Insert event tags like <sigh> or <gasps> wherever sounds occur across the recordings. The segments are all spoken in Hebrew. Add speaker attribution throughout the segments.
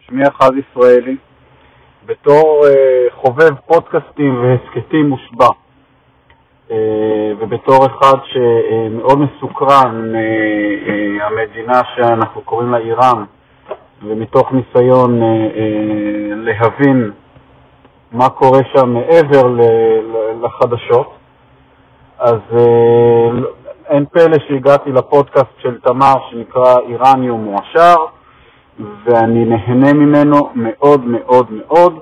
Speaker 1: שמי אחז ישראלי, בתור uh, חובב פודקאסטים והסכתים מושבע, uh, ובתור אחד שמאוד uh, מסוקרן מהמדינה uh, uh, שאנחנו קוראים לה איראן, ומתוך ניסיון להבין מה קורה שם מעבר לחדשות, אז uh, אין פלא שהגעתי לפודקאסט של תמר שנקרא איראניום מועשר, ואני נהנה ממנו מאוד מאוד מאוד.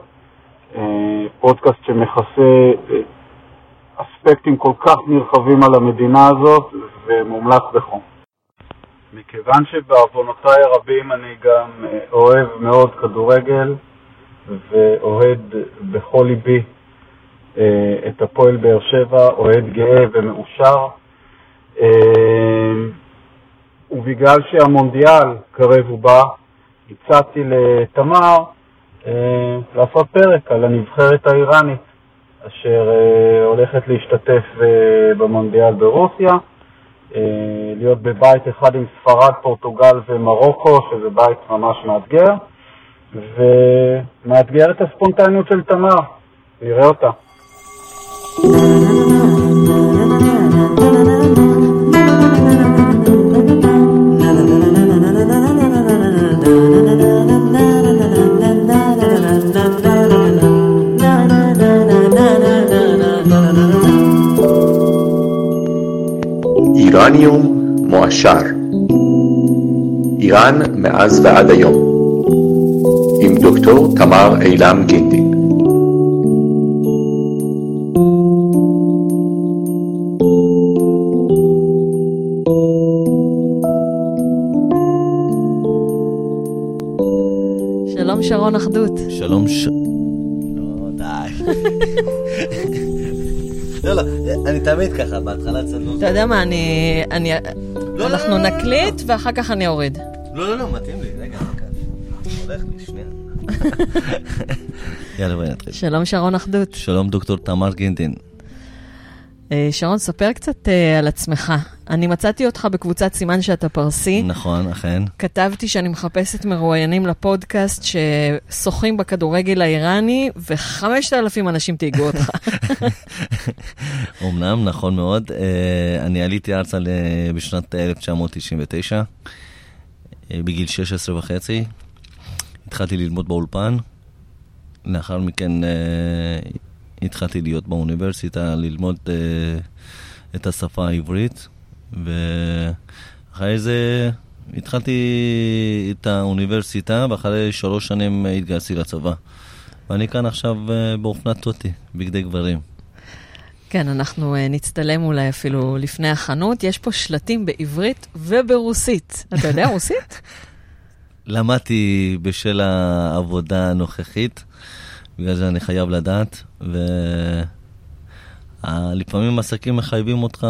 Speaker 1: אה, פודקאסט שמכסה אה, אספקטים כל כך נרחבים על המדינה הזאת ומומלץ בחום. מכיוון שבעוונותיי הרבים אני גם אה, אוהב מאוד כדורגל ואוהד בכל ליבי את הפועל באר שבע, אוהד גאה ומאושר, ובגלל שהמונדיאל קרב ובא, הצעתי לתמר אה, לעשות פרק על הנבחרת האיראנית, אשר אה, הולכת להשתתף אה, במונדיאל ברוסיה, להיות בבית אחד עם ספרד, פורטוגל ומרוקו, שזה בית ממש מאתגר, ומאתגר את הספונטניות של תמר. נראה אותה.
Speaker 2: אורניום מועשר. איראן מאז ועד היום. עם דוקטור תמר אילם גינדין
Speaker 3: שלום שרון אחדות.
Speaker 4: שלום ש... אני תמיד ככה, בהתחלה צנוע.
Speaker 3: אתה יודע מה, אני... לא, אנחנו נקליט ואחר כך אני אוריד.
Speaker 4: לא, לא, לא, מתאים לי, רגע, הולך לי, שנייה. <laughs> יאללה, בואי נתחיל.
Speaker 3: שלום שרון אחדות.
Speaker 4: שלום דוקטור תמר גינדין.
Speaker 3: אה, שרון, ספר קצת uh, על עצמך. אני מצאתי אותך בקבוצת סימן שאתה פרסי.
Speaker 4: נכון, אכן.
Speaker 3: כתבתי שאני מחפשת מרואיינים לפודקאסט ששוחים בכדורגל האיראני, וחמשת אלפים אנשים תהיגו אותך. <laughs>
Speaker 4: אמנם, נכון מאוד. Uh, אני עליתי ארצה בשנת 1999, uh, בגיל 16 וחצי. התחלתי ללמוד באולפן. לאחר מכן התחלתי להיות באוניברסיטה, ללמוד uh, את השפה העברית, ואחרי זה התחלתי את האוניברסיטה, ואחרי שלוש שנים התגייסתי לצבא. ואני כאן עכשיו uh, באופנת טוטי, בגדי גברים.
Speaker 3: כן, אנחנו uh, נצטלם אולי אפילו לפני החנות. יש פה שלטים בעברית וברוסית. אתה יודע <laughs> רוסית?
Speaker 4: למדתי בשל העבודה הנוכחית. בגלל זה אני חייב לדעת, ולפעמים עסקים מחייבים אותך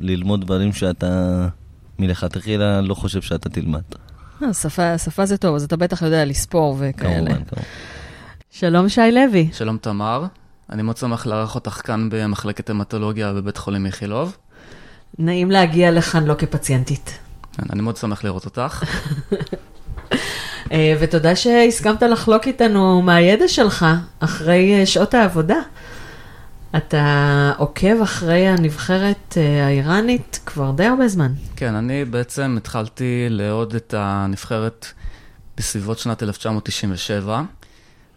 Speaker 4: ללמוד דברים שאתה מלכתחילה לא חושב שאתה תלמד.
Speaker 3: אה, שפה, שפה זה טוב, אז אתה בטח יודע לספור וכאלה.
Speaker 4: כמובן, כמובן.
Speaker 3: שלום שי לוי.
Speaker 5: שלום תמר, אני מאוד שמח לארח אותך כאן במחלקת המטולוגיה בבית חולים איכילוב.
Speaker 3: נעים להגיע לכאן לא כפציינטית.
Speaker 5: כן, אני מאוד שמח לראות אותך. <laughs>
Speaker 3: אה, ותודה שהסכמת לחלוק איתנו מהידע שלך אחרי אה, שעות העבודה. אתה עוקב אחרי הנבחרת אה, האיראנית כבר די הרבה זמן.
Speaker 5: כן, אני בעצם התחלתי לאהוד את הנבחרת בסביבות שנת 1997.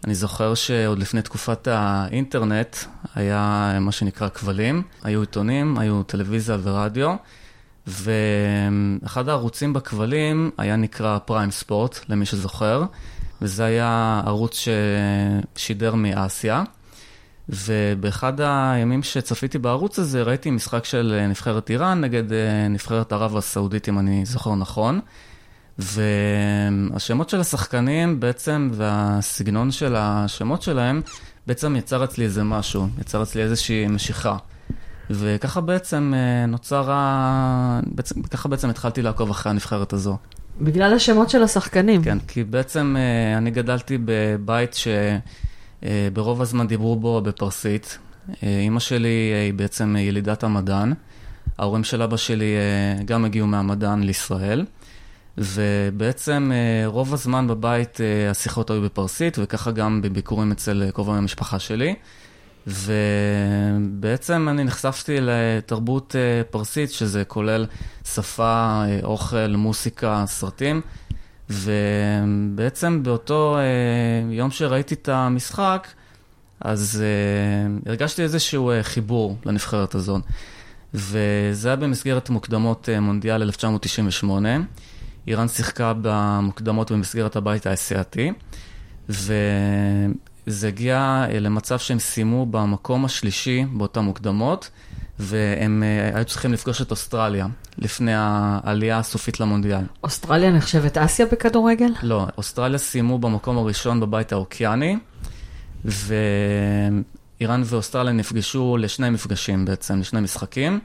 Speaker 5: אני זוכר שעוד לפני תקופת האינטרנט היה מה שנקרא כבלים, היו עיתונים, היו טלוויזיה ורדיו. ואחד הערוצים בכבלים היה נקרא פריים ספורט, למי שזוכר, וזה היה ערוץ ששידר מאסיה. ובאחד הימים שצפיתי בערוץ הזה, ראיתי משחק של נבחרת איראן נגד אה, נבחרת ערב הסעודית, אם אני זוכר נכון. והשמות של השחקנים בעצם, והסגנון של השמות שלהם, בעצם יצר אצלי איזה משהו, יצר אצלי איזושהי משיכה. וככה בעצם אה, נוצר ה... בעצם, ככה בעצם התחלתי לעקוב אחרי הנבחרת הזו.
Speaker 3: בגלל השמות של השחקנים.
Speaker 5: כן, כי בעצם אה, אני גדלתי בבית שברוב אה, הזמן דיברו בו בפרסית. אימא שלי היא בעצם ילידת המדען. ההורים של אבא שלי גם הגיעו מהמדען לישראל. ובעצם רוב הזמן בבית השיחות היו בפרסית, וככה גם בביקורים אצל קרובי המשפחה שלי. ובעצם אני נחשפתי לתרבות פרסית, שזה כולל שפה, אוכל, מוסיקה, סרטים. ובעצם באותו יום שראיתי את המשחק, אז הרגשתי איזשהו חיבור לנבחרת הזאת. וזה היה במסגרת מוקדמות מונדיאל 1998. איראן שיחקה במוקדמות במסגרת הבית האסייתי, וזה הגיע אה, למצב שהם סיימו במקום השלישי באותן מוקדמות, והם אה, היו צריכים לפגוש את אוסטרליה לפני העלייה הסופית למונדיאל.
Speaker 3: אוסטרליה נחשבת אסיה בכדורגל?
Speaker 5: לא, אוסטרליה סיימו במקום הראשון בבית האוקיאני, ואיראן ואוסטרליה נפגשו לשני מפגשים בעצם, לשני משחקים.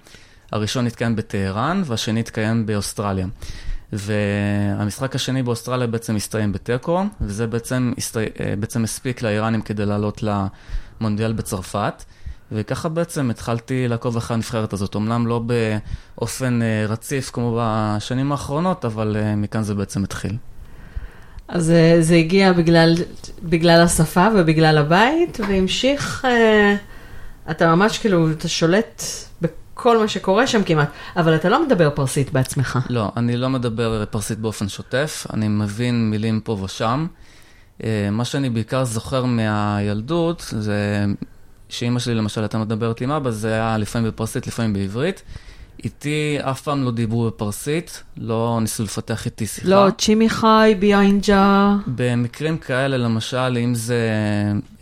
Speaker 5: הראשון התקיים בטהרן והשני התקיים באוסטרליה. והמשחק השני באוסטרליה בעצם הסתיים בתיקו, וזה בעצם, הסתי... אה, בעצם הספיק לאיראנים כדי לעלות למונדיאל בצרפת. וככה בעצם התחלתי לעקוב אחרי הנבחרת הזאת, אמנם לא באופן אה, רציף כמו בשנים האחרונות, אבל אה, מכאן זה בעצם התחיל.
Speaker 3: אז זה הגיע בגלל, בגלל השפה ובגלל הבית, והמשיך, אתה ממש כאילו, אתה שולט כל מה שקורה שם כמעט, אבל אתה לא מדבר פרסית בעצמך.
Speaker 5: לא, אני לא מדבר פרסית באופן שוטף, אני מבין מילים פה ושם. אה, מה שאני בעיקר זוכר מהילדות, זה שאימא שלי למשל הייתה מדברת עם אבא, זה היה לפעמים בפרסית, לפעמים בעברית. איתי אף פעם לא דיברו בפרסית, לא ניסו לפתח איתי שיחה.
Speaker 3: לא, צ'ימי חי, ביינג'ה.
Speaker 5: במקרים כאלה, למשל, אם זה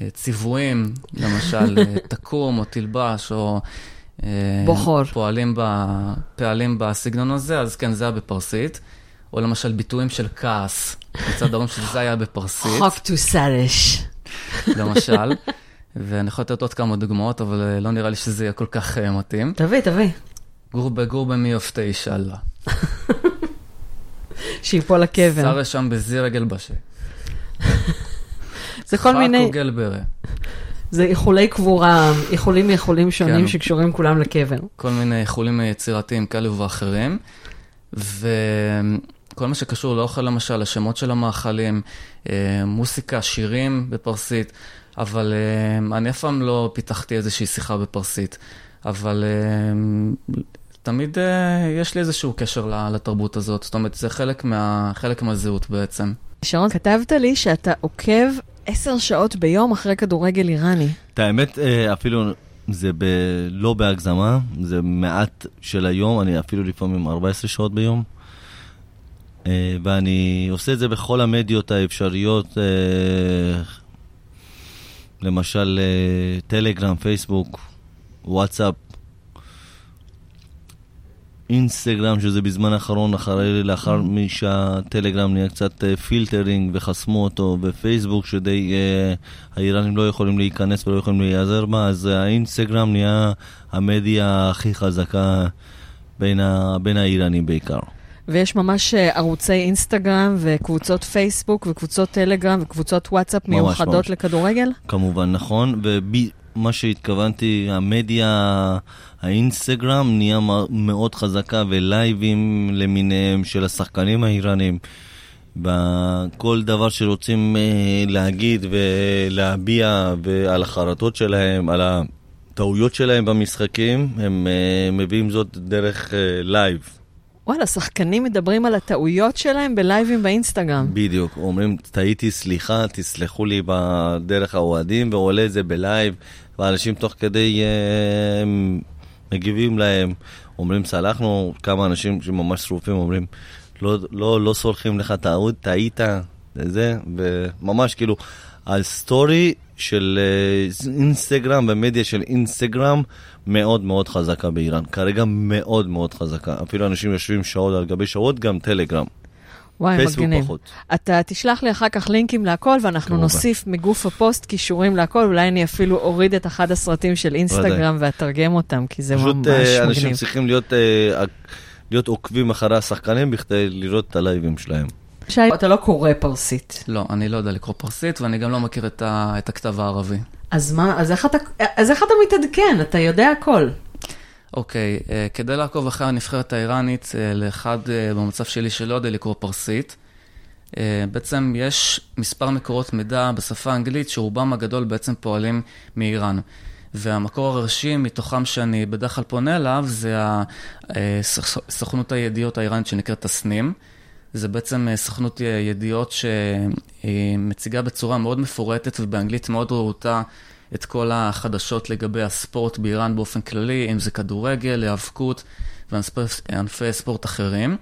Speaker 5: אה, ציוויים, למשל, <laughs> אה, תקום או תלבש, או
Speaker 3: אה, בוחור.
Speaker 5: פועלים, ב, פעלים בסגנון הזה, אז כן, זה היה בפרסית. או למשל ביטויים של כעס, מצד ההורים שזה היה בפרסית.
Speaker 3: חוק טו סרש.
Speaker 5: למשל. ואני יכול לתת עוד כמה דוגמאות, אבל אה, לא נראה לי שזה יהיה כל כך uh, מתאים.
Speaker 3: תביא, תביא.
Speaker 5: גורבה גורבה מי אופתה אישאללה. <laughs>
Speaker 3: שיפול לקבר.
Speaker 5: שרה שם בזי רגל בשה.
Speaker 3: זה כל מיני...
Speaker 5: חכו גלברה.
Speaker 3: זה איחולי קבורה, איחולים מאיחולים שונים כן. שקשורים כולם לקבר.
Speaker 5: כל מיני איחולים יצירתיים כאלה ואחרים. וכל מה שקשור לאוכל למשל, השמות של המאכלים, אה, מוסיקה, שירים בפרסית, אבל אה, אני אף פעם לא פיתחתי איזושהי שיחה בפרסית. אבל אה, תמיד יש לי איזשהו קשר לתרבות הזאת, זאת אומרת, זה חלק, מה, חלק מהזהות בעצם.
Speaker 3: שרון, כתבת לי שאתה עוקב עשר שעות ביום אחרי כדורגל איראני.
Speaker 4: את האמת, אה, אפילו זה ב... לא בהגזמה, זה מעט של היום, אני אפילו לפעמים 14 שעות ביום. אה, ואני עושה את זה בכל המדיות האפשריות, אה, למשל טלגרם, פייסבוק, וואטסאפ, אינסטגרם, שזה בזמן האחרון, אחרי, לאחר שהטלגרם נהיה קצת אה, filtering וחסמו אותו, ופייסבוק, שגם אה, האיראנים לא יכולים להיכנס ולא יכולים להיעזר בה, אז האינסטגרם נהיה המדיה הכי חזקה בין, ה, בין האיראנים בעיקר.
Speaker 3: ויש ממש אה, ערוצי אינסטגרם וקבוצות פייסבוק וקבוצות טלגרם וקבוצות וואטסאפ מיוחדות לכדורגל?
Speaker 4: כמובן, נכון. ומה שהתכוונתי, המדיה, האינסטגרם נהיה מאוד חזקה ולייבים למיניהם של השחקנים האיראנים. בכל דבר שרוצים אה, להגיד ולהביע על החרטות שלהם, על הטעויות שלהם במשחקים, הם אה, מביאים זאת דרך לייב.
Speaker 3: וואלה, שחקנים מדברים על הטעויות שלהם בלייבים באינסטגרם.
Speaker 4: בדיוק, אומרים, טעיתי, סליחה, תסלחו לי בדרך האוהדים, ועולה את זה בלייב, ואנשים תוך כדי uh, מגיבים להם, אומרים, סלחנו, כמה אנשים שממש שרופים אומרים, לא, לא, לא סולחים לך טעות, טעית, זה, וממש כאילו, על סטורי של אינסטגרם, במדיה של אינסטגרם, מאוד מאוד חזקה באיראן. כרגע מאוד מאוד חזקה. אפילו אנשים יושבים שעות על גבי שעות, גם טלגרם.
Speaker 3: וואי, מגניב. פחות. אתה תשלח לי אחר כך לינקים להכל, ואנחנו כמובן. נוסיף מגוף הפוסט קישורים להכל, אולי אני אפילו אוריד את אחד הסרטים של אינסטגרם ואתרגם אותם, כי זה
Speaker 4: פשוט,
Speaker 3: ממש uh, מגניב.
Speaker 4: פשוט אנשים צריכים להיות, uh, להיות עוקבים אחרי השחקנים בכדי לראות את הלייבים שלהם.
Speaker 3: שי, אתה לא קורא פרסית.
Speaker 5: לא, אני לא יודע לקרוא פרסית, ואני גם לא מכיר את, ה, את הכתב הערבי.
Speaker 3: אז מה, אז איך אתה, אז איך אתה מתעדכן? אתה יודע הכל.
Speaker 5: אוקיי, uh, כדי לעקוב אחרי הנבחרת האיראנית, uh, לאחד uh, במצב שלי שלא יודע לקרוא פרסית, uh, בעצם יש מספר מקורות מידע בשפה האנגלית שרובם הגדול בעצם פועלים מאיראן. והמקור הראשי מתוכם שאני בדרך כלל פונה אליו זה סוכנות הידיעות האיראנית שנקראת תסנים. זה בעצם סוכנות ידיעות שמציגה בצורה מאוד מפורטת ובאנגלית מאוד רהוטה את כל החדשות לגבי הספורט באיראן באופן כללי, אם זה כדורגל, היאבקות וענפי ספורט אחרים.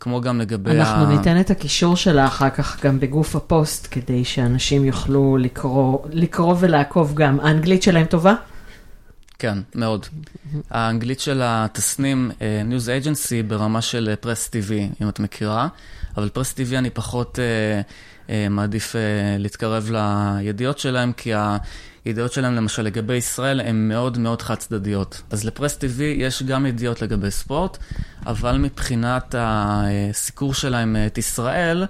Speaker 5: כמו גם לגבי
Speaker 3: אנחנו ה... ניתן את הקישור שלה אחר כך גם בגוף הפוסט, כדי שאנשים יוכלו לקרוא, לקרוא ולעקוב גם. האנגלית שלהם טובה?
Speaker 5: כן, מאוד. האנגלית של התסנים, News uh, Agency ברמה של פרס TV, אם את מכירה, אבל פרס טיווי אני פחות uh, uh, מעדיף uh, להתקרב לידיעות שלהם, כי ה... ידיעות שלהם למשל לגבי ישראל הן מאוד מאוד חד צדדיות. אז לפרס TV יש גם ידיעות לגבי ספורט, אבל מבחינת הסיקור שלהם את ישראל,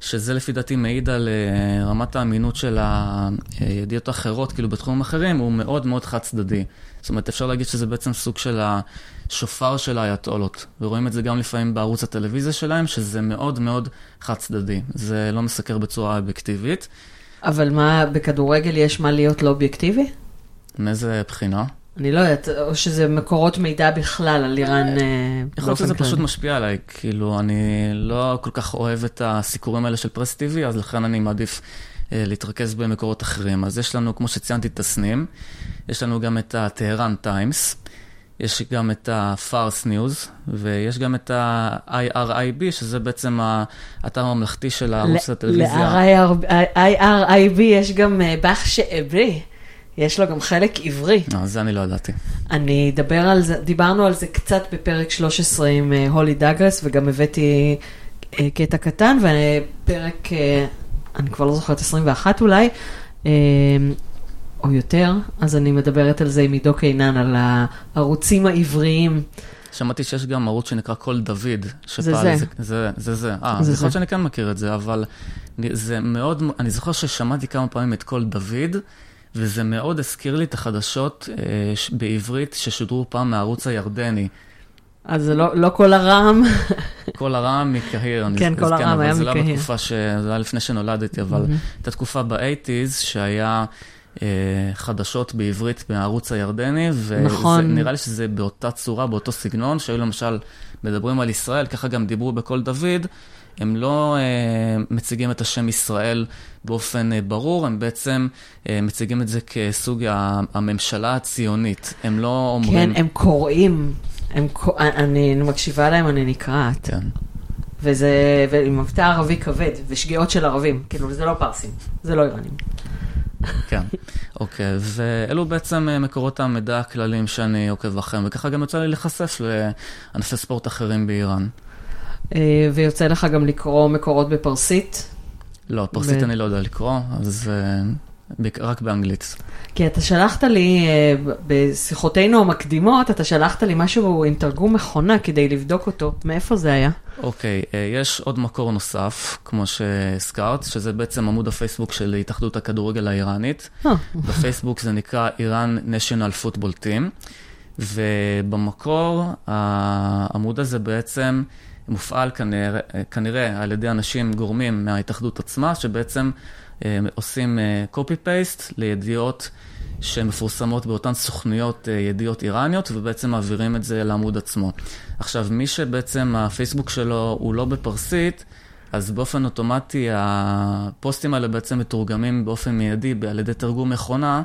Speaker 5: שזה לפי דעתי מעיד על אה, רמת האמינות של הידיעות האחרות, כאילו בתחומים אחרים, הוא מאוד מאוד חד צדדי. זאת אומרת, אפשר להגיד שזה בעצם סוג של השופר של האייתולות. ורואים את זה גם לפעמים בערוץ הטלוויזיה שלהם, שזה מאוד מאוד חד צדדי. זה לא מסקר בצורה אובייקטיבית.
Speaker 3: אבל מה, בכדורגל יש מה להיות לא אובייקטיבי?
Speaker 5: מאיזה בחינה?
Speaker 3: אני לא יודעת, או שזה מקורות מידע בכלל על איראן
Speaker 5: אה, יכול להיות שזה פשוט משפיע עליי, כאילו, אני לא כל כך אוהב את הסיקורים האלה של פרס טיווי, אז לכן אני מעדיף אה, להתרכז במקורות אחרים. אז יש לנו, כמו שציינתי, תסנים, יש לנו גם את הטהרן טיימס, יש גם את ה-Farce News, ויש גם את ה-IRIB, שזה בעצם האתר הממלכתי של הערוץ הטלוויזיה.
Speaker 3: ל-IRIB יש גם אה, בחש עברי, יש לו גם חלק עברי.
Speaker 5: לא, זה אני לא ידעתי.
Speaker 3: אני אדבר על זה, דיברנו על זה קצת בפרק 13 עם אה, הולי דאגרס, וגם הבאתי קטע קטן, ופרק, אני כבר לא זוכרת, 21 אולי. או יותר, אז אני מדברת על זה עם עידו קינן, על הערוצים העבריים.
Speaker 5: שמעתי שיש גם ערוץ שנקרא קול דוד,
Speaker 3: שפעל... זה זה.
Speaker 5: זה זה. זה. אה, זה יכול להיות שאני כן מכיר את זה, אבל זה מאוד, אני זוכר ששמעתי כמה פעמים את קול דוד, וזה מאוד הזכיר לי את החדשות אה, בעברית ששודרו פעם מהערוץ הירדני.
Speaker 3: אז זה לא, לא קול הרעם.
Speaker 5: קול הרעם מקהיר.
Speaker 3: כן, קול הרעם היה מקהיר.
Speaker 5: זה לא בתקופה, ש... זה היה לפני שנולדתי, אבל הייתה תקופה באייטיז שהיה חדשות בעברית מהערוץ הירדני,
Speaker 3: נכון.
Speaker 5: ונראה לי שזה באותה צורה, באותו סגנון, שהיו למשל מדברים על ישראל, ככה גם דיברו בקול דוד, הם לא אה, מציגים את השם ישראל באופן אה, ברור, הם בעצם אה, מציגים את זה כסוג הממשלה הציונית. הם לא אומרים...
Speaker 3: כן, הם קוראים. הם, אני מקשיבה להם, אני נקרעת.
Speaker 5: כן.
Speaker 3: וזה, ועם מבטא ערבי כבד, ושגיאות של ערבים. כאילו, זה לא פרסים, זה לא איראנים.
Speaker 5: כן, אוקיי, ואלו בעצם אה, מקורות המידע הכלליים שאני עוקב אחריהם, וככה גם יוצא לי להיחשף לענפי ספורט אחרים באיראן.
Speaker 3: אה, ויוצא לך גם לקרוא מקורות בפרסית?
Speaker 5: לא, פרסית ב... אני לא יודע לקרוא, אז uh, רק באנגלית.
Speaker 3: כי אתה שלחת לי, uh, בשיחותינו המקדימות, אתה שלחת לי משהו עם תרגום מכונה כדי לבדוק אותו. מאיפה זה היה?
Speaker 5: אוקיי, okay, אה, יש עוד מקור נוסף, כמו שהזכרת, שזה בעצם עמוד הפייסבוק של התאחדות הכדורגל האיראנית. Oh. בפייסבוק זה נקרא איראן national football team, ובמקור העמוד הזה בעצם מופעל כנראה, כנראה על ידי אנשים, גורמים מההתאחדות עצמה, שבעצם אה, עושים copy-paste לידיעות שמפורסמות באותן סוכנויות ידיעות איראניות, ובעצם מעבירים את זה לעמוד עצמו. עכשיו, מי שבעצם הפייסבוק שלו הוא לא בפרסית, אז באופן אוטומטי הפוסטים האלה בעצם מתורגמים באופן מיידי על ידי תרגום מכונה,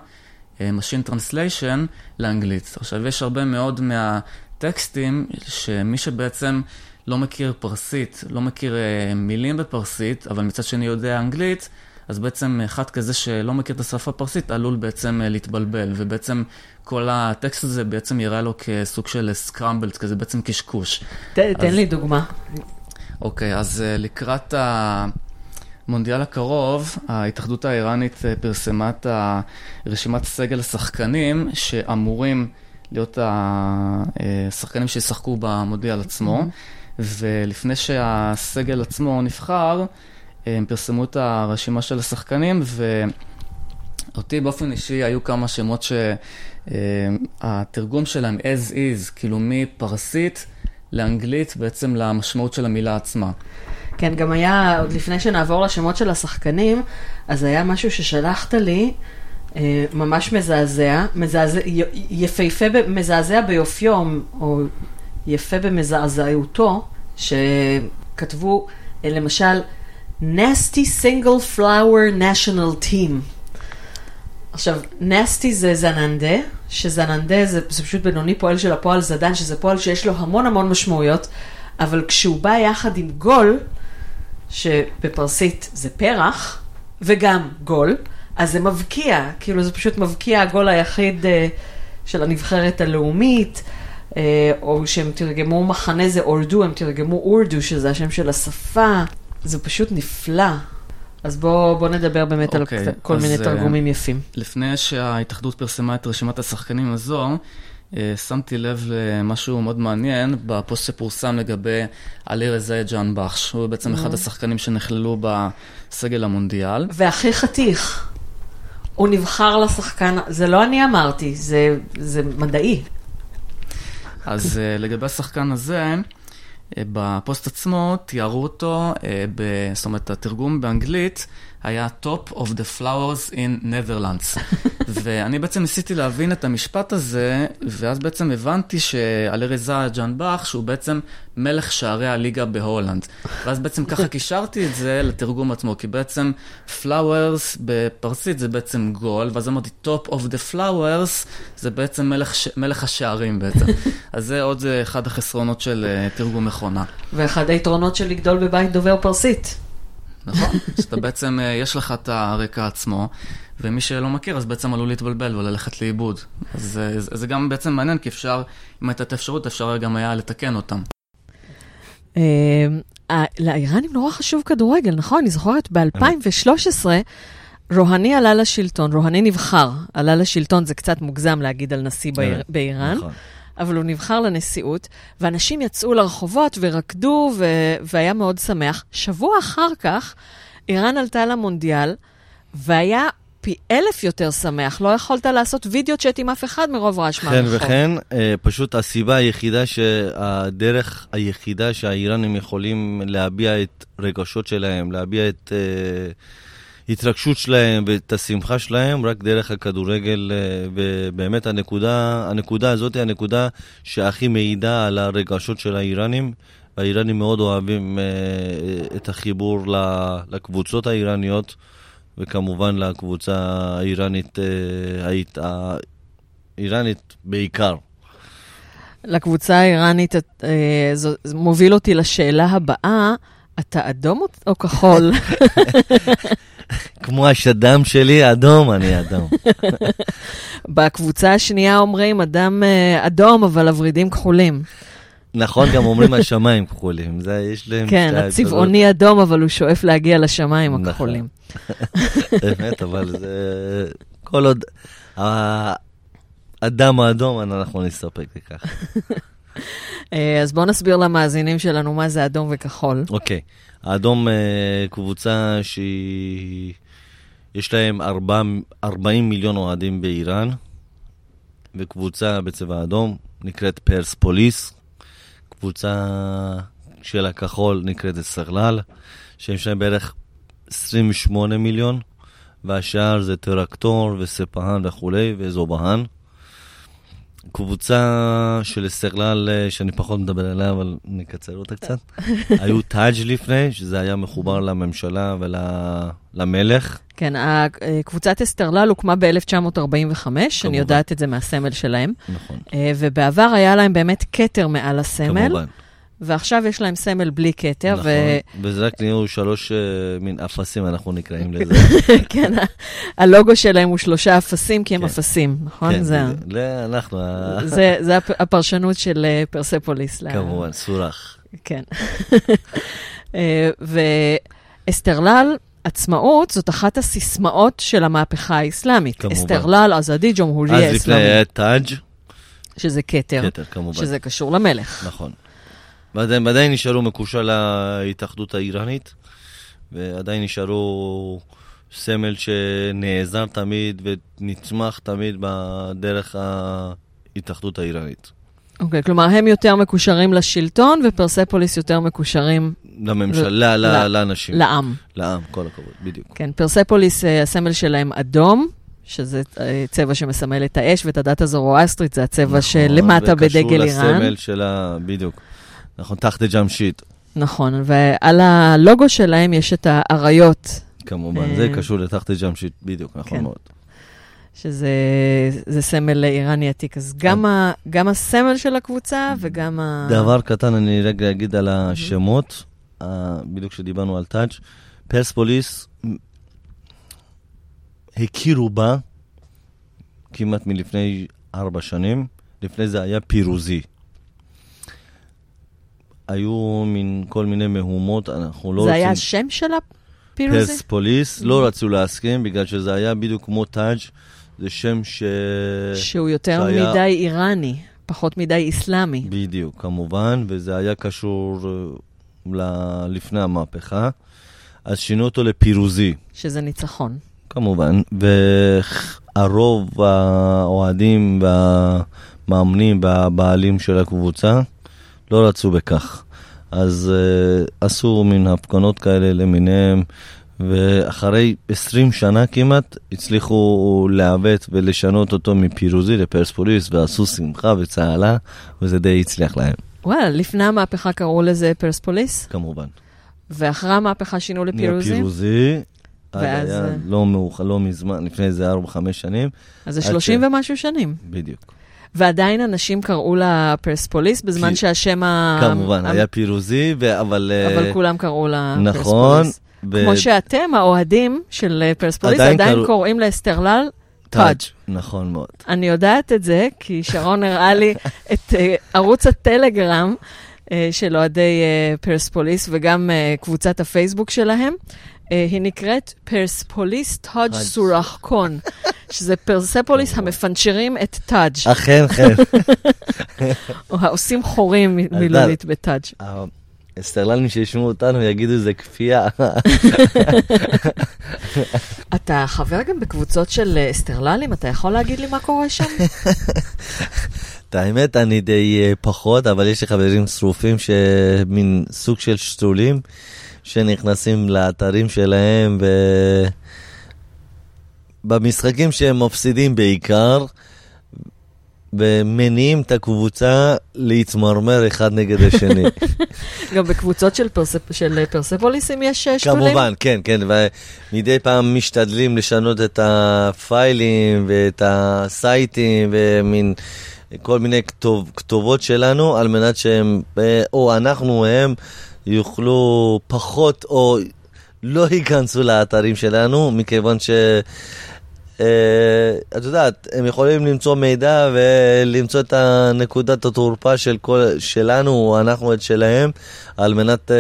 Speaker 5: אה, Machine Translation, לאנגלית. עכשיו, יש הרבה מאוד מהטקסטים שמי שבעצם לא מכיר פרסית, לא מכיר אה, מילים בפרסית, אבל מצד שני יודע אנגלית, אז בעצם אחד כזה שלא מכיר את השפה הפרסית עלול בעצם אה, להתבלבל, ובעצם כל הטקסט הזה בעצם יראה לו כסוג של סקרמבלט, כזה בעצם קשקוש.
Speaker 3: ת, אז... תן לי דוגמה.
Speaker 5: אוקיי, אז אה, לקראת המונדיאל הקרוב, ההתאחדות האיראנית אה, פרסמה את רשימת סגל השחקנים שאמורים להיות השחקנים שישחקו במונדיאל עצמו, mm-hmm. ולפני שהסגל עצמו נבחר, הם פרסמו את הרשימה של השחקנים, אותי באופן אישי היו כמה שמות שהתרגום שלהם as is, כאילו מפרסית לאנגלית בעצם למשמעות של המילה עצמה.
Speaker 3: כן, גם היה, עוד לפני שנעבור לשמות של השחקנים, אז היה משהו ששלחת לי, אה, ממש מזעזע, מזעזע, יפהפה, מזעזע ביופיו, או יפה במזעזעותו, שכתבו, אה, למשל, nasty single flower national team. עכשיו, nasty זה זננדה, שזננדה זה, זה פשוט בינוני פועל של הפועל זדן, שזה פועל שיש לו המון המון משמעויות, אבל כשהוא בא יחד עם גול, שבפרסית זה פרח, וגם גול, אז זה מבקיע, כאילו זה פשוט מבקיע הגול היחיד uh, של הנבחרת הלאומית, uh, או שהם תרגמו מחנה זה אורדו, הם תרגמו אורדו, שזה השם של השפה, זה פשוט נפלא. אז בואו בוא נדבר באמת okay, על אוקיי, כל מיני uh, תרגומים יפים.
Speaker 5: לפני שההתאחדות פרסמה את רשימת השחקנים הזו, אה, שמתי לב למשהו מאוד מעניין בפוסט שפורסם לגבי עלי רזאי ג'אן בחש. הוא בעצם אחד השחקנים שנכללו בסגל המונדיאל.
Speaker 3: והכי חתיך, הוא נבחר לשחקן, זה לא אני אמרתי, זה, זה מדעי.
Speaker 5: אז אה, לגבי השחקן הזה, בפוסט עצמו תיארו אותו, זאת אומרת, התרגום באנגלית היה Top of the Flowers in Netherlands. <laughs> ואני בעצם ניסיתי להבין את המשפט הזה, ואז בעצם הבנתי שאלרזה ג'אנבך, שהוא בעצם מלך שערי הליגה בהולנד. ואז בעצם ככה <laughs> קישרתי את זה לתרגום עצמו, כי בעצם Flowers בפרסית זה בעצם גול, ואז אמרתי Top of the Flowers זה בעצם מלך, מלך השערים בעצם. <laughs> אז זה עוד אחד החסרונות של אה, תרגום מכונה.
Speaker 3: ואחד היתרונות של לגדול בבית דובר פרסית.
Speaker 5: נכון, שאתה בעצם, אה, יש לך את הרקע עצמו, ומי שלא מכיר, אז בעצם עלול להתבלבל וללכת לאיבוד. אז זה, זה גם בעצם מעניין, כי אפשר, אם הייתה את האפשרות, אפשר גם היה לתקן אותם.
Speaker 3: אה, לאיראנים נורא חשוב כדורגל, נכון? אני זוכרת ב-2013, רוהני עלה לשלטון, רוהני נבחר, עלה לשלטון, זה קצת מוגזם להגיד על נשיא באיראן. נכון. אבל הוא נבחר לנשיאות, ואנשים יצאו לרחובות ורקדו, ו- והיה מאוד שמח. שבוע אחר כך, איראן עלתה למונדיאל, והיה פי אלף יותר שמח. לא יכולת לעשות וידאו צ'אט עם אף אחד מרוב רעש
Speaker 4: מהרחוב. כן וכן, אה, פשוט הסיבה היחידה, הדרך היחידה שהאיראנים יכולים להביע את רגשות שלהם, להביע את... אה, ההתרגשות שלהם ואת השמחה שלהם רק דרך הכדורגל, אה, ובאמת הנקודה, הנקודה הזאת היא הנקודה שהכי מעידה על הרגשות של האיראנים. האיראנים מאוד אוהבים uh, את החיבור לקבוצות האיראניות, וכמובן לקבוצה האיראנית, האיראנית בעיקר.
Speaker 3: לקבוצה האיראנית, זה מוביל אותי לשאלה הבאה, אתה אדום או כחול? <laughs>
Speaker 4: כמו השדם שלי, אדום, אני אדום. <laughs>
Speaker 3: בקבוצה השנייה אומרים אדם אה, אדום, אבל הוורידים כחולים.
Speaker 4: נכון, גם <laughs> אומרים השמיים כחולים, זה יש להם...
Speaker 3: כן, הצבעוני אדום, אבל הוא שואף להגיע לשמיים נכון. הכחולים. <laughs>
Speaker 4: באמת, אבל זה... כל עוד... הדם האדום, אנחנו נסתפק בכך.
Speaker 3: אה, אז בואו נסביר למאזינים שלנו מה זה אדום וכחול.
Speaker 4: אוקיי. Okay. האדום אה, קבוצה שיש להם 40 מיליון אוהדים באיראן, וקבוצה בצבע אדום נקראת פרס פוליס. קבוצה של הכחול נקראת סרלל, שיש להם בערך 28 מיליון, והשאר זה טרקטור וספהן וכולי, וזובהן. קבוצה של אסטרלל, אה, שאני פחות מדבר עליה, אבל נקצר אותה קצת. היו טאג' לפני, שזה היה מחובר <laughs> לממשלה ולמלך.
Speaker 3: כן, קבוצת אסטרלל הוקמה ב-1945, אני יודעת את זה מהסמל שלהם. נכון. אה, ובעבר היה להם באמת כתר מעל הסמל. כמובן. ועכשיו יש להם סמל בלי כתר.
Speaker 4: נכון, ו... וזה רק נהיו שלוש uh, מין אפסים, אנחנו נקראים <laughs> לזה.
Speaker 3: כן, הלוגו שלהם הוא שלושה אפסים, כי הם כן. אפסים, נכון?
Speaker 4: כן, זה, זה אנחנו...
Speaker 3: זה, זה הפרשנות של uh, פרספוליס.
Speaker 4: כמובן, סורח.
Speaker 3: כן. <laughs> אה, ואסתרלל, עצמאות זאת אחת הסיסמאות של המהפכה האסלאמית. כמובן. אסתרלל, עזדי, ג'ומהוריה
Speaker 4: אסלאמי. אז לפני היה תאג'.
Speaker 3: שזה כתר.
Speaker 4: כתר, כמובן.
Speaker 3: שזה קשור למלך.
Speaker 4: נכון. ועדיין, ועדיין נשארו מקושר להתאחדות האיראנית, ועדיין נשארו סמל שנעזר תמיד ונצמח תמיד בדרך ההתאחדות האיראנית.
Speaker 3: אוקיי, כלומר, הם יותר מקושרים לשלטון, ופרספוליס יותר מקושרים
Speaker 4: לממשלה,
Speaker 3: ל-
Speaker 4: ל- לאנשים.
Speaker 3: לעם.
Speaker 4: לעם, כל הכבוד, בדיוק.
Speaker 3: כן, פרספוליס, אה, הסמל שלהם אדום, שזה אה, צבע שמסמל את האש, ואת הדת הזורואסטרית, זה הצבע
Speaker 4: נכון,
Speaker 3: שלמטה בדגל
Speaker 4: וקשור
Speaker 3: איראן.
Speaker 4: לסמל שלה, בדיוק. נכון, תחת ג'אמשית,
Speaker 3: נכון, ועל הלוגו שלהם יש את האריות,
Speaker 4: כמובן. זה
Speaker 3: אה,
Speaker 4: קשור לתחת ג'אמשית, בדיוק, נכון
Speaker 3: כן.
Speaker 4: מאוד.
Speaker 3: שזה זה סמל איראני עתיק. אז גם, ה, גם הסמל של הקבוצה וגם ה...
Speaker 4: דבר קטן, אני רגע אגיד על השמות, בדיוק כשדיברנו על טאג', פרספוליס, הכירו בה כמעט מלפני ארבע שנים, לפני זה היה פירוזי. היו מין כל מיני מהומות, אנחנו לא
Speaker 3: זה
Speaker 4: רוצים...
Speaker 3: היה השם של הפירוזי?
Speaker 4: פרספוליס, לא רצו להסכים, בגלל שזה היה בדיוק כמו טאג', זה שם ש...
Speaker 3: שהוא יותר
Speaker 4: שהיה-
Speaker 3: מדי איראני, פחות מדי אסלאמי.
Speaker 4: בדיוק, כמובן, וזה היה קשור אה, ל- לפני המהפכה. אז שינו אותו לפירוזי,
Speaker 3: שזה ניצחון.
Speaker 4: כמובן, והרוב האוהדים והמאמנים והבעלים של הקבוצה לא רצו בכך. אז uh, עשו מין הפגנות כאלה למיניהם, ואחרי 20 שנה כמעט הצליחו לעוות ולשנות אותו מפירוזי לפרספוליס, ועשו שמחה וצהלה, וזה די הצליח להם,
Speaker 3: וואלה, לפני המהפכה קראו לזה פרספוליס,
Speaker 4: כמובן.
Speaker 3: ואחרי המהפכה שינו לפירוזי,
Speaker 4: פירוזי, אז
Speaker 3: ואז,
Speaker 4: היה לא מאוחר, לא מזמן, לפני איזה 4-5 שנים,
Speaker 3: אז זה
Speaker 4: עד
Speaker 3: 30
Speaker 4: ש-
Speaker 3: ומשהו שנים.
Speaker 4: בדיוק.
Speaker 3: ועדיין אנשים קראו לה פרספוליס, בזמן
Speaker 4: כי-
Speaker 3: שהשם ה...
Speaker 4: כמובן,
Speaker 3: ה-
Speaker 4: היה פירוזי, ו- אבל... אה,
Speaker 3: אבל כולם קראו לה
Speaker 4: נכון.
Speaker 3: פרספוליס.
Speaker 4: ו-
Speaker 3: כמו שאתם, האוהדים של אה, פרספוליס,
Speaker 4: עדיין
Speaker 3: עדיין
Speaker 4: קראו-
Speaker 3: קוראים לאסטרלל
Speaker 4: טאג'. נכון מאוד.
Speaker 3: אני יודעת את זה, כי שרון הראה לי <laughs> את אה, ערוץ הטלגרם אה, של אוהדי אה, פרספוליס וגם קבוצת הפייסבוק שלהם. אה, היא נקראת פרספוליס טאג'. סורחקון, <laughs> שזה פרספוליס המפנצ'רים את טאג',
Speaker 4: אכן, כן. <laughs>
Speaker 3: או העושים חורים מילולית בטאג'.
Speaker 4: האסטרלנים שישמעו אותנו יגידו זה כפייה. <laughs>
Speaker 3: אתה חבר גם בקבוצות של אה, אסטרללים? אתה יכול להגיד לי מה קורה שם?
Speaker 4: את האמת, אני די אה, פחות, אבל יש לי חברים שרופים שמין סוג של שתולים, שנכנסים לאתרים שלהם, ו... במשחקים שהם מפסידים בעיקר, ומניעים את הקבוצה להתמרמר אחד נגד השני. <laughs>
Speaker 3: גם בקבוצות של, פרספ... של פרספוליסים יש אה, שתולים?
Speaker 4: כמובן, כן, כן, ומדי פעם משתדלים לשנות את הפיילים ואת הסייטים ומין כל מיני כתוב, כתובות שלנו על מנת שהם, אה, או אנחנו, הם, יוכלו פחות או לא ייכנסו לאתרים שלנו, מכיוון ש... Uh, את יודעת, הם יכולים למצוא מידע ולמצוא את הנקודת התורפה של כל, שלנו, אנחנו את שלהם, על מנת uh,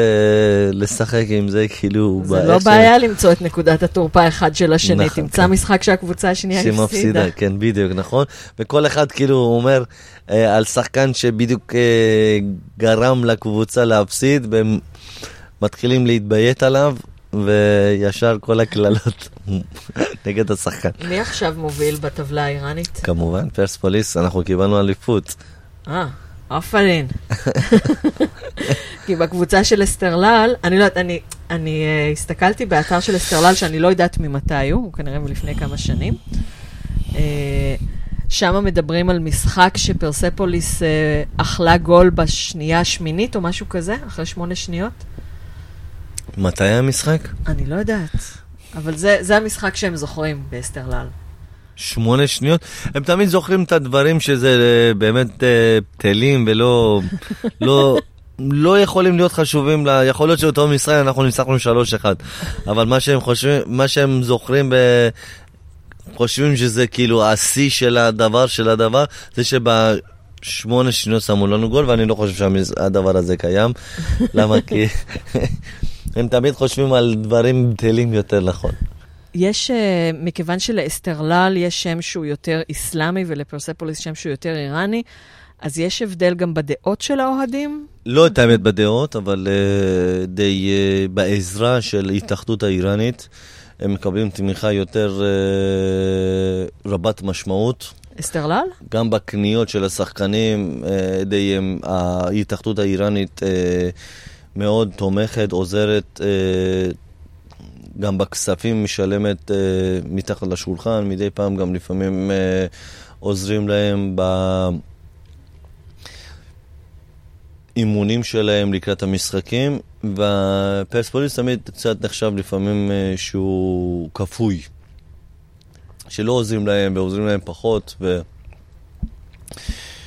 Speaker 4: לשחק עם זה כאילו...
Speaker 3: זה לא בעיה למצוא את נקודת התורפה אחד של השני.
Speaker 4: נכון,
Speaker 3: תמצא
Speaker 4: כן.
Speaker 3: משחק שהקבוצה השנייה הפסידה.
Speaker 4: שמפסידה, כן, בדיוק, נכון. וכל אחד כאילו אומר אה, על שחקן שבדיוק אה, גרם לקבוצה להפסיד, והם מתחילים להתביית עליו, וישר כל הקללות <laughs> נגד השחקן.
Speaker 3: מי עכשיו מוביל בטבלה האיראנית?
Speaker 4: כמובן, פרספוליס, אנחנו קיבלנו אליפות.
Speaker 3: אה, עפרין. כי בקבוצה של אסטרלל, אני לא יודעת, אני, אני uh, הסתכלתי באתר של אסטרלל, שאני לא יודעת ממתי הוא, הוא כנראה מלפני כמה שנים. Uh, שם מדברים על משחק שפרספוליס uh, אכלה גול בשנייה השמינית או משהו כזה, אחרי שמונה שניות.
Speaker 4: מתי היה המשחק?
Speaker 3: אני לא יודעת. אבל זה, זה המשחק שהם זוכרים באסטרלל.
Speaker 4: שמונה שניות. הם תמיד זוכרים את הדברים שזה אה, באמת אה, בטלים ולא <laughs> לא, לא יכולים להיות חשובים. לה, יכול להיות שאותו משחק אנחנו ניצחנו 3-1, אבל מה שהם חושבים, מה שהם זוכרים, ב, חושבים שזה כאילו השיא של הדבר של הדבר, זה שבשמונה שניות שמו לנו גול, ואני לא חושב שהדבר הזה קיים. למה? כי <laughs> הם תמיד חושבים על דברים בטלים יותר נכון.
Speaker 3: יש, uh, מכיוון שלאסטרלל יש שם שהוא יותר איסלאמי ולפרספוליס שם שהוא יותר איראני, אז יש הבדל גם בדעות של האוהדים?
Speaker 4: לא את האמת בדעות, אבל uh, די uh, בעזרה של התאחדות האיראנית. הם מקבלים תמיכה יותר אה, רבת משמעות.
Speaker 3: אסתרלל?
Speaker 4: גם בקניות של השחקנים, אה, די, ההתאחדות האיראנית אה, מאוד תומכת, עוזרת, אה, גם בכספים משלמת אה, מתחת לשולחן, מדי פעם גם לפעמים אה, עוזרים להם באימונים שלהם לקראת המשחקים, והפרספוליס תמיד קצת נחשב לפעמים אה, שהוא כפוי. שלא עוזרים להם ועוזרים להם פחות, ו...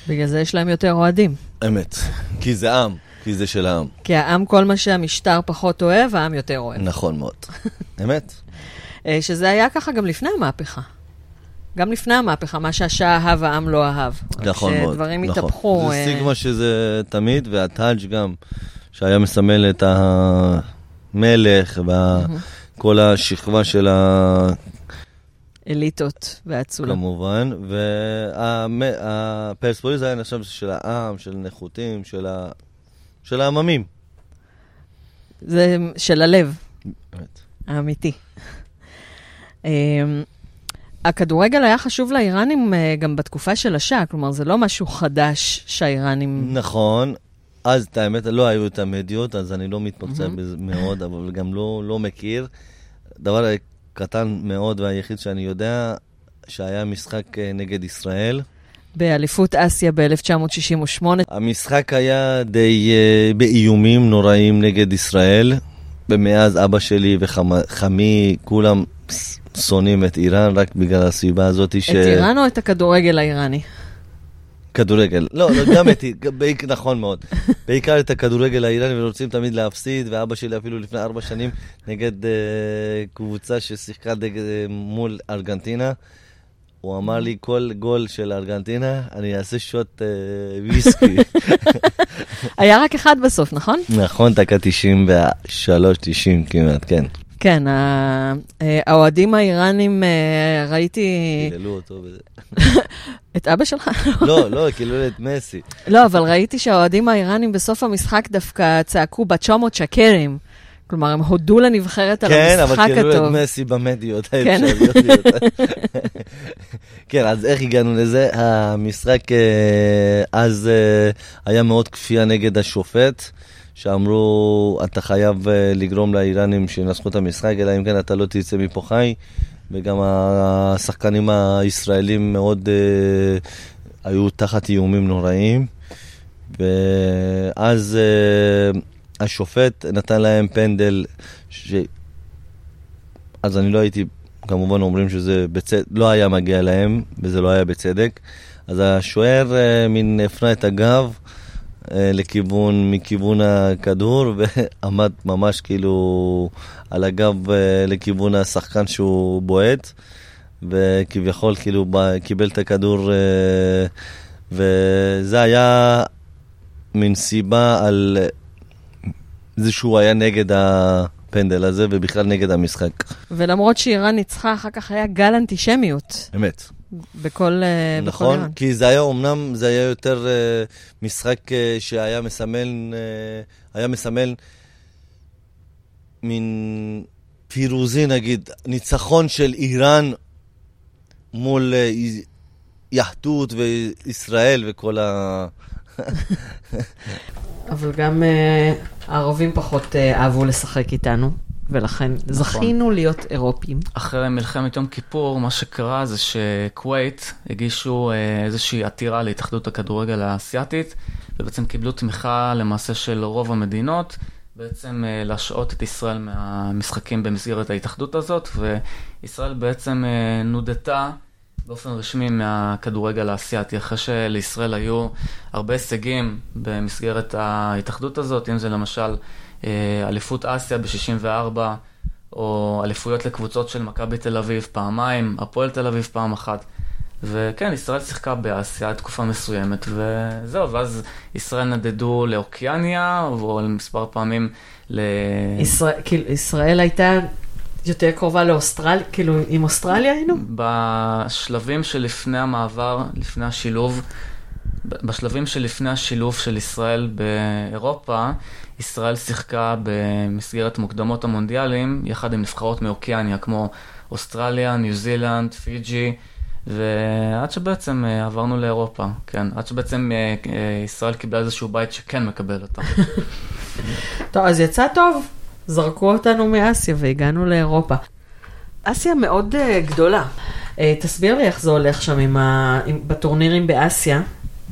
Speaker 3: בגלל זה יש להם יותר אוהדים.
Speaker 4: אמת. כי זה עם, כי זה של העם.
Speaker 3: כי העם, כל מה שהמשטר פחות אוהב, העם יותר אוהב.
Speaker 4: נכון מאוד. <laughs> אמת.
Speaker 3: אה, שזה היה ככה גם לפני המהפכה. גם לפני המהפכה, מה שהשעה אהב, העם לא אהב.
Speaker 4: נכון מאוד.
Speaker 3: כשדברים
Speaker 4: נכון.
Speaker 3: התהפכו.
Speaker 4: זה
Speaker 3: אה,
Speaker 4: סטיגמה שזה תמיד, והטאג' גם, שהיה מסמל את המלך וכל השכבה של ה...
Speaker 3: אליטות והאצולה.
Speaker 4: כמובן, והפרספוליס היה נחשב של העם, של נחותים, של, ה... של העממים.
Speaker 3: זה של הלב,
Speaker 4: באמת.
Speaker 3: האמיתי. אמ, הכדורגל היה חשוב לאיראנים אה, גם בתקופה של השאה, כלומר, זה לא משהו חדש שהאיראנים...
Speaker 4: נכון. אז את האמת, לא היו את המדיות, אז אני לא מתמקצע בזה מאוד, אבל גם לא, לא מכיר. דבר קטן מאוד והיחיד שאני יודע, שהיה משחק אה, נגד ישראל.
Speaker 3: באליפות אסיה ב-1968.
Speaker 4: המשחק היה די uh, באיומים נוראים נגד ישראל, ומאז אבא שלי וחמי, כולם שונאים את איראן רק בגלל הסיבה הזאת ש...
Speaker 3: את איראן או את הכדורגל האיראני?
Speaker 4: כדורגל. לא, לא, גם את... בעיק, נכון מאוד. בעיקר את הכדורגל האיראני, ורוצים תמיד להפסיד, ואבא שלי אפילו לפני ארבע שנים נגד uh, קבוצה ששיחקה נגד, uh, מול ארגנטינה. הוא אמר לי, כל גול של ארגנטינה, אני אעשה שוט uh, ויסקי. <laughs>
Speaker 3: היה רק אחד בסוף, נכון?
Speaker 4: נכון, דקה 93, 90 כמעט, כן.
Speaker 3: כן, אה, האוהדים האיראנים, אה, ראיתי
Speaker 4: קיללו אותו בזה. <laughs>
Speaker 3: את אבא שלך?
Speaker 4: לא, לא, קיללו את מסי.
Speaker 3: לא, אבל ראיתי שהאוהדים האיראנים בסוף המשחק דווקא צעקו בצ'ומות שקרים. כלומר, הם הודו לנבחרת על
Speaker 4: כן,
Speaker 3: המשחק
Speaker 4: אבל קיללו את
Speaker 3: הטוב.
Speaker 4: מסי במדיות
Speaker 3: כן.
Speaker 4: האפשריות ביותר. כן, אז איך הגענו לזה? המשחק אה, אז אה, היה מאוד כפייה נגד השופט, שאמרו, אתה חייב אה, לגרום לאיראנים שינצחו את המשחק, אלא אם כן אתה לא תצא מפה חי, וגם השחקנים הישראלים מאוד אה, היו תחת איומים נוראים. ואז אה, השופט נתן להם פנדל, ש... אז אני לא הייתי, כמובן אומרים שזה בצדק, לא היה מגיע להם, וזה לא היה בצדק. אז השוער אה, מין הפנה את הגב אה, לכיוון, מכיוון הכדור, <laughs> ועמד ממש כאילו על הגב אה, לכיוון השחקן שהוא בועט, וכביכול כאילו קיבל את הכדור, אה, וזה היה מין סיבה על זה שהוא היה נגד הפנדל הזה, ובכלל נגד המשחק.
Speaker 3: ולמרות שאיראן ניצחה, אחר כך היה גל אנטישמיות
Speaker 4: אמת.
Speaker 3: בכל, אה, בכל
Speaker 4: נכון,
Speaker 3: איראן.
Speaker 4: כי זה היה אומנם, זה היה יותר uh, משחק uh, שהיה מסמל, uh, היה מסמל מין פירוזי נגיד, ניצחון של איראן מול יהדות וישראל וכל ה... <laughs>
Speaker 3: אבל גם אה, הערבים פחות אה, אהבו לשחק איתנו, ולכן
Speaker 4: נכון.
Speaker 3: זכינו להיות אירופים.
Speaker 5: אחרי מלחמת יום כיפור, מה שקרה זה שכווית הגישו אה, איזושהי עתירה להתאחדות הכדורגל האסייתית, ובעצם קיבלו תמיכה למעשה של רוב המדינות, בעצם להשעות את ישראל מהמשחקים במסגרת ההתאחדות הזאת, וישראל בעצם נודתה באופן רשמי מהכדורגל האסייתי, אחרי שלישראל היו הרבה הישגים במסגרת ההתאחדות הזאת, אם זה למשל אה, אליפות אסיה ב-64, או אליפויות לקבוצות של מכבי תל אביב פעמיים, הפועל תל אביב פעם אחת. וכן, ישראל שיחקה באסיה תקופה מסוימת, וזהו, ואז ישראל נדדו לאוקיאניה, או מספר פעמים ל...
Speaker 3: ישראל, כאילו, ישראל הייתה יותר קרובה לאוסטרליה, כאילו, עם אוסטרליה היינו?
Speaker 5: בשלבים שלפני המעבר, לפני השילוב, בשלבים שלפני השילוב של ישראל באירופה, ישראל שיחקה במסגרת מוקדמות המונדיאלים, יחד עם נבחרות מאוקיאניה, כמו אוסטרליה, ניו זילנד, פיג'י, ועד שבעצם אה, עברנו לאירופה, כן, עד שבעצם אה, אה, ישראל קיבלה איזשהו בית שכן מקבל אותה. <laughs>
Speaker 3: טוב, אז יצא טוב. זרקו אותנו מאסיה והגענו לאירופה. אסיה מאוד uh, גדולה. Uh, תסביר לי איך זה הולך שם עם ה... עם... בטורנירים באסיה,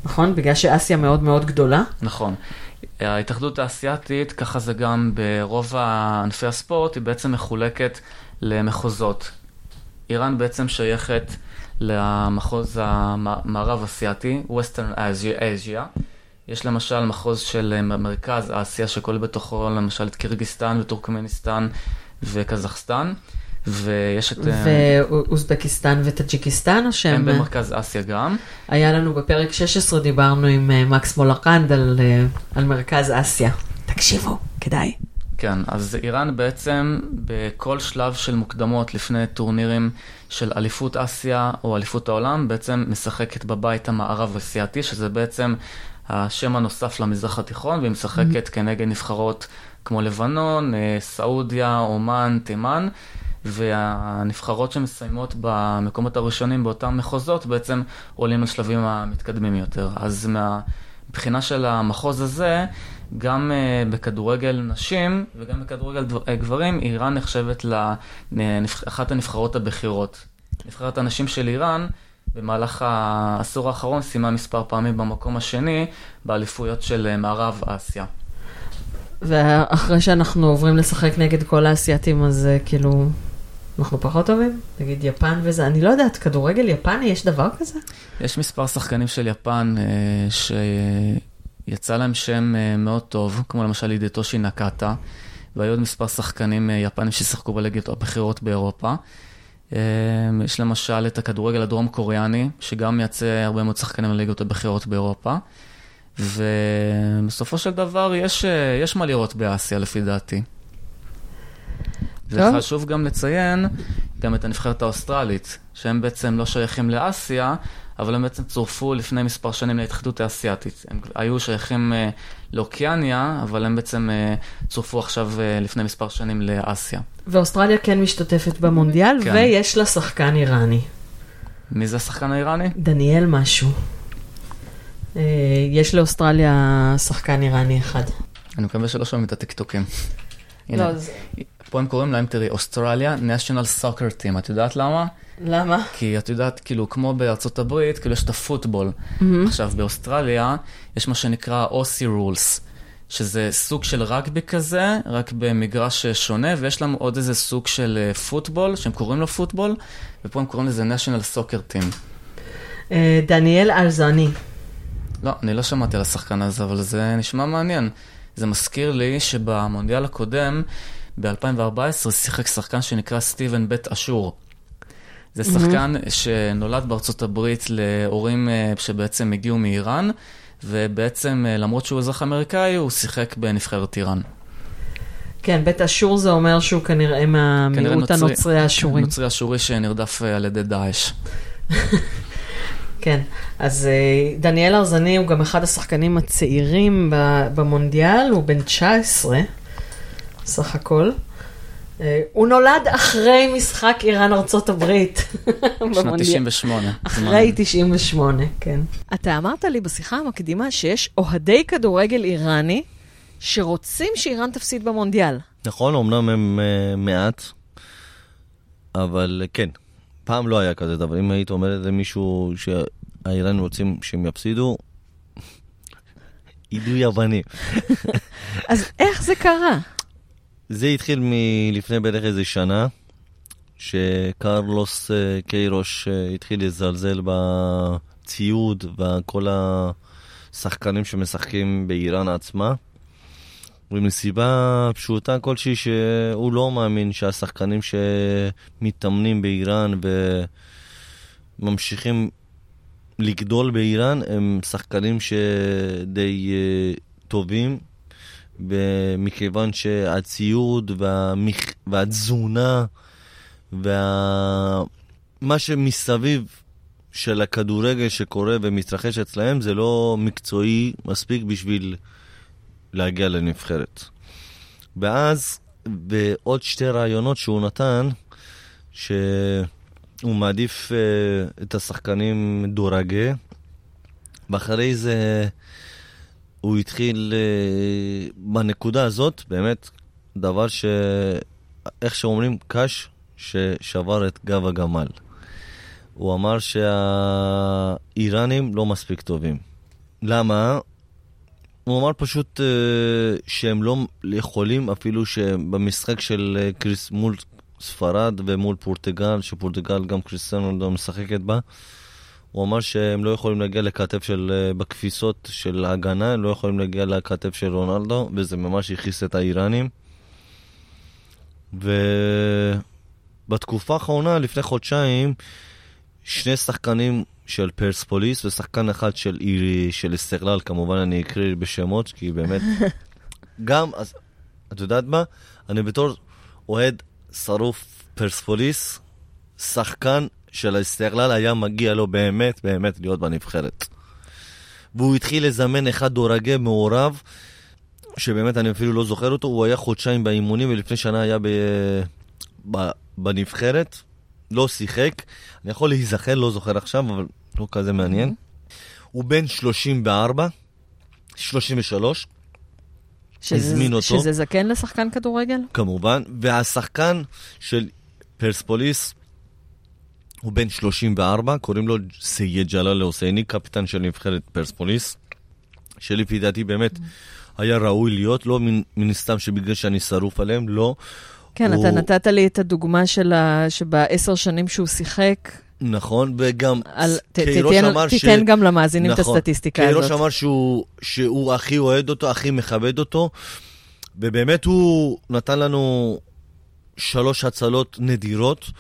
Speaker 3: נכון? בגלל שאסיה מאוד מאוד גדולה.
Speaker 5: נכון. ההתאחדות האסייתית, ככה זה גם ברוב ענפי הספורט, היא בעצם מחולקת למחוזות. איראן בעצם שייכת למחוז המערב אסייתי, Western Asia. יש למשל מחוז של מרכז אסיה שכולל בתוכו למשל את קירגיסטן וטורקמניסטן וקזחסטן. ויש את...
Speaker 3: ואוזבקיסטן וטאג'יקיסטן או שהם...
Speaker 5: הם במרכז אסיה גם.
Speaker 3: היה לנו בפרק 16, דיברנו עם אה, מקס מולרקנד על, אה, על מרכז אסיה. תקשיבו, כדאי.
Speaker 5: כן, אז איראן בעצם בכל שלב של מוקדמות לפני טורנירים של אליפות אסיה או אליפות העולם, בעצם משחקת בבית המערב אסייתי, שזה בעצם השם הנוסף למזרח התיכון, והיא משחקת mm-hmm. כנגד נבחרות כמו לבנון, אה, סעודיה, אומן, תימן. והנבחרות שמסיימות במקומות הראשונים באותם מחוזות בעצם עולים לשלבים המתקדמים יותר. אז מבחינה של המחוז הזה, גם uh, בכדורגל נשים וגם בכדורגל uh, גברים, איראן נחשבת לאחת הנבחרות הבכירות. נבחרת הנשים של איראן, במהלך העשור האחרון סיימה מספר פעמים במקום השני באליפויות של uh, מערב אסיה.
Speaker 3: ואחרי שאנחנו עוברים לשחק נגד כל האסייתים, אז כאילו, אנחנו פחות טובים? נגיד יפן וזה, אני לא יודעת, כדורגל יפני, יש דבר כזה?
Speaker 5: יש מספר שחקנים של יפן אה, שיצא להם שם אה, מאוד טוב, כמו למשל הידטושי נקטה, והיו עוד מספר שחקנים אה, יפנים ששיחקו בליגות הבכירות באירופה. אה, יש למשל את הכדורגל הדרום קוריאני, שגם מייצא הרבה מאוד שחקנים לליגות הבכירות באירופה. ובסופו של דבר יש, אה, יש מה לראות באסיה לפי דעתי. וחשוב גם לציין גם את הנבחרת האוסטרלית, שהם בעצם לא שייכים לאסיה, אבל הם בעצם צורפו לפני מספר שנים להתאחדות האסייתית. הם היו שייכים uh, לאוקיאניה, אבל הם בעצם uh, צורפו עכשיו uh, לפני מספר שנים לאסיה.
Speaker 3: ואוסטרליה כן משתתפת במונדיאל, כן. ויש לה שחקן איראני.
Speaker 5: מי זה השחקן האיראני?
Speaker 3: דניאל משהו. יש לאוסטרליה שחקן איראני אחד.
Speaker 5: אני מקווה שלא שומעים את הטיקטוקים. לא, זה... פה הם קוראים להם, תראי, אוסטרליה national soccer team, את יודעת למה?
Speaker 3: למה?
Speaker 5: כי את יודעת, כאילו, כמו בארצות הברית, כאילו יש את הפוטבול. Mm-hmm. עכשיו, באוסטרליה יש מה שנקרא אוסי רולס, שזה סוג של רגבי כזה, רק במגרש שונה, ויש לנו עוד איזה סוג של אה, פוטבול, שהם קוראים לו פוטבול, ופה הם קוראים לזה national soccer team.
Speaker 3: אה, דניאל אלזני.
Speaker 5: לא, אני לא שמעתי על השחקן הזה, אבל זה נשמע מעניין. זה מזכיר לי שבמונדיאל הקודם, ב-2014, שיחק שחקן שנקרא סטיבן בית אשור. זה שחקן mm-hmm. שנולד בארצות הברית להורים אה, שבעצם הגיעו מאיראן, ובעצם אה, למרות שהוא אזרח אמריקאי, הוא שיחק בנבחרת איראן.
Speaker 3: כן, בית אשור זה אומר שהוא כנראה מהמיעוט הנוצרי האשורי.
Speaker 5: נוצרי אשורי שנרדף אה, על ידי דאעש. <laughs>
Speaker 3: כן, אז דניאל ארזני הוא גם אחד השחקנים הצעירים במונדיאל, הוא בן 19. סך הכל. אה, הוא נולד אחרי משחק איראן ארצות הברית.
Speaker 5: שנת 98.
Speaker 3: אחרי 98, כן. אתה אמרת לי בשיחה המקדימה שיש אוהדי כדורגל איראני שרוצים שאיראן תפסיד במונדיאל.
Speaker 4: נכון, אמנם הם uh, מעט, אבל uh, כן, פעם לא היה כזה דבר. אם היית אומרת למישהו שהאיראנים רוצים שהם יפסידו, <laughs> יידוי אבנים.
Speaker 3: אז איך זה קרה?
Speaker 4: זה התחיל מלפני בערך איזה שנה, שקרלוס אה, קיירוש אה, התחיל לזלזל בציוד וכל השחקנים שמשחקים באיראן עצמה. ומסיבה פשוטה כלשהי שהוא לא מאמין שהשחקנים שמתאמנים באיראן וממשיכים לגדול באיראן הם שחקנים שדי אה, טובים מכיוון שהציוד והמח... והתזונה ומה שמסביב של הכדורגל שקורה ומתרחש אצלהם זה לא מקצועי מספיק בשביל להגיע לנבחרת. ואז, בעוד שתי רעיונות שהוא נתן, שהוא מעדיף uh, את השחקנים דורגה, ואחרי זה הוא התחיל uh, בנקודה הזאת, באמת, דבר ש... איך שאומרים, קש ששבר את גב הגמל. הוא אמר שהאיראנים לא מספיק טובים. למה? הוא אמר פשוט uh, שהם לא יכולים, אפילו שבמשחק של uh, קריס מול ספרד ומול פורטגל, שפורטגל גם קריסטיאנו לא משחקת בה, הוא אמר שהם לא יכולים להגיע לכתף של, uh, בקפיסות של ההגנה, הם לא יכולים להגיע לכתף של רונלדו, וזה ממש הכעיס את האיראנים. ובתקופה האחרונה, לפני חודשיים, שני שחקנים של פרספוליס ושחקן אחד של, של אסטרלל, כמובן אני אקריא בשמות, כי באמת... <laughs> גם, אז, את יודעת מה? אני בתור אוהד שרוף פרספוליס, שחקן של אסטרלל היה מגיע לו באמת באמת להיות בנבחרת. והוא התחיל לזמן אחד דורגה מעורב, שבאמת אני אפילו לא זוכר אותו, הוא היה חודשיים באימונים ולפני שנה היה ב... ב... בנבחרת, לא שיחק. אני יכול להיזכר, לא זוכר עכשיו, אבל לא כזה מעניין. הוא בן 34, 33. הזמין אותו.
Speaker 3: שזה זקן לשחקן כדורגל?
Speaker 4: כמובן, והשחקן של פרספוליס הוא בן 34, קוראים לו סייד ג'לאל הוסייני, קפיטן של נבחרת פרספוליס, שלפי דעתי באמת היה ראוי להיות, לא מן הסתם שבגלל שאני שרוף עליהם, לא.
Speaker 3: כן, הוא... אתה נתת לי את הדוגמה של ה... שבעשר שנים שהוא שיחק...
Speaker 4: נכון, וגם
Speaker 3: על... קיירוש תיתן, אמר ש... תיתן גם למאזינים נכון, את הסטטיסטיקה הזאת.
Speaker 4: קיירוש אמר שהוא, שהוא הכי אוהד אותו, הכי מכבד אותו, ובאמת הוא נתן לנו שלוש הצלות נדירות,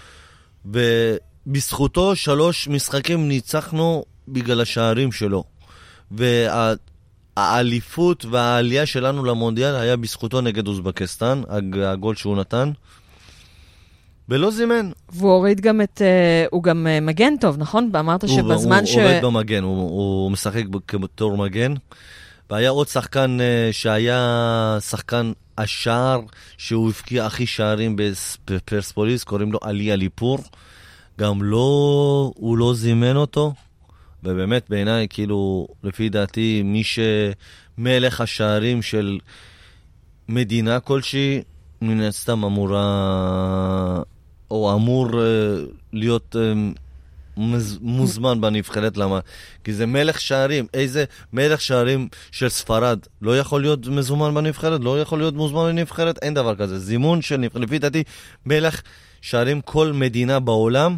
Speaker 4: ובזכותו שלוש משחקים ניצחנו בגלל השערים שלו. וה... האליפות והעלייה שלנו למונדיאל היה בזכותו נגד אוזבקיסטן, הגול שהוא נתן. ולא זימן.
Speaker 3: והוא הוריד גם את... Uh, הוא גם uh, מגן טוב, נכון? אמרת שבזמן
Speaker 4: הוא,
Speaker 3: ש...
Speaker 4: הוא עובד במגן, הוא, הוא משחק בתור מגן. והיה עוד שחקן uh, שהיה שחקן השער, שהוא הבקיע הכי שערים בפרספוליס, קוראים לו עלי אליפור. גם לא, הוא לא זימן אותו. ובאמת בעיניי, כאילו, לפי דעתי, מי שמלך השערים של מדינה כלשהי, מן הסתם אמורה, או אמור uh, להיות uh, מוזמן בנבחרת, למה? כי זה מלך שערים. איזה מלך שערים של ספרד לא יכול להיות מזומן בנבחרת? לא יכול להיות מוזמן בנבחרת? אין דבר כזה. זימון של נבחרת, לפי דעתי, מלך שערים כל מדינה בעולם.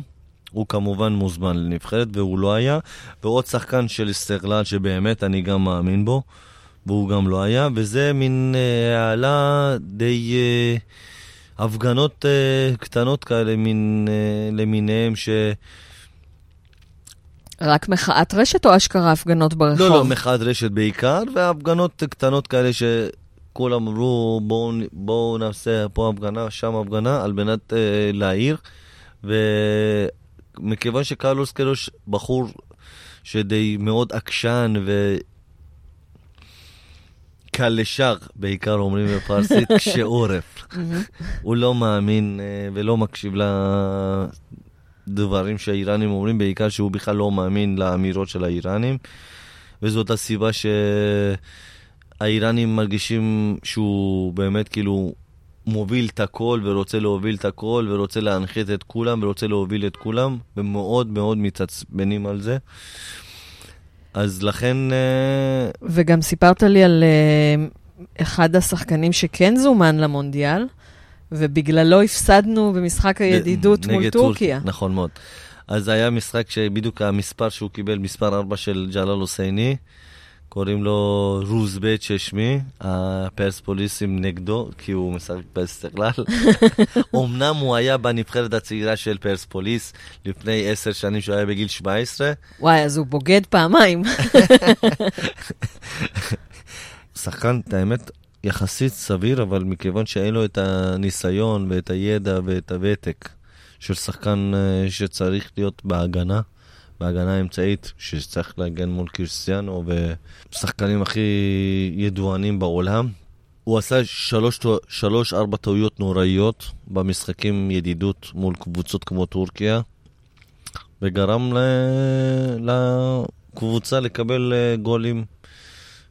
Speaker 4: הוא כמובן מוזמן לנבחרת, והוא לא היה. ועוד שחקן של אסטרלן, שבאמת אני גם מאמין בו, והוא גם לא היה, וזה מין אה, העלה די... אה, הפגנות אה, קטנות כאלה, מין אה, למיניהם, ש...
Speaker 3: רק מחאת רשת או אשכרה הפגנות ברחוב?
Speaker 4: לא, לא, מחאת רשת בעיקר, והפגנות קטנות כאלה שכולם אמרו, בואו בוא נעשה פה הפגנה, שם הפגנה, על מנת אה, להעיר. מכיוון שקרלוס קרוש בחור שדי מאוד עקשן ו... קל לשר, בעיקר אומרים בפרסית, <laughs> קשה עורף. הוא לא מאמין אה, ולא מקשיב לדברים שהאיראנים אומרים, בעיקר שהוא בכלל לא מאמין לאמירות של האיראנים. וזאת הסיבה שהאיראנים מרגישים שהוא באמת כאילו מוביל את הכל ורוצה להוביל את הכל ורוצה להנחית את כולם ורוצה להוביל את כולם ומאוד מאוד מתעצבנים על זה. אז לכן... אה,
Speaker 3: וגם סיפרת לי על uh, אחד השחקנים שכן זומן למונדיאל, ובגללו הפסדנו במשחק הידידות מול טורקיה.
Speaker 4: נכון מאוד. אז היה משחק שבדיוק המספר שהוא קיבל, מספר 4 של ג'לאל הוסייני. קוראים לו רוזבט ששמי, הפרספוליסים נגדו, כי הוא משחק באסטרלל. <laughs> אמנם הוא היה בנבחרת הצעירה של פרספוליס לפני עשר שנים, שהוא היה בגיל 17.
Speaker 3: וואי, אז הוא בוגד פעמיים. <laughs>
Speaker 4: שחקן, את האמת, יחסית סביר, אבל מכיוון שאין לו את הניסיון ואת הידע ואת הוותק של שחקן אה, שצריך להיות בהגנה, בהגנה האמצעית, שצריך להגן מול קריסטיאנו ושחקנים הכי ידוענים בעולם. הוא עשה שלוש, שלוש ארבע טעויות נוראיות במשחקים ידידות מול קבוצות כמו טורקיה, וגרם ל... לקבוצה לקבל אה, גולים,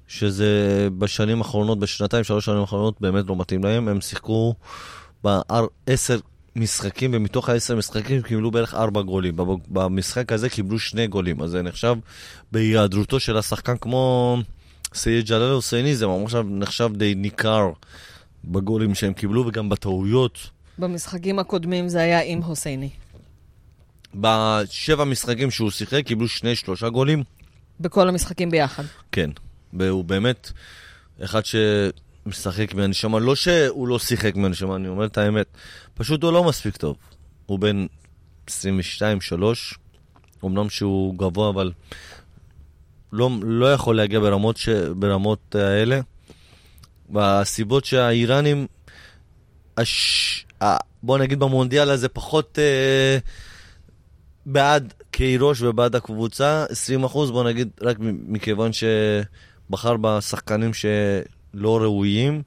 Speaker 4: שזה בשנים האחרונות, בשנתיים, שלוש שנים האחרונות, באמת לא מתאים להם. הם שיחקו בעשר משחקים, ומתוך העשר משחקים קיבלו בערך ארבע גולים. במשחק הזה קיבלו שני גולים, אז זה נחשב בהיעדרותו של השחקן כמו סייד ג'לאל הוסייני, זה ממש נחשב די ניכר בגולים שהם קיבלו וגם בטעויות.
Speaker 3: במשחקים הקודמים זה היה עם הוסייני.
Speaker 4: בשבע משחקים שהוא שיחק קיבלו שני, שלושה גולים.
Speaker 3: בכל המשחקים ביחד.
Speaker 4: כן, והוא באמת אחד ש... משחק מהנשמה, לא שהוא לא שיחק מהנשמה, אני אומר את האמת, פשוט הוא לא מספיק טוב. הוא בן 22-3, אמנם שהוא גבוה, אבל לא, לא יכול להגיע ברמות, ש... ברמות האלה. והסיבות שהאיראנים, הש... בוא נגיד במונדיאל הזה, פחות אה, בעד קיירוש ובעד הקבוצה, 20%, בוא נגיד רק מכיוון שבחר בשחקנים ש... לא ראויים,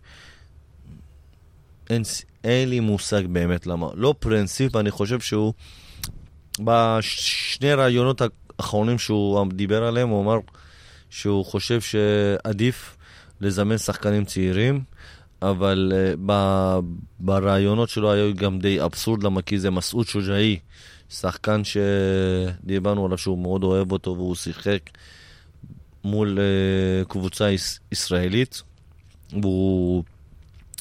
Speaker 4: אין, אין לי מושג באמת למה. לא פרינסיפ, אני חושב שהוא, בשני רעיונות האחרונים שהוא דיבר עליהם, הוא אמר שהוא חושב שעדיף לזמן שחקנים צעירים, אבל uh, ברעיונות שלו היה גם די אבסורד, למה כי זה מסעוד שוג'אי, שחקן שדיברנו עליו שהוא מאוד אוהב אותו והוא שיחק מול uh, קבוצה יש, ישראלית. והוא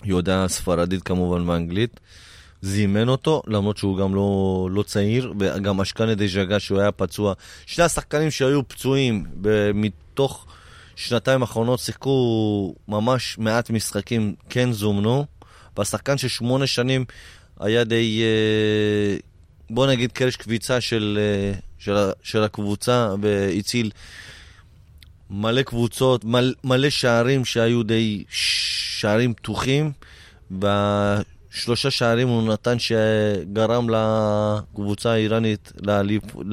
Speaker 4: יודע ספרדית כמובן ואנגלית. זימן אותו, למרות שהוא גם לא, לא צעיר, וגם אשכנה דז'גה שהוא היה פצוע. שני השחקנים שהיו פצועים מתוך שנתיים האחרונות שיחקו ממש מעט משחקים, כן זומנו, והשחקן של שמונה שנים היה די, אה, בוא נגיד קרש קביצה של, אה, של, של הקבוצה, והציל מלא קבוצות, מלא, מלא שערים שהיו די שערים פתוחים, והשלושה שערים הוא נתן שגרם לקבוצה האיראנית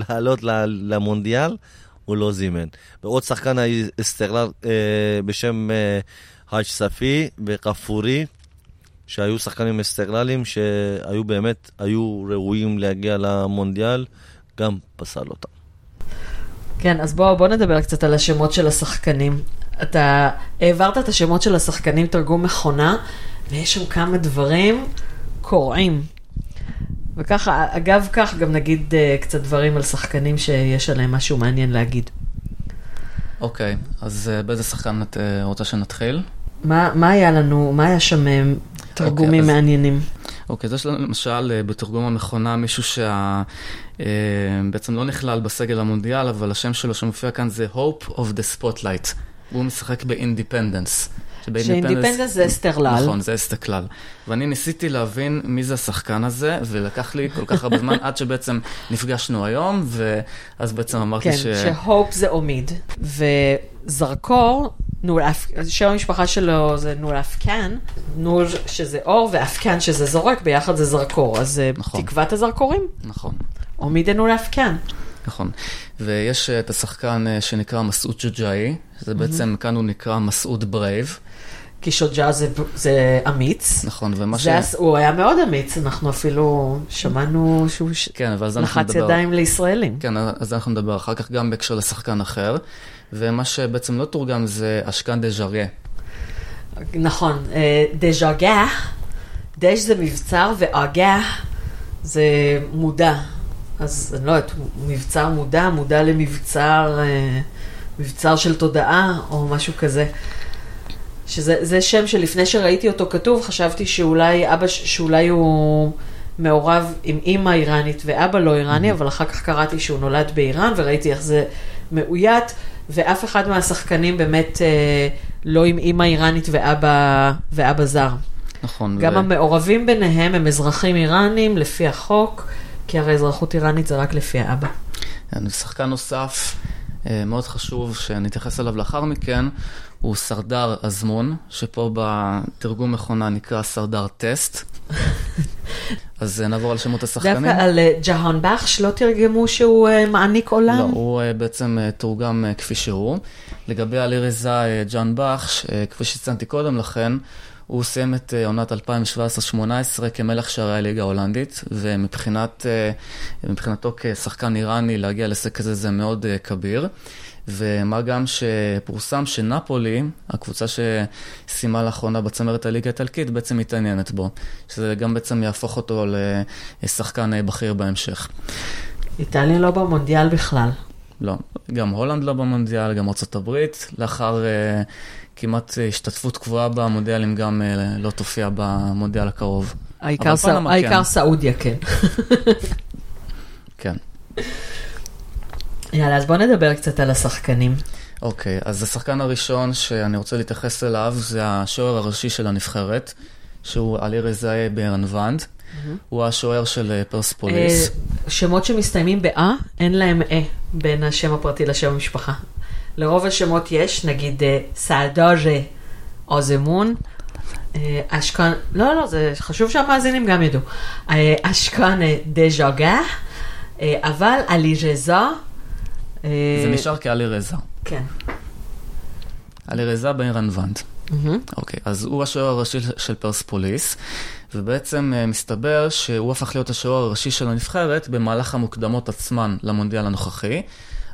Speaker 4: לעלות למונדיאל, הוא לא זימן. ועוד שחקן האסטרלר אה, בשם אה, האג' ספי וקפורי, שהיו שחקנים אסטרללים שהיו באמת, היו ראויים להגיע למונדיאל, גם פסל אותם.
Speaker 3: כן, אז בואו בוא נדבר קצת על השמות של השחקנים. אתה העברת את השמות של השחקנים תרגום מכונה, ויש שם כמה דברים קורעים. וככה, אגב כך גם נגיד uh, קצת דברים על שחקנים שיש עליהם משהו מעניין להגיד.
Speaker 5: אוקיי, okay, אז uh, באיזה שחקן את uh, רוצה שנתחיל?
Speaker 3: מה, מה היה לנו, מה היה שם תרגומים okay, אוקיי, מעניינים?
Speaker 5: אוקיי, אז יש לנו למשל בתרגום המכונה מישהו שבעצם לא נכלל בסגל המונדיאל, אבל השם שלו שמופיע כאן זה Hope of the Spotlight. והוא משחק באינדיפנדנס.
Speaker 3: שאינדיפנדנס זה אסתקלל.
Speaker 5: נכון, זה אסתקלל. ואני ניסיתי להבין מי זה השחקן הזה, ולקח לי כל כך הרבה זמן <laughs> עד שבעצם נפגשנו היום, ואז בעצם אמרתי
Speaker 3: כן,
Speaker 5: ש...
Speaker 3: כן, ש Hope זה עומיד, וזרקור, נור, שם המשפחה שלו זה נור אפקן, נור שזה אור ואפקן שזה זורק, ביחד זה זרקור, אז נכון. תקוות הזרקורים.
Speaker 5: נכון.
Speaker 3: עומיד נור אפקן.
Speaker 5: נכון. ויש את השחקן שנקרא מסעוד שוג'אעי, זה בעצם, כאן הוא נקרא מסעוד Brave.
Speaker 3: כי שוג'ה זה, זה אמיץ.
Speaker 5: נכון, ומה
Speaker 3: ש... זה, הוא היה מאוד אמיץ, אנחנו אפילו שמענו שהוא
Speaker 5: כן,
Speaker 3: לחץ ידיים לישראלים.
Speaker 5: כן, אז אנחנו נדבר אחר כך גם בהקשר לשחקן אחר, ומה שבעצם לא תורגם זה אשכן דז'ריה.
Speaker 3: נכון, אה, דז'רגה, דז' זה מבצר ואגה זה מודע. אז אני לא יודעת, מבצר מודע, מודע למבצר, אה, מבצר של תודעה או משהו כזה. שזה שם שלפני שראיתי אותו כתוב, חשבתי שאולי אבא, שאולי הוא מעורב עם אימא איראנית ואבא לא איראני, mm-hmm. אבל אחר כך קראתי שהוא נולד באיראן וראיתי איך זה מאוית, ואף אחד מהשחקנים באמת אה, לא עם אימא איראנית ואבא, ואבא זר.
Speaker 5: נכון.
Speaker 3: גם ו... המעורבים ביניהם הם אזרחים איראנים לפי החוק, כי הרי אזרחות איראנית זה רק לפי האבא.
Speaker 5: שחקן נוסף אה, מאוד חשוב שנתייחס אליו לאחר מכן, הוא סרדר אזמון, שפה בתרגום מכונה נקרא סרדר טסט. <laughs> אז אה, נעבור על שמות השחקנים.
Speaker 3: דווקא על אה, ג'האן בחש לא תרגמו שהוא אה, מעניק עולם?
Speaker 5: לא, הוא בעצם תורגם כפי שהוא. לגבי אה, ג'אן בחש, כפי שציינתי קודם לכן, הוא סיים את עונת 2017-2018 כמלך שערי הליגה ההולנדית, ומבחינתו כשחקן איראני להגיע להישג כזה זה מאוד כביר. ומה גם שפורסם שנפולי, הקבוצה שסיימה לאחרונה בצמרת הליגה האיטלקית, בעצם מתעניינת בו, שזה גם בעצם יהפוך אותו לשחקן אה, בכיר בהמשך.
Speaker 3: איטליה לא במונדיאל בכלל.
Speaker 5: לא, גם הולנד לא במונדיאל, גם ארה"ב, לאחר uh, כמעט uh, השתתפות קבועה במונדיאלים, גם uh, לא תופיע במונדיאל הקרוב.
Speaker 3: העיקר.
Speaker 5: פנמה
Speaker 3: העיקר
Speaker 5: כן.
Speaker 3: סעודיה, כן.
Speaker 5: כן.
Speaker 3: יאללה, אז בוא נדבר קצת על השחקנים.
Speaker 5: אוקיי, אז השחקן הראשון שאני רוצה להתייחס אליו זה השוער הראשי של הנבחרת, שהוא עלי רזאי ברנוונד. הוא השוער של אה, פרספוליס.
Speaker 3: אה, שמות שמסתיימים ב-אה, אין להם אה בין השם הפרטי לשם המשפחה. לרוב השמות יש, נגיד אה, סעדאז'ה אוזמון, אה, אשכן, לא, לא, זה חשוב שהמאזינים גם ידעו. אשכן דז'גה, אה, אבל עלי רזה. אה,
Speaker 5: זה נשאר כעלי רזה.
Speaker 3: כן.
Speaker 5: עלי רזה ברנוונד.
Speaker 3: מהמם.
Speaker 5: אוקיי, אז הוא השוער הראשי של פרספוליס, ובעצם אה, מסתבר שהוא הפך להיות השוער הראשי של הנבחרת במהלך המוקדמות עצמן למונדיאל הנוכחי.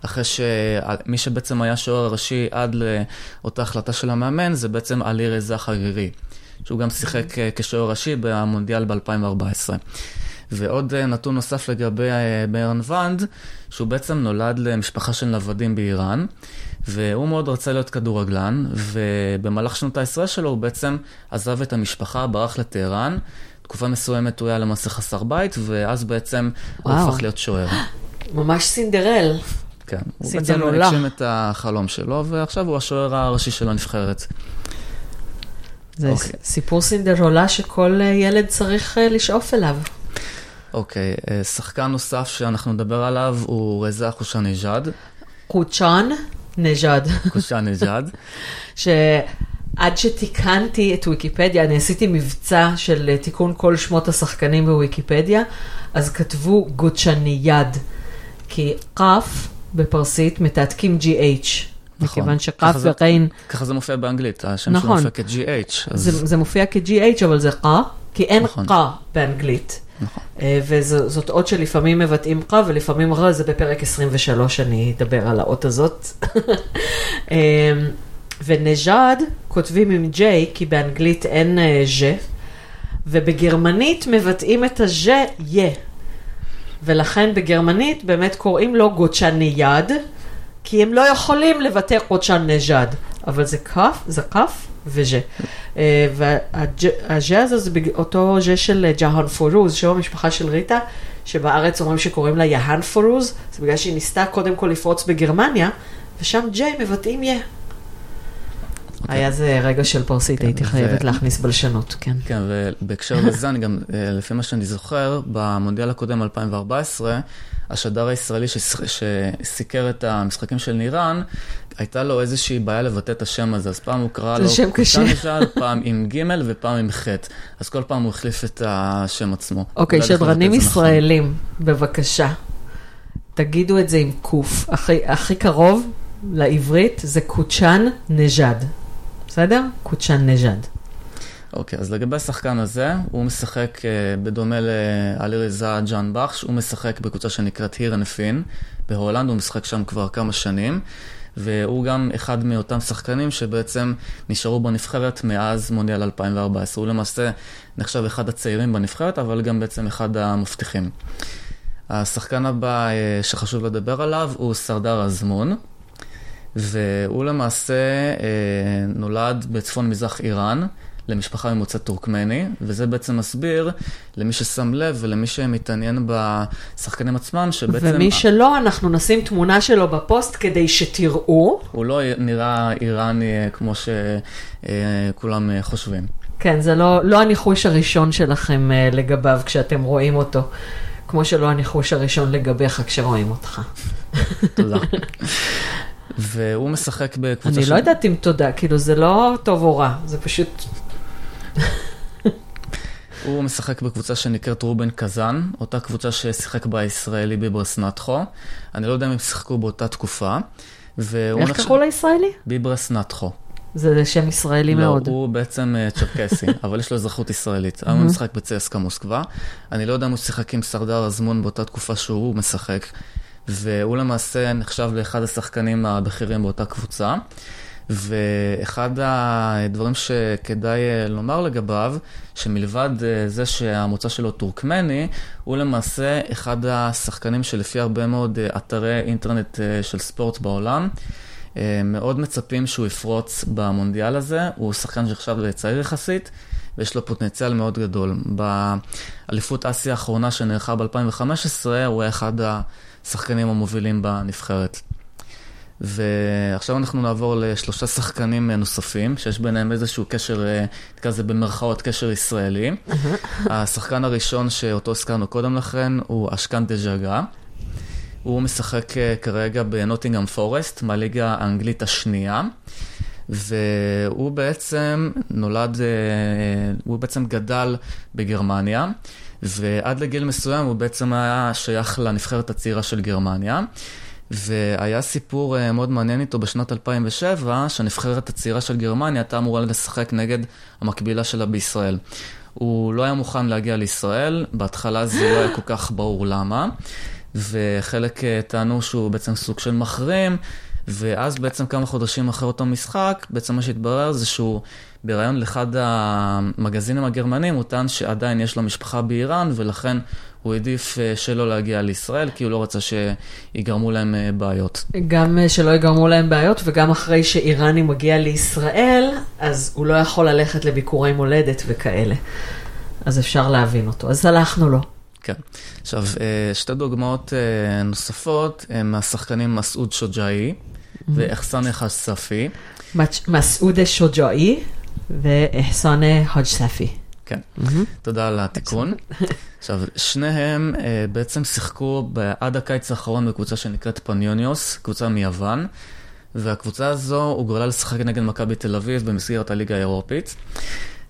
Speaker 5: אחרי שמי שבעצם היה שוער הראשי עד לאותה החלטה של המאמן, זה בעצם עלי רזה חרירי, שהוא גם שיחק אה, כשוער ראשי במונדיאל ב-2014. ועוד אה, נתון נוסף לגבי אה, ברן ואנד, שהוא בעצם נולד למשפחה של נוודים באיראן, והוא מאוד רצה להיות כדורגלן, ובמהלך שנות העשרה שלו הוא בעצם עזב את המשפחה, ברח לטהרן. תקופה מסוימת הוא היה למעשה חסר בית, ואז בעצם הוא
Speaker 3: וואו.
Speaker 5: הפך להיות שוער.
Speaker 3: ממש סינדרל.
Speaker 5: כן, הוא בעצם. הגשים את החלום שלו, ועכשיו הוא השוער הראשי של הנבחרת.
Speaker 3: זה
Speaker 5: אוקיי.
Speaker 3: סיפור סינדרולה שכל אה, ילד צריך לשאוף אליו.
Speaker 5: אוקיי, אה, שחקן נוסף שאנחנו נדבר עליו הוא רזה חושנג'אד,
Speaker 3: קוצ'אן נג'אד.
Speaker 5: חושנג'אד. <laughs>
Speaker 3: שעד שתיקנתי את ויקיפדיה, אני עשיתי מבצע של אה, תיקון כל שמות השחקנים בוויקיפדיה, אז כתבו גוצ'ניאד, כי קף בפרסית מתעתקים GH.
Speaker 5: נכון.
Speaker 3: מכיוון
Speaker 5: זה-
Speaker 3: וריין,
Speaker 5: ככה זה מופיע באנגלית, השם
Speaker 3: נכון.
Speaker 5: שלו מופיע כ-GH. אז
Speaker 3: זה, זה מופיע כ-GH, אבל זה qa, כי אין
Speaker 5: נכון.
Speaker 3: qa באנגלית.
Speaker 5: נכון.
Speaker 3: אה, וזאת אות שלפעמים מבטאים qa ולפעמים ר, זה בפרק 23, אני אדבר על האות הזאת. <laughs> אה, ונז'אד כותבים עם J, כי באנגלית אין אה, ז'ה, ובגרמנית מבטאים את הז'ה יה. ולכן בגרמנית באמת קוראים לו גוצ'ניאד, כי הם לא יכולים לבטא קוצ'ן נז'אד, אבל זה כף, זה כף וז'ה. אה, והז'ה הזה זה אותו ז'ה של ג'האן פורוז, שם המשפחה של ריטה, שבארץ אומרים שקוראים לה יהאן פורוז, זה בגלל שהיא ניסתה קודם כל לפרוץ בגרמניה, ושם ג'יי מבטאים יה. היה זה רגע של פרסית, הייתי
Speaker 5: ו-
Speaker 3: חייבת להכניס בלשנות, כן.
Speaker 5: כן, ובהקשר לזה, אני גם, אה, לפי מה שאני זוכר, במונדיאל הקודם, 2014, השדר הישראלי שס- שסיקר את המשחקים של נירן, הייתה לו איזושהי בעיה לבטא את השם הזה, אז פעם הוא קרא לו
Speaker 3: שם קשה.
Speaker 5: קושאנג'אד, פעם עם ג' ופעם עם ח', אז כל פעם הוא החליף את השם עצמו.
Speaker 3: אוקיי, שדרנים
Speaker 5: נכון.
Speaker 3: ישראלים, בבקשה, תגידו את זה עם קוף. הכי, הכי קרוב לעברית זה קוצ'אן נז'אד. בסדר? קוצ'אן נז'אד.
Speaker 5: אוקיי, אז לגבי השחקן הזה, הוא משחק אה, בדומה לעלי רזה ג'אן בחש, הוא משחק בקבוצה שנקראת הירן פין בהולנד, הוא משחק שם כבר כמה שנים, והוא גם אחד מאותם שחקנים שבעצם נשארו בנבחרת מאז מונדיאל 2014. הוא למעשה נחשב אחד הצעירים בנבחרת, אבל גם בעצם אחד המבטיחים. השחקן הבא אה, שחשוב לדבר עליו הוא סרדר אזמון. והוא למעשה אה, נולד בצפון מזרח איראן, למשפחה ממוצא טורקמני, וזה בעצם מסביר למי ששם לב ולמי שמתעניין בשחקנים עצמם, שבעצם
Speaker 3: ומי שלא, אנחנו נשים תמונה שלו בפוסט כדי שתראו.
Speaker 5: הוא לא נראה איראני אה, כמו שכולם אה, חושבים.
Speaker 3: כן, זה לא, לא הניחוש הראשון שלכם אה, לגביו כשאתם רואים אותו, כמו שלא הניחוש הראשון לגביך כשרואים אותך. <laughs>
Speaker 5: תודה. והוא משחק בקבוצה
Speaker 3: אני לא יודעת אם תודה, כאילו זה לא טוב או רע, זה פשוט... <laughs>
Speaker 5: הוא משחק בקבוצה שנקראת רובן קזאן, אותה קבוצה ששיחק בה הישראלי ביברס נטחו. אני לא יודע אם הם שיחקו באותה תקופה.
Speaker 3: איך קראו לישראלי?
Speaker 5: ביברס נטחו.
Speaker 3: זה שם ישראלי
Speaker 5: לא,
Speaker 3: מאוד.
Speaker 5: לא, הוא בעצם אה, צ'רקסי, <laughs> אבל יש לו אזרחות ישראלית. היום הוא משחק בצסקה מוסקבה. אני לא יודע אם הוא שיחק עם סרדר אזמון באותה תקופה שהוא משחק, והוא למעשה נחשב לאחד השחקנים הבכירים באותה קבוצה. ואחד הדברים שכדאי אה, לומר לגביו, שמלבד אה, זה שהמוצא שלו טורקמני, הוא למעשה אחד השחקנים שלפי הרבה מאוד אתרי אינטרנט של ספורט בעולם, מאוד מצפים שהוא יפרוץ במונדיאל הזה, הוא שחקן שעכשיו צעיר יחסית, ויש לו פוטנציאל מאוד גדול. באליפות אסיה האחרונה שנערכה ב-2015, הוא היה אחד השחקנים המובילים בנבחרת. ועכשיו אנחנו נעבור לשלושה שחקנים נוספים, שיש ביניהם איזשהו קשר, נקרא לזה במרכאות קשר ישראלי. <laughs> השחקן הראשון שאותו הזכרנו קודם לכן הוא אשכן דז'גה. הוא משחק אה, כרגע בנוטינגאם פורסט, מהליגה האנגלית השנייה. והוא בעצם נולד, אה, הוא בעצם גדל בגרמניה, ועד לגיל מסוים הוא בעצם היה שייך לנבחרת הצעירה של גרמניה. והיה סיפור אה, מאוד מעניין איתו בשנת 2007, שהנבחרת הצעירה של גרמניה הייתה אמורה לשחק נגד המקבילה שלה בישראל. הוא לא היה מוכן להגיע לישראל, בהתחלה זה לא היה כל כך ברור למה. וחלק אה, טענו שהוא בעצם סוג של מחרים, ואז בעצם כמה חודשים אחרי אותו משחק, בעצם מה שהתברר זה שהוא בריאיון לאחד המגזינים הגרמנים, הוא טען שעדיין יש לו משפחה באיראן, ולכן הוא העדיף אה, שלא להגיע לישראל, כי הוא לא רצה שיגרמו להם אה, בעיות.
Speaker 3: גם שלא יגרמו להם בעיות, וגם אחרי שאיראני מגיע לישראל, אז הוא לא יכול ללכת לביקורי מולדת וכאלה. אז אפשר להבין אותו. אז הלכנו לו.
Speaker 5: כן. עכשיו, אה, שתי דוגמאות אה, נוספות הן מהשחקנים מסעוד שוג'אי ואחסאנה חספי.
Speaker 3: מסעוד שוג'אי ואחסאנה חג'ספי.
Speaker 5: כן, תודה על התיקון. <laughs> עכשיו, שניהם אה, בעצם שיחקו עד הקיץ האחרון בקבוצה שנקראת פניוניוס, קבוצה מיוון, והקבוצה הזו הוגרלה לשחק נגד מכבי תל אביב במסגרת הליגה האירופית.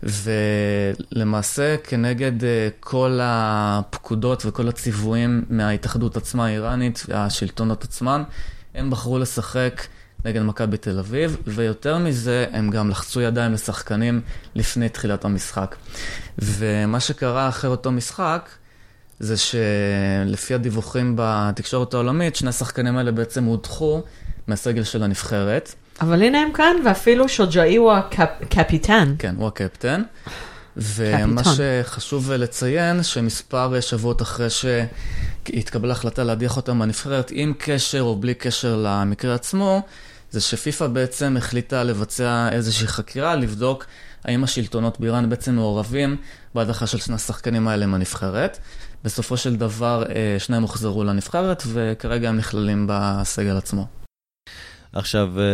Speaker 5: ולמעשה כנגד אה, כל הפקודות וכל הציוויים מההתאחדות עצמה האיראנית והשלטונות עצמן, הם בחרו לשחק נגד מכבי תל אביב, ויותר מזה, הם גם לחצו ידיים לשחקנים לפני תחילת המשחק. ומה שקרה אחרי אותו משחק, זה שלפי הדיווחים בתקשורת העולמית, שני השחקנים האלה בעצם הודחו מהסגל של הנבחרת.
Speaker 3: אבל הנה הם כאן, ואפילו שוג'אי הוא הקפיטן.
Speaker 5: כן, הוא הקפטן. ומה שחשוב לציין, שמספר שבועות אחרי שהתקבלה החלטה להדיח אותם מהנבחרת, עם קשר או בלי קשר למקרה עצמו, זה שפיפ"א בעצם החליטה לבצע איזושהי חקירה, לבדוק האם השלטונות באיראן בעצם מעורבים בהדחה של שני השחקנים האלה מהנבחרת. בסופו של דבר אה, שניהם הוחזרו לנבחרת, וכרגע הם נכללים בסגל עצמו.
Speaker 4: עכשיו, אה,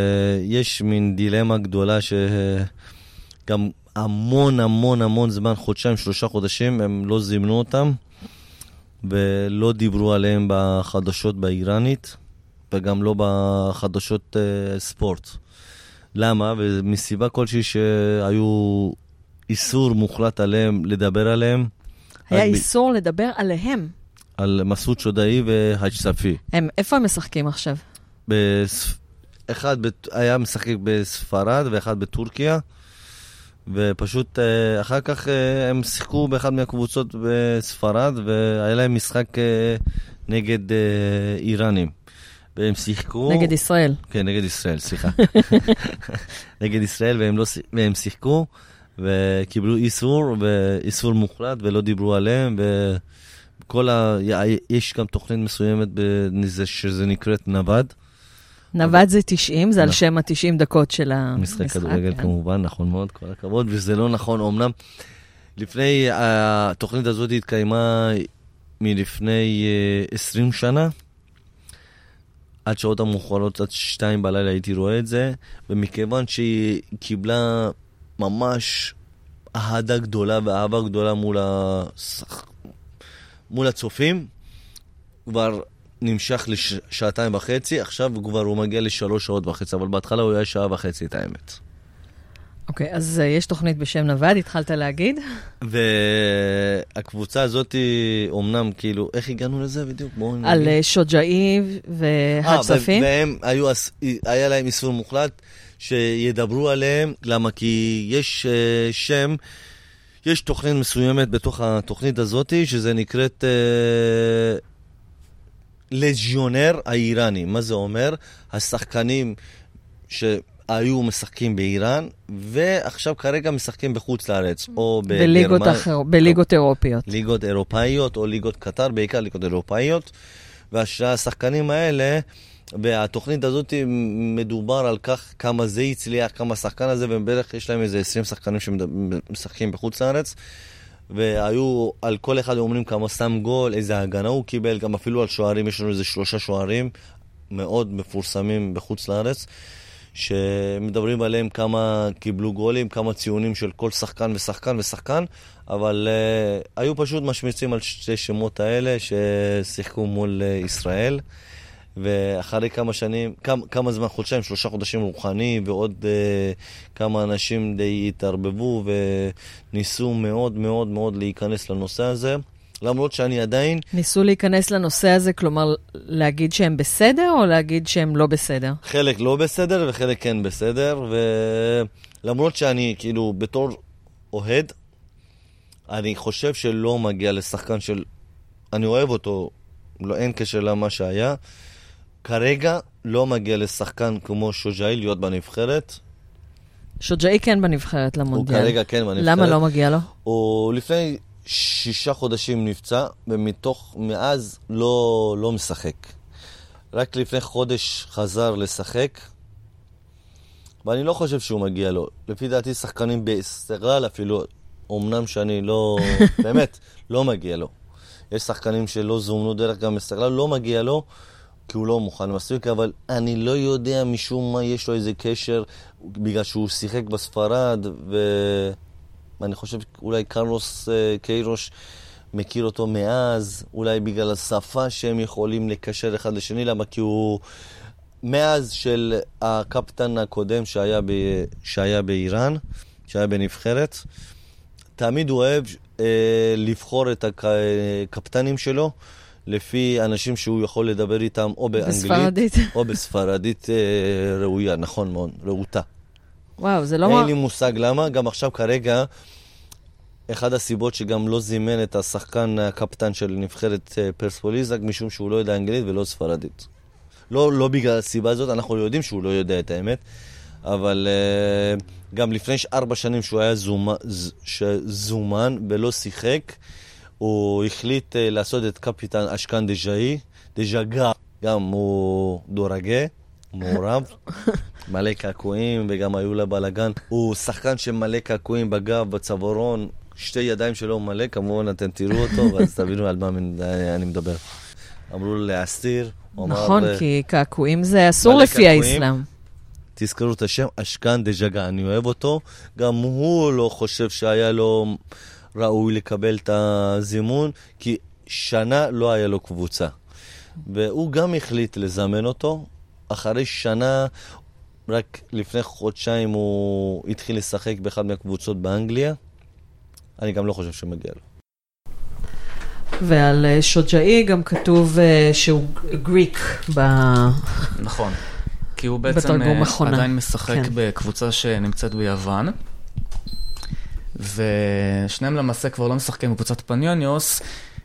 Speaker 4: יש מין דילמה גדולה שגם המון המון המון זמן, חודשיים, שלושה חודשים, הם לא זימנו אותם ולא דיברו עליהם בחדשות באיראנית וגם לא בחדשות uh, ספורט. למה? ומסיבה כלשהי שהיו איסור מוחלט עליהם לדבר עליהם.
Speaker 3: היה איסור ב... לדבר עליהם?
Speaker 4: על מסעוד שודאי והאג' ספי.
Speaker 3: הם, איפה הם משחקים עכשיו?
Speaker 4: בספ... אחד היה משחק בספרד ואחד בטורקיה, ופשוט אה, אחר כך אה, הם שיחקו באחד מהקבוצות בספרד, והיה להם משחק אה, נגד איראנים. והם שיחקו...
Speaker 3: נגד ישראל.
Speaker 4: כן, נגד ישראל, סליחה. <laughs> נגד ישראל, והם, לא, והם שיחקו, וקיבלו איסור, ואיסור מוחלט, ולא דיברו עליהם, וכל ה... יש גם תוכנית מסוימת בזה, שזה נקראת נווד.
Speaker 3: נווד זה 90, זה על שם ה-90 דקות של המשחק.
Speaker 4: משחק כדורגל כן. כמובן, נכון מאוד, כל הכבוד, וזה לא נכון, אמנם לפני, התוכנית הזאת התקיימה מלפני 20 אה, שנה, עד שעות המאוחרות, עד שתיים בלילה הייתי רואה את זה, ומכיוון שהיא קיבלה ממש אהדה גדולה ואהבה גדולה מול, השח... מול הצופים, כבר נמשך לשעתיים וחצי, עכשיו כבר הוא מגיע לשלוש שעות וחצי, אבל בהתחלה הוא היה שעה וחצי, את האמת.
Speaker 3: אוקיי, אז uh, יש תוכנית בשם נווד, התחלת להגיד.
Speaker 4: והקבוצה הזאת, אומנם, כאילו, איך הגענו לזה בדיוק? בואו נגיד.
Speaker 3: על uh, שוג'אי והצפים.
Speaker 4: והם, היו, היה להם איסור מוחלט שידברו עליהם, למה? כי יש uh, שם, יש תוכנית מסוימת בתוך התוכנית הזאת, שזה נקראת... Uh, לג'יונר האיראני. מה זה אומר? השחקנים שהיו משחקים באיראן, ועכשיו כרגע משחקים בחוץ לארץ, או
Speaker 3: בליגות אחרות, בליגות אירופיות.
Speaker 4: ליגות אירופאיות או ליגות קטר, בעיקר ליגות אירופאיות. והשחקנים האלה, והתוכנית הזאת מדובר על כך כמה זה הצליח, כמה השחקן הזה, ובערך יש להם איזה 20 שחקנים שמשחקים בחוץ לארץ. והיו על כל אחד אומרים כמה שם גול, איזה הגנה הוא קיבל, גם אפילו על שוערים, יש לנו איזה שלושה שוערים מאוד מפורסמים בחוץ לארץ, שמדברים עליהם כמה קיבלו גולים, כמה ציונים של כל שחקן ושחקן ושחקן, אבל uh, היו פשוט משמיצים על שתי שמות האלה ששיחקו מול uh, ישראל. ואחרי כמה שנים, כמה, כמה זמן, חודשיים, שלושה חודשים רוחני, ועוד uh, כמה אנשים די התערבבו וניסו מאוד מאוד מאוד להיכנס לנושא הזה. למרות שאני עדיין...
Speaker 3: ניסו להיכנס לנושא הזה, כלומר, להגיד שהם בסדר או להגיד שהם לא בסדר?
Speaker 4: חלק לא בסדר וחלק כן בסדר, ולמרות שאני, כאילו, בתור אוהד, אני חושב שלא מגיע לשחקן של... אני אוהב אותו, לא, אין קשר למה שהיה. כרגע לא מגיע לשחקן כמו שוג'אי להיות בנבחרת.
Speaker 3: שוג'אי כן בנבחרת למונדיאל.
Speaker 4: הוא כרגע כן בנבחרת.
Speaker 3: למה לא מגיע לו?
Speaker 4: הוא לפני שישה חודשים נפצע, ומתוך, מאז לא, לא משחק. רק לפני חודש חזר לשחק, ואני לא חושב שהוא מגיע לו. לפי דעתי שחקנים באסטרל אפילו, אמנם שאני לא, <laughs> באמת, לא מגיע לו. יש שחקנים שלא זומנו דרך גם אסטרל, לא מגיע לו. כי הוא לא מוכן מספיק, אבל אני לא יודע משום מה יש לו איזה קשר, בגלל שהוא שיחק בספרד, ואני חושב אולי קרלוס אה, קיירוש מכיר אותו מאז, אולי בגלל השפה שהם יכולים לקשר אחד לשני, למה? כי הוא... מאז של הקפטן הקודם שהיה, ב... שהיה באיראן, שהיה בנבחרת, תמיד הוא אוהב אה, לבחור את הקפטנים שלו. לפי אנשים שהוא יכול לדבר איתם או באנגלית, בספרדית. או בספרדית אה, ראויה, נכון מאוד, רהוטה.
Speaker 3: וואו, זה לא...
Speaker 4: אין מה... לי מושג למה, גם עכשיו כרגע, אחד הסיבות שגם לא זימן את השחקן הקפטן של נבחרת אה, פרספוליזק, משום שהוא לא יודע אנגלית ולא ספרדית. לא, לא בגלל הסיבה הזאת, אנחנו יודעים שהוא לא יודע את האמת, אבל uh, גם לפני ארבע שנים שהוא היה זומה, זומן ולא שיחק, הוא החליט אה, לעשות את קפיטן אשכן דז'אי, דז'גה, גם הוא דורגה, מעורב, מלא קעקועים וגם היו לה בלאגן. הוא שחקן שמלא קעקועים בגב, בצווארון, שתי ידיים שלו מלא, כמובן אתם תראו אותו, ואז תבינו על מה אני מדבר. אמרו לו להסתיר,
Speaker 3: נכון, אמר, כי קעקועים זה אסור לפי האסלאם.
Speaker 4: תזכרו את השם, אשכן דז'גה, אני אוהב אותו. גם הוא לא חושב שהיה לו ראוי לקבל את הזימון, כי שנה לא היה לו קבוצה. והוא גם החליט לזמן אותו. אחרי שנה, רק לפני חודשיים הוא התחיל לשחק באחד מהקבוצות באנגליה. אני גם לא חושב שמגיע לו.
Speaker 3: ועל אה, שוג'אי גם כתוב אה, שהוא גריק ב...
Speaker 5: נכון. כי הוא בעצם אה, עדיין משחק כן. בקבוצה שנמצאת ביוון. ושניהם למעשה כבר לא משחקים בקבוצת פניוניוס.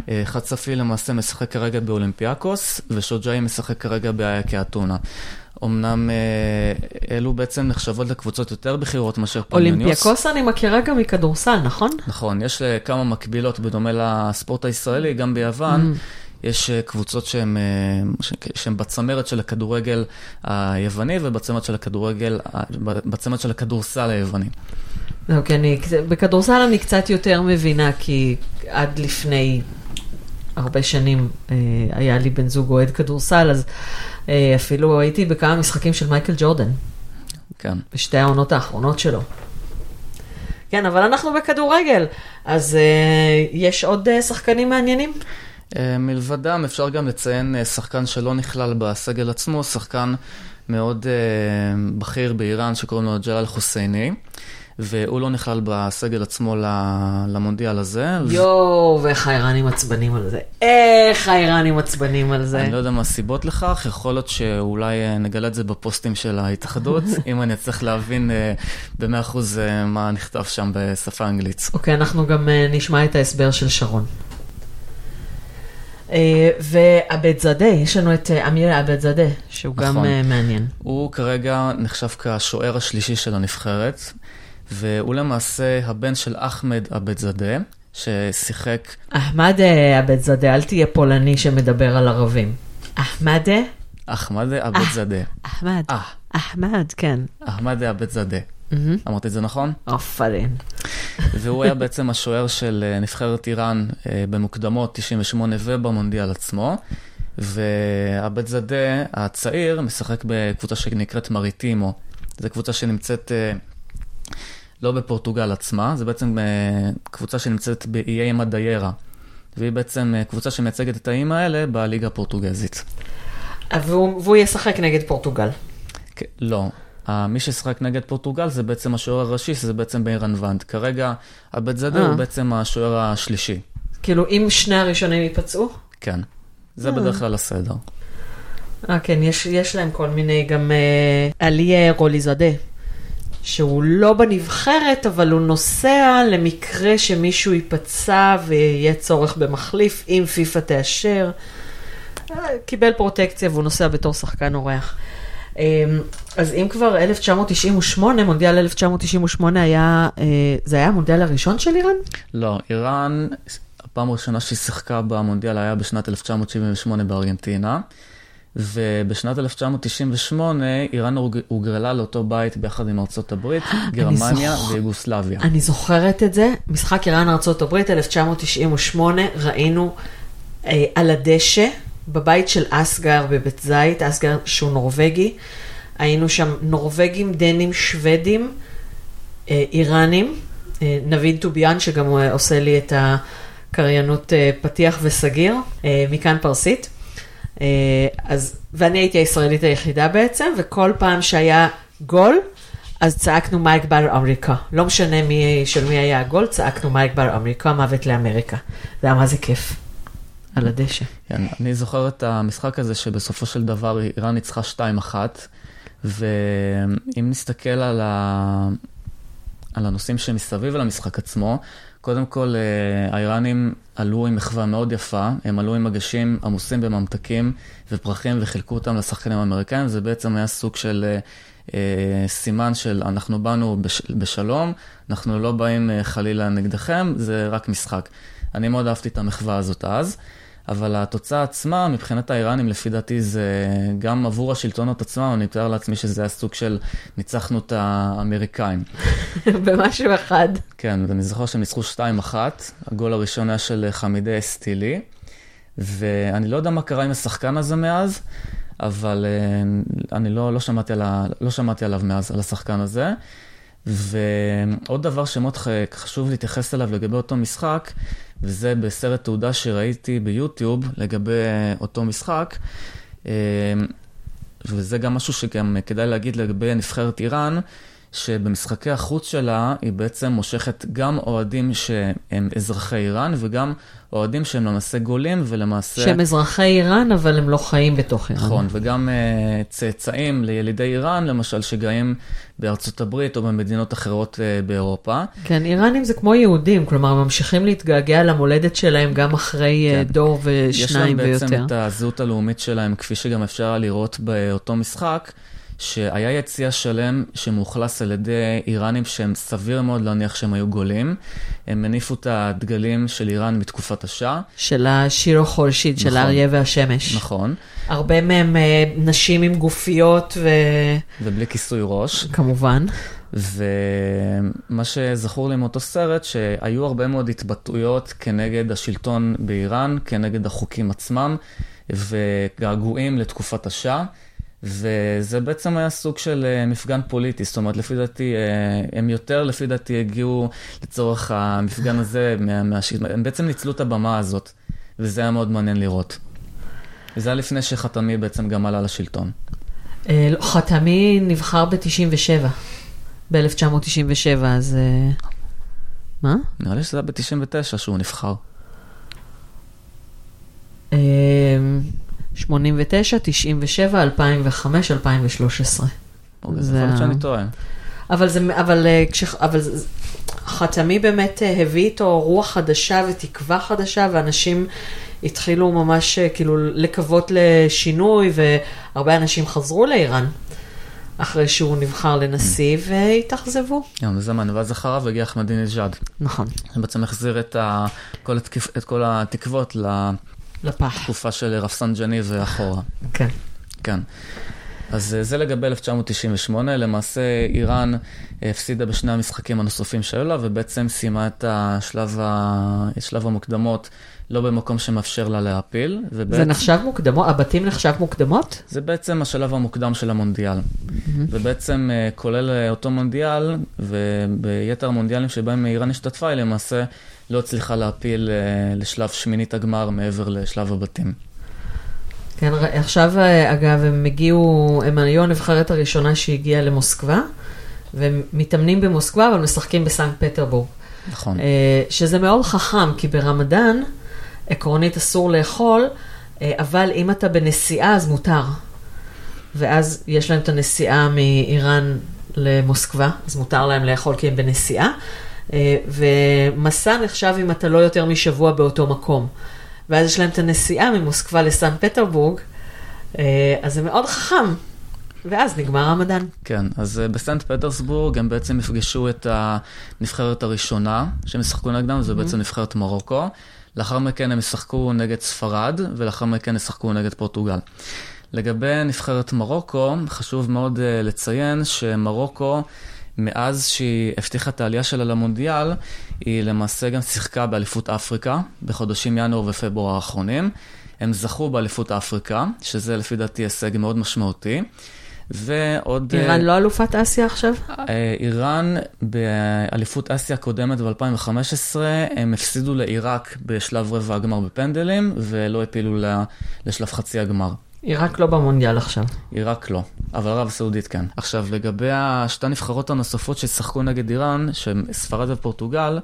Speaker 5: אה, חאג' צפי למעשה משחק כרגע באולימפיאקוס, ושוג'אעי משחק כרגע באאק אתונה. אמנם אה, אלו בעצם נחשבות לקבוצות יותר בכירות מאשר פניוניוס.
Speaker 3: אולימפיאקוס אני מכירה גם מכדורסל, נכון?
Speaker 5: נכון, יש אה, כמה מקבילות בדומה לספורט הישראלי, גם ביוון. Mm. יש קבוצות שהן בצמרת של הכדורגל היווני ובצמרת של הכדורגל, בצמרת של הכדורסל היווני.
Speaker 3: כי אני, בכדורסל אני קצת יותר מבינה, כי עד לפני הרבה שנים אה, היה לי בן זוג אוהד כדורסל, אז אה, אפילו הייתי בכמה משחקים של מייקל ג'ורדן.
Speaker 5: כן.
Speaker 3: בשתי העונות האחרונות שלו. כן, אבל אנחנו בכדורגל, אז אה, יש עוד שחקנים מעניינים?
Speaker 5: מלבדם אפשר גם לציין שחקן שלא נכלל בסגל עצמו, שחקן מאוד בכיר באיראן שקוראים לו ג'לאל חוסייני. והוא לא נכלל בסגל עצמו למונדיאל הזה.
Speaker 3: יואו, ואיך האיראנים עצבנים על זה. איך האיראנים עצבנים על זה.
Speaker 5: אני לא יודע מה הסיבות לכך, יכול להיות שאולי אה, נגלה את זה בפוסטים של ההתאחדות, <laughs> אם אני אצליח להבין אה, במאה אחוז אה, מה נכתב שם בשפה אנגלית.
Speaker 3: אוקיי, אנחנו גם נשמע את ההסבר של שרון. ועבד זאדה, יש לנו את אמיר עבד זאדה, שהוא גם
Speaker 5: נכון.
Speaker 3: אה, מעניין.
Speaker 5: הוא כרגע נחשב כשוער השלישי של הנבחרת, והוא למעשה הבן של אחמד עבד זאדה, ששיחק,
Speaker 3: אחמד אה, עבד זאדה, אל תהיה פולני שמדבר על ערבים. אחמד?
Speaker 5: אחמד עבד זאדה.
Speaker 3: אחמד.
Speaker 5: אה,
Speaker 3: אחמד, כן.
Speaker 5: אחמד עבד זאדה. אמרתי את זה נכון?
Speaker 3: עופרים.
Speaker 5: והוא היה בעצם השוער של אה, נבחרת איראן אה, במוקדמות 98 ובמונדיאל עצמו. ועבד זאדה הצעיר משחק בקבוצה שנקראת מריטימו. זו קבוצה שנמצאת אה, לא בפורטוגל עצמה, זה בעצם אה, קבוצה שנמצאת באיי מדיירה. והיא בעצם אה, קבוצה שמייצגת את האיים האלה בליגה הפורטוגזית.
Speaker 3: אה, והוא והוא ישחק נגד פורטוגל.
Speaker 5: כן, לא. מי ששיחק נגד פורטוגל זה בעצם השוער הראשי, שזה בעצם בירן ואנד. כרגע עבד זאדה
Speaker 3: אה.
Speaker 5: הוא בעצם השוער השלישי.
Speaker 3: כאילו, אם שני הראשונים ייפצעו?
Speaker 5: כן. זה
Speaker 3: אה.
Speaker 5: בדרך כלל הסדר.
Speaker 3: אה, כן, יש, יש להם כל מיני, גם אה, עלי אה, רוליזאדה, שהוא לא בנבחרת, אבל הוא נוסע למקרה שמישהו ייפצע ויהיה צורך במחליף, אם פיפ"א תאשר. אה, קיבל פרוטקציה והוא נוסע בתור שחקן אורח. אה, אז אם כבר 1998, מונדיאל 1998 היה, אה, זה היה המונדיאל הראשון של איראן?
Speaker 5: לא, איראן, הפעם הראשונה שהיא שיחקה במונדיאל היה בשנת 1978 בארגנטינה, ובשנת 1998 איראן הוגרלה לאותו בית ביחד עם ארצות הברית, <gasps> גרמניה
Speaker 3: זוכ-
Speaker 5: ויוגוסלביה.
Speaker 3: אני זוכרת את זה, משחק איראן ארה"ב 1998, ראינו אה, על הדשא בבית של אסגר בבית זית, אסגר שהוא נורבגי, היינו שם נורבגים, דנים, שוודים, אה, איראנים, אה, נביד טוביאן שגם אה, עושה לי את הקריינות אה, פתיח וסגיר, אה, מכאן פרסית. אה, אז, ואני הייתי הישראלית היחידה בעצם, וכל פעם שהיה גול, אז צעקנו מייק בר אמריקה. לא משנה מי, של מי היה הגול, צעקנו מייק בר אמריקה, מוות לאמריקה. זה היה מה זה כיף. על הדשא.
Speaker 5: כן, אני זוכר את המשחק הזה שבסופו של דבר איראן ניצחה 2-1, ואם נסתכל על, ה... על הנושאים שמסביב למשחק עצמו, קודם כל אה, האיראנים עלו עם מחווה מאוד יפה, הם עלו עם מגשים עמוסים בממתקים ופרחים וחילקו אותם לשחקנים האמריקאים, זה בעצם היה סוג של אה, אה, סימן של אנחנו באנו בש... בשלום, אנחנו לא באים אה, חלילה נגדכם, זה רק משחק. אני מאוד אהבתי את המחווה הזאת אז. אבל התוצאה עצמה, מבחינת האיראנים, לפי דעתי זה גם עבור השלטונות עצמם, אני מתאר לעצמי שזה היה סוג של ניצחנו את האמריקאים. <laughs>
Speaker 3: במשהו אחד.
Speaker 5: כן, ואני זוכר שהם ניצחו 2-1, הגול הראשון היה של חמידי אסטילי, ואני לא יודע מה קרה עם השחקן הזה מאז, אבל אה, אני לא, לא, שמעתי על ה, לא שמעתי עליו מאז, על השחקן הזה. ועוד דבר שמאוד חשוב להתייחס אליו לגבי אותו משחק, וזה בסרט תעודה שראיתי ביוטיוב לגבי אותו משחק, אה, וזה גם משהו שגם כדאי להגיד לגבי נבחרת איראן, שבמשחקי החוץ שלה היא בעצם מושכת גם אוהדים שהם אזרחי איראן וגם אוהדים שהם למעשה גולים ולמעשה...
Speaker 3: שהם אזרחי איראן, אבל הם לא חיים בתוך איראן.
Speaker 5: נכון, וגם uh, צאצאים לילידי איראן, למשל, שגרים בארצות הברית או במדינות אחרות uh, באירופה.
Speaker 3: כן, איראנים זה כמו יהודים, כלומר, ממשיכים להתגעגע למולדת שלהם גם אחרי
Speaker 5: כן.
Speaker 3: כן. דור
Speaker 5: יש
Speaker 3: ושניים
Speaker 5: להם בעצם
Speaker 3: ויותר.
Speaker 5: את הזהות הלאומית שלהם, כפי שגם אפשר לראות באותו משחק, שהיה יציע שלם שמאוכלס על ידי איראנים שהם סביר מאוד להניח שהם היו גולים. הם הניפו את הדגלים של איראן מתקופת השאה.
Speaker 3: של השירו חורשיד, של
Speaker 5: נכון.
Speaker 3: האריה והשמש.
Speaker 5: נכון,
Speaker 3: הרבה מהם אה, נשים עם גופיות,
Speaker 5: ובלי כיסוי ראש.
Speaker 3: וכמובן.
Speaker 5: ומה שזכור לי מאותו סרט, שהיו הרבה מאוד התבטאויות כנגד השלטון באיראן, כנגד החוקים עצמם, וגעגועים לתקופת השאה. וזה בעצם היה סוג של אה, מפגן פוליטי, זאת אומרת, לפי דעתי, אה, הם יותר, לפי דעתי, הגיעו לצורך המפגן הזה, מה, מה, הם בעצם ניצלו את הבמה הזאת, וזה היה מאוד מעניין לראות. וזה היה לפני שחתמי בעצם גם עלה לשלטון.
Speaker 3: אה, לא, חתמי נבחר ב-97. ב-1997, אז... מה?
Speaker 5: נראה לי שזה היה ב-99 שהוא נבחר.
Speaker 3: אה, 89, 97, 2005, 2013.
Speaker 5: אוקיי,
Speaker 3: זה
Speaker 5: יכול להיות שאני טועה.
Speaker 3: אבל זה, אבל, אה, כש, אבל חתמי באמת אה, הביא איתו רוח חדשה ותקווה חדשה, ואנשים התחילו ממש אה, כאילו לקוות לשינוי, והרבה אנשים חזרו לאיראן אחרי שהוא נבחר לנשיא, והתאכזבו.
Speaker 5: גם זה מעניין, ואז אחריו הגיע אחמדינג'אד.
Speaker 3: נכון,
Speaker 5: זה בעצם החזיר את, ה... כל, התקפ... את כל התקוות
Speaker 3: לפח.
Speaker 5: לתקופה של רפסנג'אני ואחורה.
Speaker 3: כן.
Speaker 5: כן. אז אה, זה לגבי 1998, למעשה איראן אה, הפסידה בשני המשחקים הנוספים שהיו לה, ובעצם סיימה את השלב, ה... את שלב המוקדמות לא במקום שמאפשר לה להעפיל.
Speaker 3: זה
Speaker 5: ובעצם...
Speaker 3: נחשב מוקדמות? הבתים נחשב מוקדמות?
Speaker 5: זה בעצם השלב המוקדם של המונדיאל. ובעצם אה, כולל אותו מונדיאל, וביתר המונדיאלים שבהם איראן השתתפה, היא למעשה לא הצליחה להעפיל אה, לשלב שמינית הגמר מעבר לשלב הבתים.
Speaker 3: כן, עכשיו, אה, אגב, הם הגיעו, הם היו הנבחרת הראשונה שהגיעה למוסקבה, והם מתאמנים במוסקבה, אבל משחקים בסנקט פטרבורג.
Speaker 5: נכון.
Speaker 3: אה, שזה מאוד חכם, כי ברמדאן, עקרונית אסור לאכול, אה, אבל אם אתה בנסיעה, אז מותר. ואז יש להם את הנסיעה מאיראן למוסקבה, אז מותר להם לאכול כי הם בנסיעה. אה, ומסע נחשב אם אתה לא יותר משבוע באותו מקום. ואז יש להם את הנסיעה ממוסקבה לסן פטרבורג, אה, אז זה מאוד חכם. ואז נגמר רמדאן.
Speaker 5: כן, אז אה, בסנט פטרסבורג הם בעצם יפגשו את הנבחרת הראשונה שהם ישחקו נגדם, זה בעצם נבחרת מרוקו. לאחר מכן הם ישחקו נגד ספרד, ולאחר מכן ישחקו נגד פורטוגל. לגבי נבחרת מרוקו, חשוב מאוד uh, לציין שמרוקו, מאז שהיא הבטיחה את העלייה שלה למונדיאל, היא למעשה גם שיחקה באליפות אפריקה בחודשים ינואר ופברואר האחרונים. הם זכו באליפות אפריקה, שזה לפי דעתי הישג מאוד משמעותי. ועוד... אה,
Speaker 3: איראן לא אלופת אסיה עכשיו?
Speaker 5: אה, איראן באליפות אסיה הקודמת ב-2015, הם הפסידו לעיראק בשלב רבע הגמר בפנדלים, ולא הפילו לשלב חצי הגמר.
Speaker 3: עיראק לא במונדיאל עכשיו.
Speaker 5: עיראק לא, אבל ערב הסעודית כן. עכשיו, לגבי השתי הנבחרות הנוספות ששיחקו נגד איראן, שהן ספרד ופורטוגל,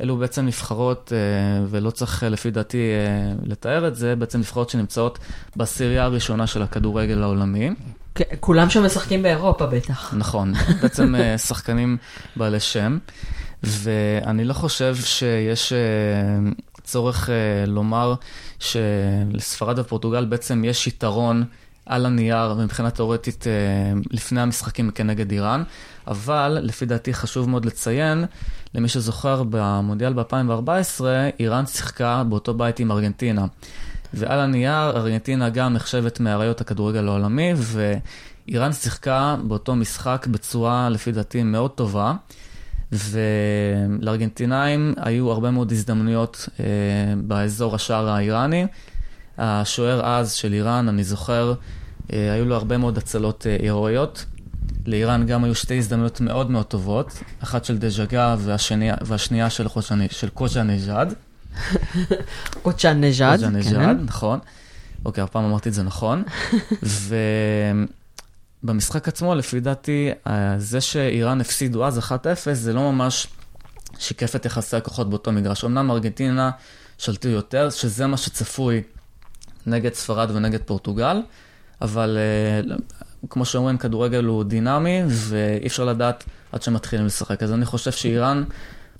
Speaker 5: אלו בעצם נבחרות, אה, ולא צריך אה, לפי דעתי אה, לתאר את זה, בעצם נבחרות שנמצאות בעשירייה הראשונה של הכדורגל העולמי.
Speaker 3: כן, כולם שם משחקים באירופה בטח.
Speaker 5: נכון, <laughs> בעצם שחקנים בעלי שם, ואני לא חושב שיש צורך לומר שלספרד ופורטוגל בעצם יש יתרון על הנייר ומבחינה תאורטית אה, לפני המשחקים כנגד איראן, אבל לפי דעתי חשוב מאוד לציין, למי שזוכר במונדיאל ב-2014, איראן שיחקה באותו בית עם ארגנטינה. ועל הנייר, ארגנטינה גם נחשבת מאריות הכדורגל העולמי, ואיראן שיחקה באותו משחק בצורה, לפי דעתי, מאוד טובה. ולארגנטינאים היו הרבה מאוד הזדמנויות אה, באזור השער האיראני. השוער אז של איראן, אני זוכר, אה, היו לו הרבה מאוד הצלות אה, הירואיות. לאיראן גם היו שתי הזדמנויות מאוד מאוד טובות, אחת של דז'אגה והשנייה, והשנייה של, גוצ'אני, של קוצ'אנג'אד. <laughs>
Speaker 3: קוצ'אן נג'אד. כן.
Speaker 5: נכון. אוקיי, הפעם אמרתי את זה נכון. <laughs> ובמשחק עצמו, לפי דעתי, אה, זה שאיראן הפסידו אז 1-0, זה לא ממש שיקף את יחסי הכוחות באותו מגרש. אמנם ארגנטינה שלטו יותר, שזה מה שצפוי נגד ספרד ונגד פורטוגל, אבל אה, כמו שאומרים, כדורגל הוא דינמי, ואי אפשר לדעת עד שמתחילים לשחק. אז אני חושב שאיראן...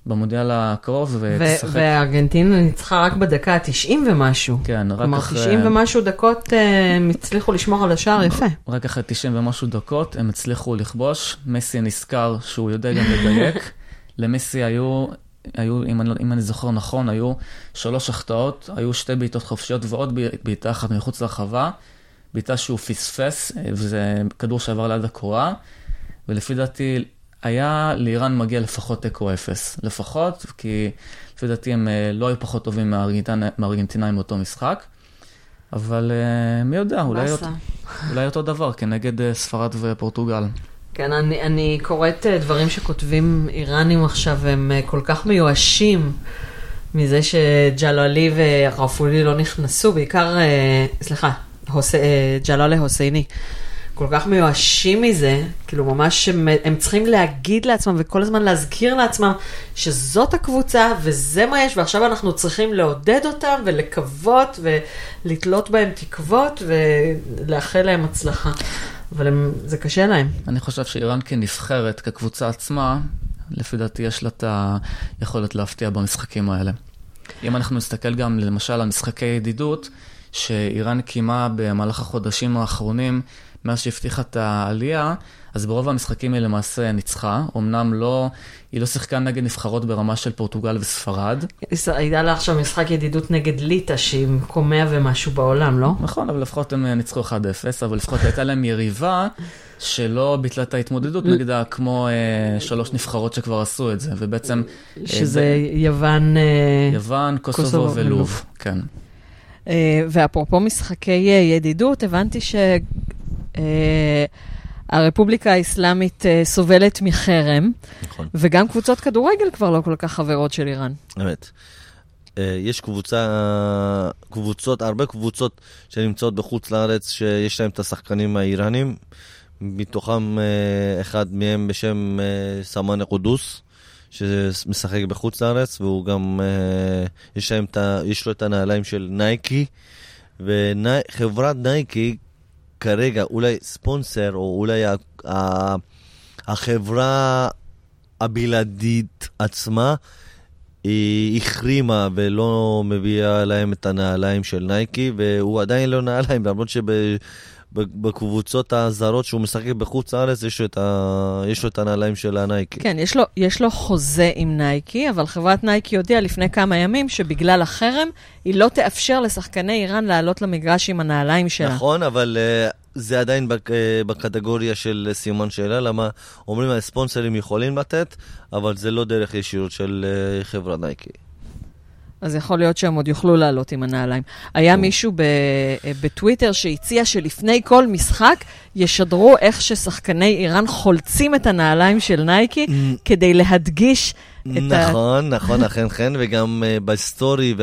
Speaker 5: במונדיאל הקרוב, ותשחק.
Speaker 3: וארגנטינה ניצחה רק בדקה ה-90 ומשהו.
Speaker 5: כן, רק
Speaker 3: כלומר,
Speaker 5: אחרי...
Speaker 3: 90 ומשהו דקות אה, הם הצליחו לשמור על השער יפה.
Speaker 5: רק אחרי 90 ומשהו דקות הם הצליחו לכבוש. מסי נזכר שהוא יודע גם לדייק. <laughs> למסי היו, היו אם, אני, אם אני זוכר נכון, היו שלוש החטאות, היו שתי בעיטות חופשיות ועוד בעיטה אחת מחוץ לרחבה. בעיטה שהוא פספס, וזה כדור שעבר ליד הקורה. ולפי דעתי, היה לאיראן מגיע לפחות תיקו אפס. לפחות, כי לפי דעתי הם לא היו פחות טובים מהארגנטינאים באותו משחק. אבל מי יודע, אולי, אותו, אולי אותו דבר כנגד ספרד ופורטוגל.
Speaker 3: כן, אני, אני קוראת דברים שכותבים איראנים עכשיו, הם כל כך מיואשים מזה שג'לאלי ורפולי לא נכנסו, בעיקר, סליחה, ג'לאלה הוסייני. כל כך מיואשים מזה, כאילו ממש הם, הם צריכים להגיד לעצמם וכל הזמן להזכיר לעצמם שזאת הקבוצה וזה מה יש, ועכשיו אנחנו צריכים לעודד אותם ולקוות ולתלות בהם תקוות ולאחל להם הצלחה. אבל הם, זה קשה להם.
Speaker 5: אני חושב שאיראן כנבחרת, כקבוצה עצמה, לפי דעתי יש לה את היכולת להפתיע במשחקים האלה. אם אנחנו נסתכל גם למשל על משחקי ידידות, שאיראן קיימה במהלך החודשים האחרונים, מאז שהבטיחה את העלייה, אז ברוב המשחקים היא למעשה ניצחה. אמנם לא, היא לא שיחקה נגד נבחרות ברמה של פורטוגל וספרד.
Speaker 3: הייתה לה עכשיו משחק ידידות נגד ליטא, שהיא 100 ומשהו בעולם, לא?
Speaker 5: נכון, אבל לפחות הם ניצחו 1-0, אבל לפחות הייתה להם יריבה שלא ביטלה את ההתמודדות נגדה, כמו אה, שלוש נבחרות שכבר עשו את זה, ובעצם...
Speaker 3: שזה אה, יוון... אה,
Speaker 5: יוון, קוסובו, ולוב, כן.
Speaker 3: אה, ואפרופו משחקי אה, ידידות, הבנתי שהרפובליקה אה, האסלאמית סובלת מחרם, נכון. וגם קבוצות כדורגל כבר לא כל כך חברות של איראן.
Speaker 4: אמת. יש קבוצה, קבוצות, הרבה קבוצות שנמצאות בחוץ לארץ, שיש להם את השחקנים האיראנים, מתוכם אחד מהם בשם סמאן קודוס, שמשחק בחוץ לארץ, והוא גם, אה, יש, להם יש לו את הנעליים של נייקי, וחברת נייקי כרגע אולי ספונסר, או אולי ה, ה, החברה הבלעדית עצמה, היא החרימה ולא מביאה להם את הנעליים של נייקי, והוא עדיין לא נעליים, למרות שב... בקבוצות הזרות שהוא משחק בחוץ לארץ, יש לו, ה... יש לו את הנעליים של הנייקי.
Speaker 3: כן, יש לו, יש לו חוזה עם נייקי, אבל חברת נייקי הודיעה לפני כמה ימים שבגלל החרם, היא לא תאפשר לשחקני איראן לעלות למגרש עם הנעליים שלה.
Speaker 4: נכון, אבל uh, זה עדיין בק, uh, בקטגוריה של סימן שאלה, למה אומרים הספונסרים יכולים לתת, אבל זה לא דרך ישירות של uh, חברת נייקי.
Speaker 3: אז יכול להיות שהם עוד יוכלו לעלות עם הנעליים. היה מישהו ב- אה, בטוויטר שהציע שלפני כל משחק ישדרו איך ששחקני איראן חולצים את הנעליים של נייקי כדי להדגיש את
Speaker 4: נכון, ה... נכון, נכון, אכן כן, וגם uh, בסטורי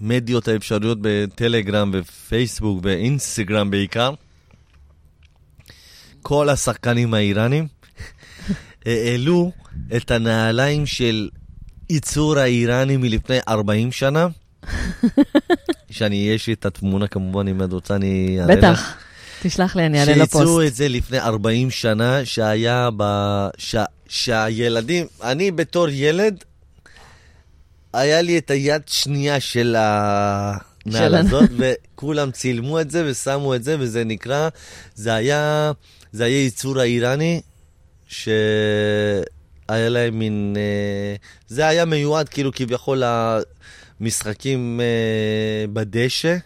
Speaker 4: והמדיות האפשריות בטלגרם ופייסבוק ואינסטגרם בעיקר, כל השחקנים האיראנים <laughs> העלו את הנעליים של ייצור האיראני מלפני 40 שנה. <laughs> שאני, יש לי את התמונה כמובן, אם את רוצה אני
Speaker 3: אעלה לך. בטח, תשלח לי, אני אעלה לפוסט.
Speaker 4: שייצרו את זה לפני 40 שנה, שהיה ב... ש... שהילדים, אני בתור ילד, היה לי את היד שנייה של הנעל הזאת, וכולם צילמו את זה ושמו את זה, וזה נקרא, זה היה, זה היה ייצור האיראני, ש... היה להם מין... אה, זה היה מיועד כאילו כביכול למשחקים אה, בדשא.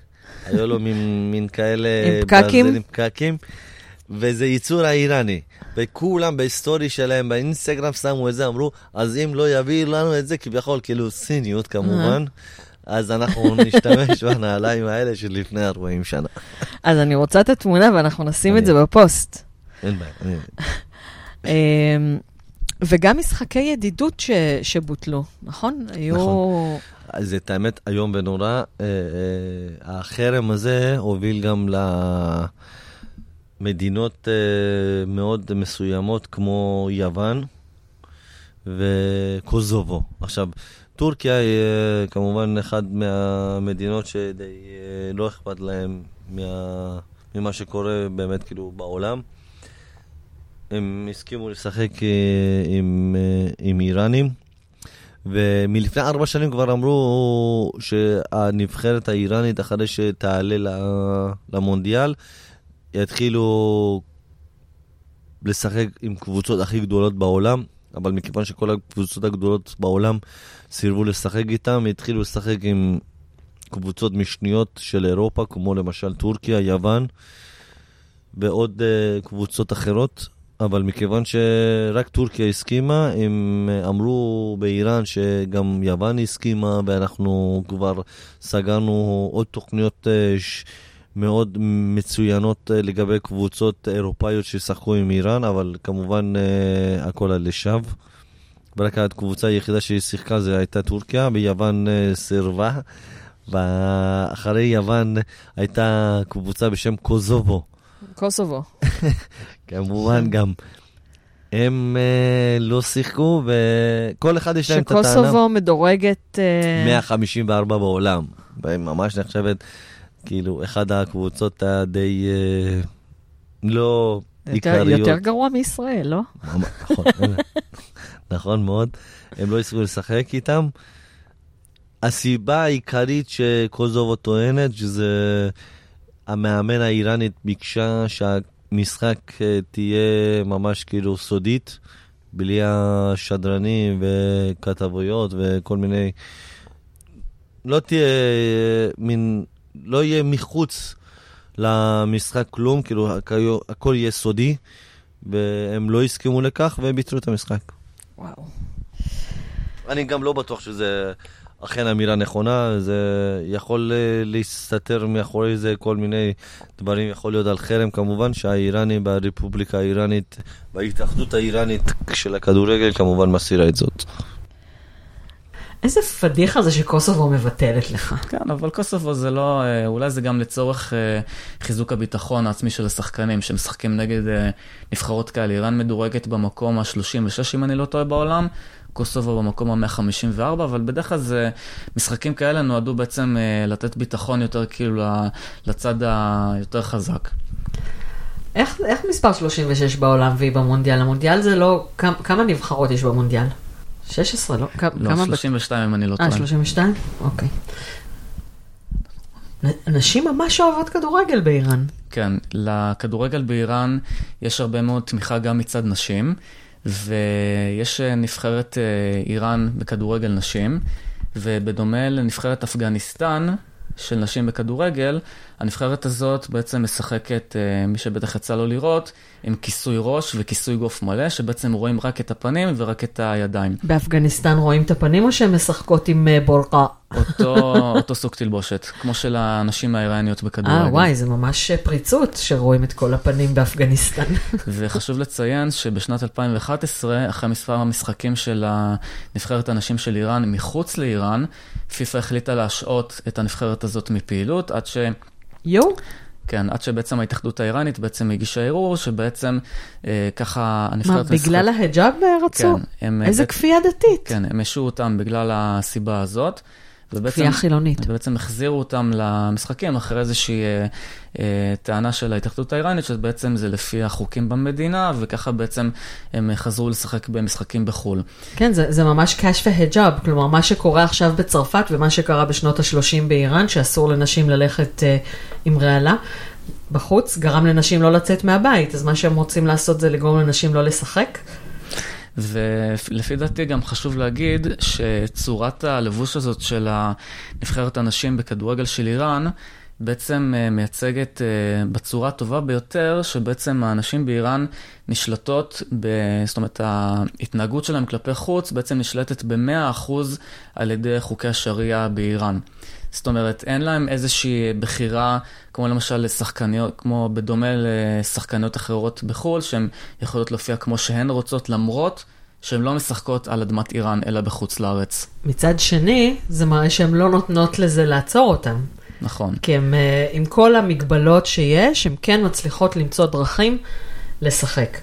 Speaker 4: היו לו מין, מין כאלה...
Speaker 3: עם פקקים?
Speaker 4: עם פקקים. וזה ייצור האיראני. וכולם בהיסטורי שלהם באינסטגרם שמו את זה, אמרו, אז אם לא יביאו לנו את זה, כביכול, כאילו סיניות כמובן, אז אנחנו נשתמש <laughs> בנעליים האלה של לפני 40 שנה.
Speaker 3: אז אני רוצה את התמונה ואנחנו נשים את זה בפוסט.
Speaker 4: אין בעיה. <laughs>
Speaker 3: וגם משחקי ידידות ש, שבוטלו, נכון?
Speaker 4: היו... נכון. אז את האמת, איום ונורא. אה, אה, החרם הזה הוביל גם למדינות אה, מאוד מסוימות כמו יוון וקוזובו. עכשיו, טורקיה היא כמובן אחת מהמדינות שדי לא אכפת מה, ממה שקורה באמת כאילו בעולם. הם הסכימו לשחק אה, עם, אה, עם איראנים, ומלפני ארבע שנים כבר אמרו שהנבחרת האיראנית, אחרי שתעלה למונדיאל, יתחילו לשחק עם קבוצות הכי גדולות בעולם, אבל מכיוון שכל הקבוצות הגדולות בעולם סירבו לשחק איתם, התחילו לשחק עם קבוצות משניות של אירופה, כמו למשל טורקיה, יוון ועוד uh, קבוצות אחרות. אבל מכיוון שרק טורקיה הסכימה, הם אמרו באיראן שגם יוון הסכימה, ואנחנו כבר סגרנו עוד תוכניות אה, מאוד מצוינות אה, לגבי קבוצות אירופאיות ששחקו עם איראן, אבל כמובן אה, הכל על לשווא. ורק הקבוצה היחידה ששיחקה זה הייתה טורקיה, ויוון סירבה. ואחרי יוון הייתה קבוצה בשם קוזובו.
Speaker 3: קוסובו. <laughs>
Speaker 4: כמובן <laughs> גם. הם uh, לא שיחקו, וכל אחד יש להם את הטענה.
Speaker 3: שקוסובו מדורגת... Uh...
Speaker 4: 154 בעולם, והיא ממש נחשבת כאילו אחד הקבוצות הדי uh, לא
Speaker 3: יותר,
Speaker 4: עיקריות.
Speaker 3: יותר גרוע מישראל, לא?
Speaker 4: נכון, <laughs> נכון מאוד. הם לא הצליחו לשחק איתם. הסיבה העיקרית שקוזובו טוענת, שזה המאמן האיראנית ביקשה שהמשחק אה, תהיה ממש כאילו סודית, בלי השדרנים וכתבויות וכל מיני... לא תהיה אה, מין... לא יהיה מחוץ למשחק כלום, כאילו הכל יהיה סודי, והם לא הסכימו לכך והם ביטלו את המשחק.
Speaker 3: וואו.
Speaker 4: אני גם לא בטוח שזה אכן אמירה נכונה, זה יכול אה, להסתתר מאחורי זה כל מיני דברים, יכול להיות על חרם כמובן, שהאיראנים ברפובליקה האיראנית, בהתאחדות האיראנית של הכדורגל כמובן מסירה את זאת.
Speaker 3: איזה פדיחה זה שקוסובו מבטלת לך.
Speaker 5: כן, אבל קוסובו זה לא, אה, אולי זה גם לצורך אה, חיזוק הביטחון העצמי של השחקנים שמשחקים נגד נבחרות כאלה. איראן מדורגת במקום ה-36, אם אני לא טועה, בעולם. קוסובו במקום ה-154, אבל בדרך כלל זה, משחקים כאלה נועדו בעצם אה, לתת ביטחון יותר כאילו לצד היותר חזק.
Speaker 3: איך, איך מספר 36 בעולם והיא במונדיאל? המונדיאל זה לא, כמה, כמה נבחרות יש במונדיאל? 16, לא?
Speaker 5: לא, כמה 32 בת... אם אני לא טועה.
Speaker 3: אה, 32? אוקיי. נשים ממש אוהבות כדורגל באיראן.
Speaker 5: כן, לכדורגל באיראן יש הרבה מאוד תמיכה גם מצד נשים. ויש אה, נבחרת אה, איראן בכדורגל נשים, ובדומה לנבחרת אפגניסטן של נשים בכדורגל, הנבחרת הזאת בעצם משחקת, אה, מי שבטח יצא לו לראות, עם כיסוי ראש וכיסוי גוף מלא, שבעצם רואים רק את הפנים ורק את הידיים.
Speaker 3: באפגניסטן רואים את הפנים או שהן משחקות עם בורקה?
Speaker 5: אותו, <laughs> אותו סוג תלבושת, כמו של הנשים האיראניות בכדורגל.
Speaker 3: אה, וואי, זה ממש פריצות שרואים את כל הפנים באפגניסטן. <laughs>
Speaker 5: וחשוב לציין שבשנת 2011, אחרי מספר המשחקים של נבחרת הנשים של איראן מחוץ לאיראן, פיפ"א החליטה להשעות את הנבחרת הזאת מפעילות, עד ש...
Speaker 3: יואו.
Speaker 5: כן, עד שבעצם ההתאחדות האיראנית בעצם הגישה ערעור, שבעצם אה, ככה הנבחרת...
Speaker 3: מה, בגלל ההיג'אב רצו?
Speaker 5: כן. הם,
Speaker 3: איזה כפייה דתית.
Speaker 5: כן, הם השעו אותם בגלל הסיבה הזאת.
Speaker 3: כפייה חילונית.
Speaker 5: ובעצם החזירו אותם למשחקים אחרי איזושהי אה, אה, טענה של ההתאחדות האיראנית, שבעצם זה לפי החוקים במדינה, וככה בעצם הם חזרו לשחק במשחקים בחו"ל.
Speaker 3: כן, זה, זה ממש קאש והיג'אב, כלומר מה שקורה עכשיו בצרפת ומה שקרה בשנות ה-30 באיראן, שאסור לנשים ללכת אה, עם רעלה. בחוץ, גרם לנשים לא לצאת מהבית, אז מה שהם רוצים לעשות זה לגרום לנשים לא לשחק.
Speaker 5: ולפי דעתי גם חשוב להגיד שצורת הלבוש הזאת של נבחרת הנשים בכדורגל של איראן, בעצם אה, מייצגת אה, בצורה הטובה ביותר, שבעצם הנשים באיראן נשלטות, ב, זאת אומרת, ההתנהגות שלהם כלפי חוץ בעצם נשלטת ב-100% על ידי חוקי השריעה באיראן. זאת אומרת, אין להם איזושהי בחירה, כמו למשל לשחקניות, כמו בדומה לשחקניות אחרות בחו"ל, שהן יכולות להופיע כמו שהן רוצות, למרות שהן לא משחקות על אדמת איראן, אלא בחוץ לארץ.
Speaker 3: מצד שני, זה מראה שהן לא נותנות לזה לעצור אותן.
Speaker 5: נכון.
Speaker 3: כי הם, אה, עם כל המגבלות שיש, הן כן מצליחות למצוא דרכים לשחק.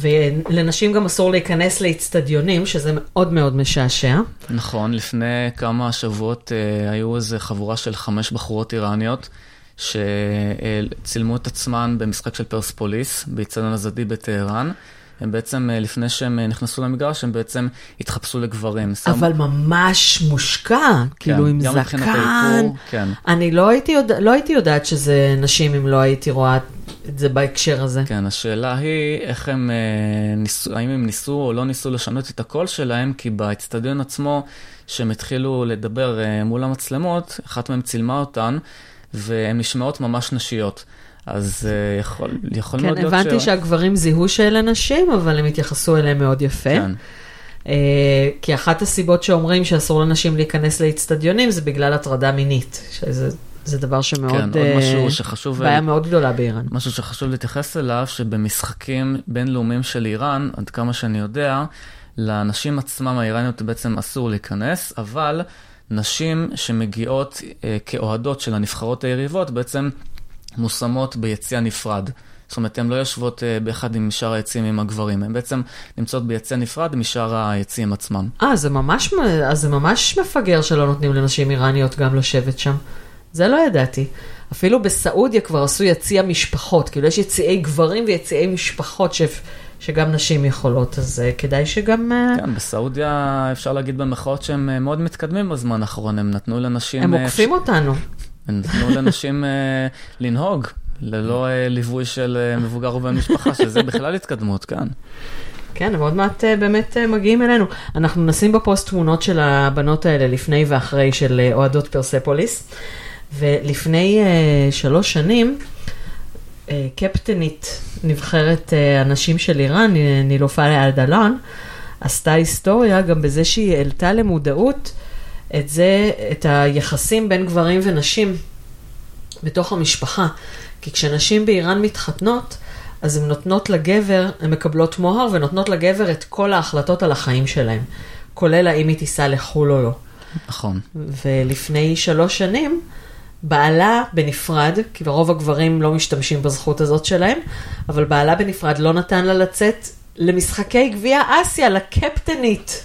Speaker 3: ולנשים גם אסור להיכנס לאיצטדיונים, שזה מאוד מאוד משעשע.
Speaker 5: נכון, לפני כמה שבועות אה, היו איזה חבורה של חמש בחורות איראניות, שצילמו את עצמן במשחק של פרספוליס, באיצטדיון הזדי בטהרן. הם בעצם, אה, לפני שהם אה, נכנסו למגרש, הם בעצם התחפשו לגברים.
Speaker 3: אבל שם... ממש מושקע, כן, כאילו עם זקן. האיפור,
Speaker 5: כן.
Speaker 3: אני לא הייתי, יודע, לא הייתי יודעת שזה נשים אם לא הייתי רואה את זה בהקשר הזה.
Speaker 5: כן, השאלה היא איך הם אה, ניסו, האם הם ניסו או לא ניסו לשנות את הקול שלהם, כי באצטדיון עצמו, שהם התחילו לדבר מול המצלמות, אחת מהן צילמה אותן, והן נשמעות ממש נשיות. אז uh, יכול, יכול
Speaker 3: כן,
Speaker 5: מאוד להיות
Speaker 3: ש... כן, הבנתי שהגברים זיהו שאלה נשים, אבל הם התייחסו אליהם מאוד יפה. כן. Uh, כי אחת הסיבות שאומרים שאסור לנשים להיכנס לאיצטדיונים זה בגלל הטרדה מינית, שזה זה דבר שמאוד, כן,
Speaker 5: עוד משהו שחשוב,
Speaker 3: בעיה מאוד גדולה באיראן.
Speaker 5: משהו שחשוב להתייחס אליו, שבמשחקים בינלאומיים של איראן, עד כמה שאני יודע, לנשים עצמם האיראניות בעצם אסור להיכנס, אבל נשים שמגיעות uh, כאוהדות של הנבחרות היריבות בעצם מושמות ביציע נפרד. זאת אומרת, הן לא יושבות אה, באחד עם שאר היציעים עם הגברים, הן בעצם נמצאות ביציע נפרד משאר היציעים עצמם.
Speaker 3: אה, זה ממש, זה ממש מפגר שלא נותנים לנשים איראניות גם לשבת שם. זה לא ידעתי. אפילו בסעודיה כבר עשו יציע משפחות, כאילו יש יציעי גברים ויציעי משפחות ש... שגם נשים יכולות, אז uh, כדאי שגם... Uh...
Speaker 5: כן, בסעודיה אפשר להגיד במחאות שהם uh, מאוד מתקדמים בזמן האחרון, הם נתנו לנשים...
Speaker 3: הם עוקפים uh, אותנו.
Speaker 5: הם נתנו לנשים uh, לנהוג, ללא uh, ליווי של uh, מבוגר ובן משפחה, שזה בכלל התקדמות, כן.
Speaker 3: כן, ועוד מעט באמת מגיעים אלינו. אנחנו נשים בפוסט תמונות של הבנות האלה לפני ואחרי של אוהדות פרספוליס, ולפני uh, שלוש שנים, uh, קפטנית נבחרת uh, הנשים של איראן, נילופה אלדלן, עשתה היסטוריה גם בזה שהיא העלתה למודעות את זה, את היחסים בין גברים ונשים בתוך המשפחה. כי כשנשים באיראן מתחתנות, אז הן נותנות לגבר, הן מקבלות מוהר ונותנות לגבר את כל ההחלטות על החיים שלהם, כולל האם היא תיסע לחו"ל או לא.
Speaker 5: נכון.
Speaker 3: ולפני שלוש שנים, בעלה בנפרד, כי רוב הגברים לא משתמשים בזכות הזאת שלהם, אבל בעלה בנפרד לא נתן לה לצאת למשחקי גביע אסיה, לקפטנית.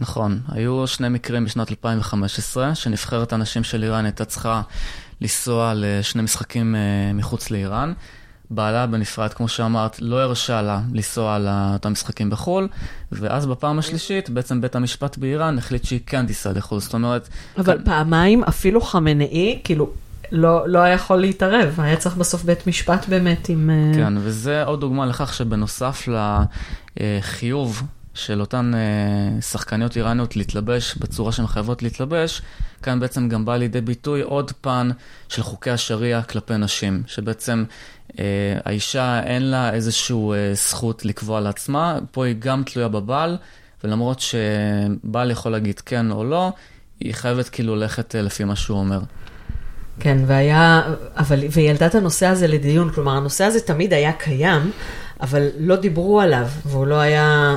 Speaker 5: נכון, היו שני מקרים בשנת 2015, שנבחרת הנשים של איראן הייתה צריכה לנסוע לשני משחקים uh, מחוץ לאיראן. בעלה בנפרד, כמו שאמרת, לא הרשה לה לנסוע לאותם משחקים בחו"ל, ואז בפעם השלישית, בעצם בית המשפט באיראן החליט שהיא כן תיסע לחו"ל, זאת אומרת...
Speaker 3: אבל כאן... פעמיים אפילו חמנאי, כאילו, לא, לא היה יכול להתערב, היה צריך בסוף בית משפט באמת עם... אה,
Speaker 5: כן, וזה עוד דוגמה לכך שבנוסף לחיוב של אותן אה, שחקניות איראניות להתלבש בצורה שהן חייבות להתלבש, כאן בעצם גם בא לידי ביטוי עוד פן של חוקי השריעה כלפי נשים, שבעצם אה, האישה אין לה איזושהי אה, זכות לקבוע לעצמה, פה היא גם תלויה בבעל, ולמרות שבעל יכול להגיד כן או לא, היא חייבת כאילו ללכת אה, לפי מה שהוא אומר.
Speaker 3: כן, והיה, אבל, והיא העלתה את הנושא הזה לדיון, כלומר, הנושא הזה תמיד היה קיים, אבל לא דיברו עליו, והוא לא היה...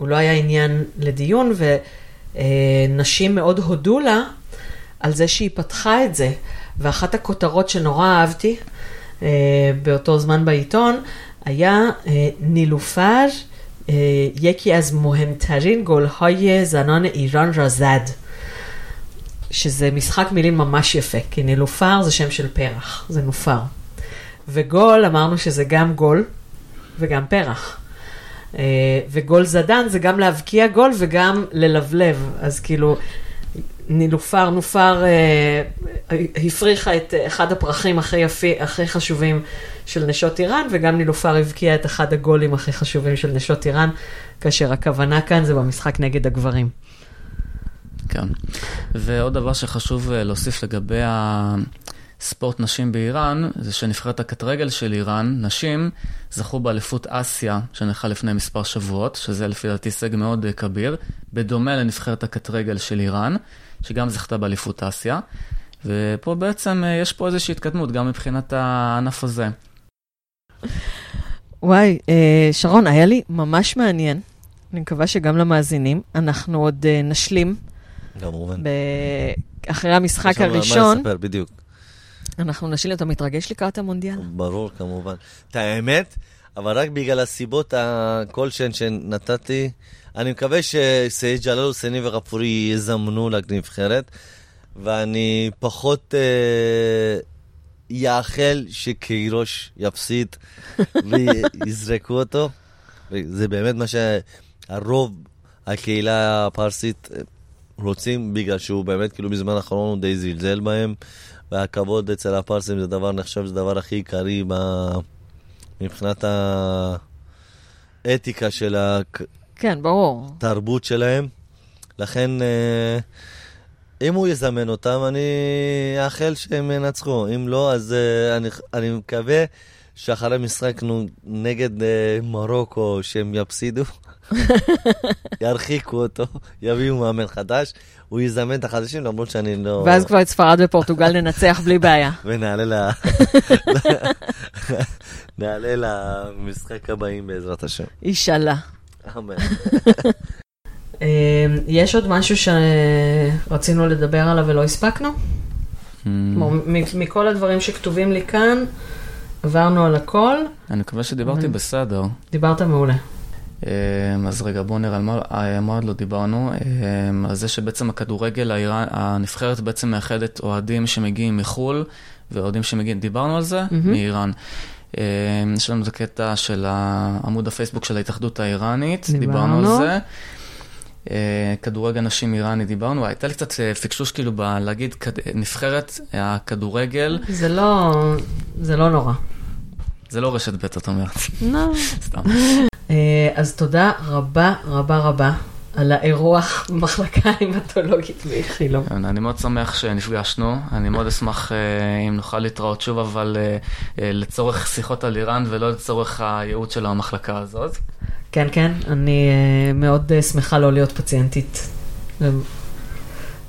Speaker 3: הוא לא היה עניין לדיון, ונשים מאוד הודו לה על זה שהיא פתחה את זה. ואחת הכותרות שנורא אהבתי אה, באותו זמן בעיתון, היה אה, נילופר אה, יקי אז מוהמטרין גולהי זנון איראן רזד. שזה משחק מילים ממש יפה, כי נילופר זה שם של פרח, זה נופר. וגול, אמרנו שזה גם גול וגם פרח. אה, וגול זדן זה גם להבקיע גול וגם ללבלב, אז כאילו נילופר, נופר אה, הפריחה את אחד הפרחים הכי, יפי, הכי חשובים של נשות איראן, וגם נילופר הבקיע את אחד הגולים הכי חשובים של נשות איראן, כאשר הכוונה כאן זה במשחק נגד הגברים.
Speaker 5: כן, ועוד דבר שחשוב אה, להוסיף לגבי ה... ספורט נשים באיראן, זה שנבחרת הקטרגל של איראן, נשים, זכו באליפות אסיה, שנערכה לפני מספר שבועות, שזה לפי דעתי הישג מאוד אה, כביר, בדומה לנבחרת הקטרגל של איראן, שגם זכתה באליפות אסיה. ופה בעצם אה, יש פה איזושהי התקדמות, גם מבחינת הענף הזה.
Speaker 3: וואי, אה, שרון, היה לי ממש מעניין. אני מקווה שגם למאזינים. אנחנו עוד נשלים.
Speaker 4: כמובן.
Speaker 3: אחרי המשחק הראשון.
Speaker 4: מה לספר, בדיוק.
Speaker 3: אנחנו נשאיר, אתה מתרגש לקראת המונדיאל?
Speaker 4: ברור, כמובן. את האמת, אבל רק בגלל הסיבות כלשהן שנתתי, אני מקווה שסעיד ג'לאל הוסייני ורפורי יזמנו לנבחרת, ואני פחות אה, יאחל שקירוש יפסיד <laughs> ויזרקו אותו. זה באמת מה שהרוב הקהילה הפרסית רוצים, בגלל שהוא באמת, כאילו, בזמן האחרון הוא די זלזל בהם. והכבוד אצל הפרסים זה דבר, אני חושב, זה הדבר הכי עיקרי ב... מבחינת האתיקה של
Speaker 3: כן, ברור.
Speaker 4: התרבות שלהם. לכן, אה, אם הוא יזמן אותם, אני אאחל שהם ינצחו. אם לא, אז אה, אני, אני מקווה שאחרי משחק נגד אה, מרוקו, שהם יפסידו. <laughs> ירחיקו אותו, יביאו מאמן חדש, הוא יזמן את החדשים למרות שאני לא...
Speaker 3: ואז כבר את ספרד ופורטוגל ננצח בלי בעיה. <laughs>
Speaker 4: ונעלה ל... <laughs> נעלה למשחק הבאים בעזרת השם.
Speaker 3: אישאללה.
Speaker 4: אמן. <laughs>
Speaker 3: אמ, יש עוד משהו שרצינו לדבר עליו ולא הספקנו? מ- מכל הדברים שכתובים לי כאן, עברנו על הכל,
Speaker 5: אני מקווה שדיברתי בסדר.
Speaker 3: דיברת מעולה.
Speaker 5: אמ, אז רגע, בואו נראה על מה, על מה עוד לא דיברנו. אמ, על זה שבעצם הכדורגל, האיראן, הנבחרת בעצם מאחדת אוהדים שמגיעים מחו"ל ואוהדים שמגיעים, דיברנו על זה?
Speaker 3: מהמם.
Speaker 5: מאיראן. אמ, יש לנו את הקטע של עמוד הפייסבוק של ההתאחדות האיראנית, דיברנו
Speaker 3: דיברנו.
Speaker 5: על זה. אה, כדורגל נשים איראני דיברנו, הייתה לי קצת אה, פקשוש כאילו בלהגיד נבחרת הכדורגל,
Speaker 3: זה לא, זה לא נורא.
Speaker 5: זה לא רשת ב' את אומרת,
Speaker 3: לא. <laughs>
Speaker 5: סתם.
Speaker 3: אה, אז תודה רבה רבה רבה על האירוח במחלקה ההמטולוגית באיכילוב.
Speaker 5: אני מאוד שמח שנפגשנו, אני מאוד אשמח אה, אם נוכל להתראות שוב, אבל אה, לצורך שיחות על איראן ולא לצורך הייעוץ של המחלקה הזאת.
Speaker 3: כן, כן, אני מאוד שמחה לא להיות פציינטית.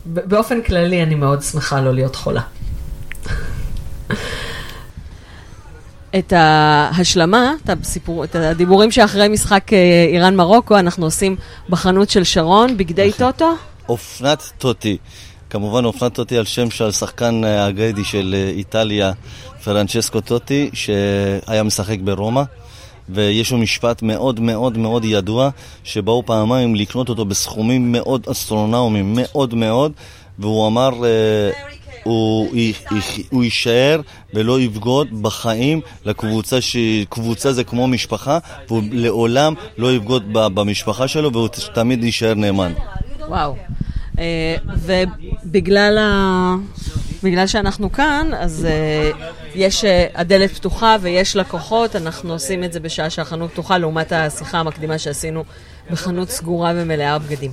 Speaker 3: באופן כללי אני מאוד שמחה לא להיות חולה. את ההשלמה, את, הסיפור, את הדיבורים שאחרי משחק אה, איראן-מרוקו, אנחנו עושים בחנות של שרון, בגדי טוטו.
Speaker 4: אופנת טוטי. כמובן אופנת טוטי על שם של שחקן אה, אגדי של אה, איטליה, פרנצ'סקו טוטי, שהיה משחק ברומא. ויש לו משפט מאוד מאוד מאוד ידוע, שבאו פעמיים לקנות אותו בסכומים מאוד אסטרונומיים, מאוד מאוד, והוא אמר, אה, הוא, הוא יישאר ולא יבגוד בחיים לקבוצה, שקבוצה זה כמו משפחה, והוא לעולם לא יבגוד במשפחה שלו, והוא תמיד יישאר נאמן.
Speaker 3: וואו. אה, ובגלל ה... בגלל שאנחנו כאן, אז uh, יש, uh, הדלת פתוחה ויש לקוחות, אנחנו עושים את זה בשעה שהחנות פתוחה, לעומת השיחה המקדימה שעשינו בחנות סגורה ומלאה בגדים.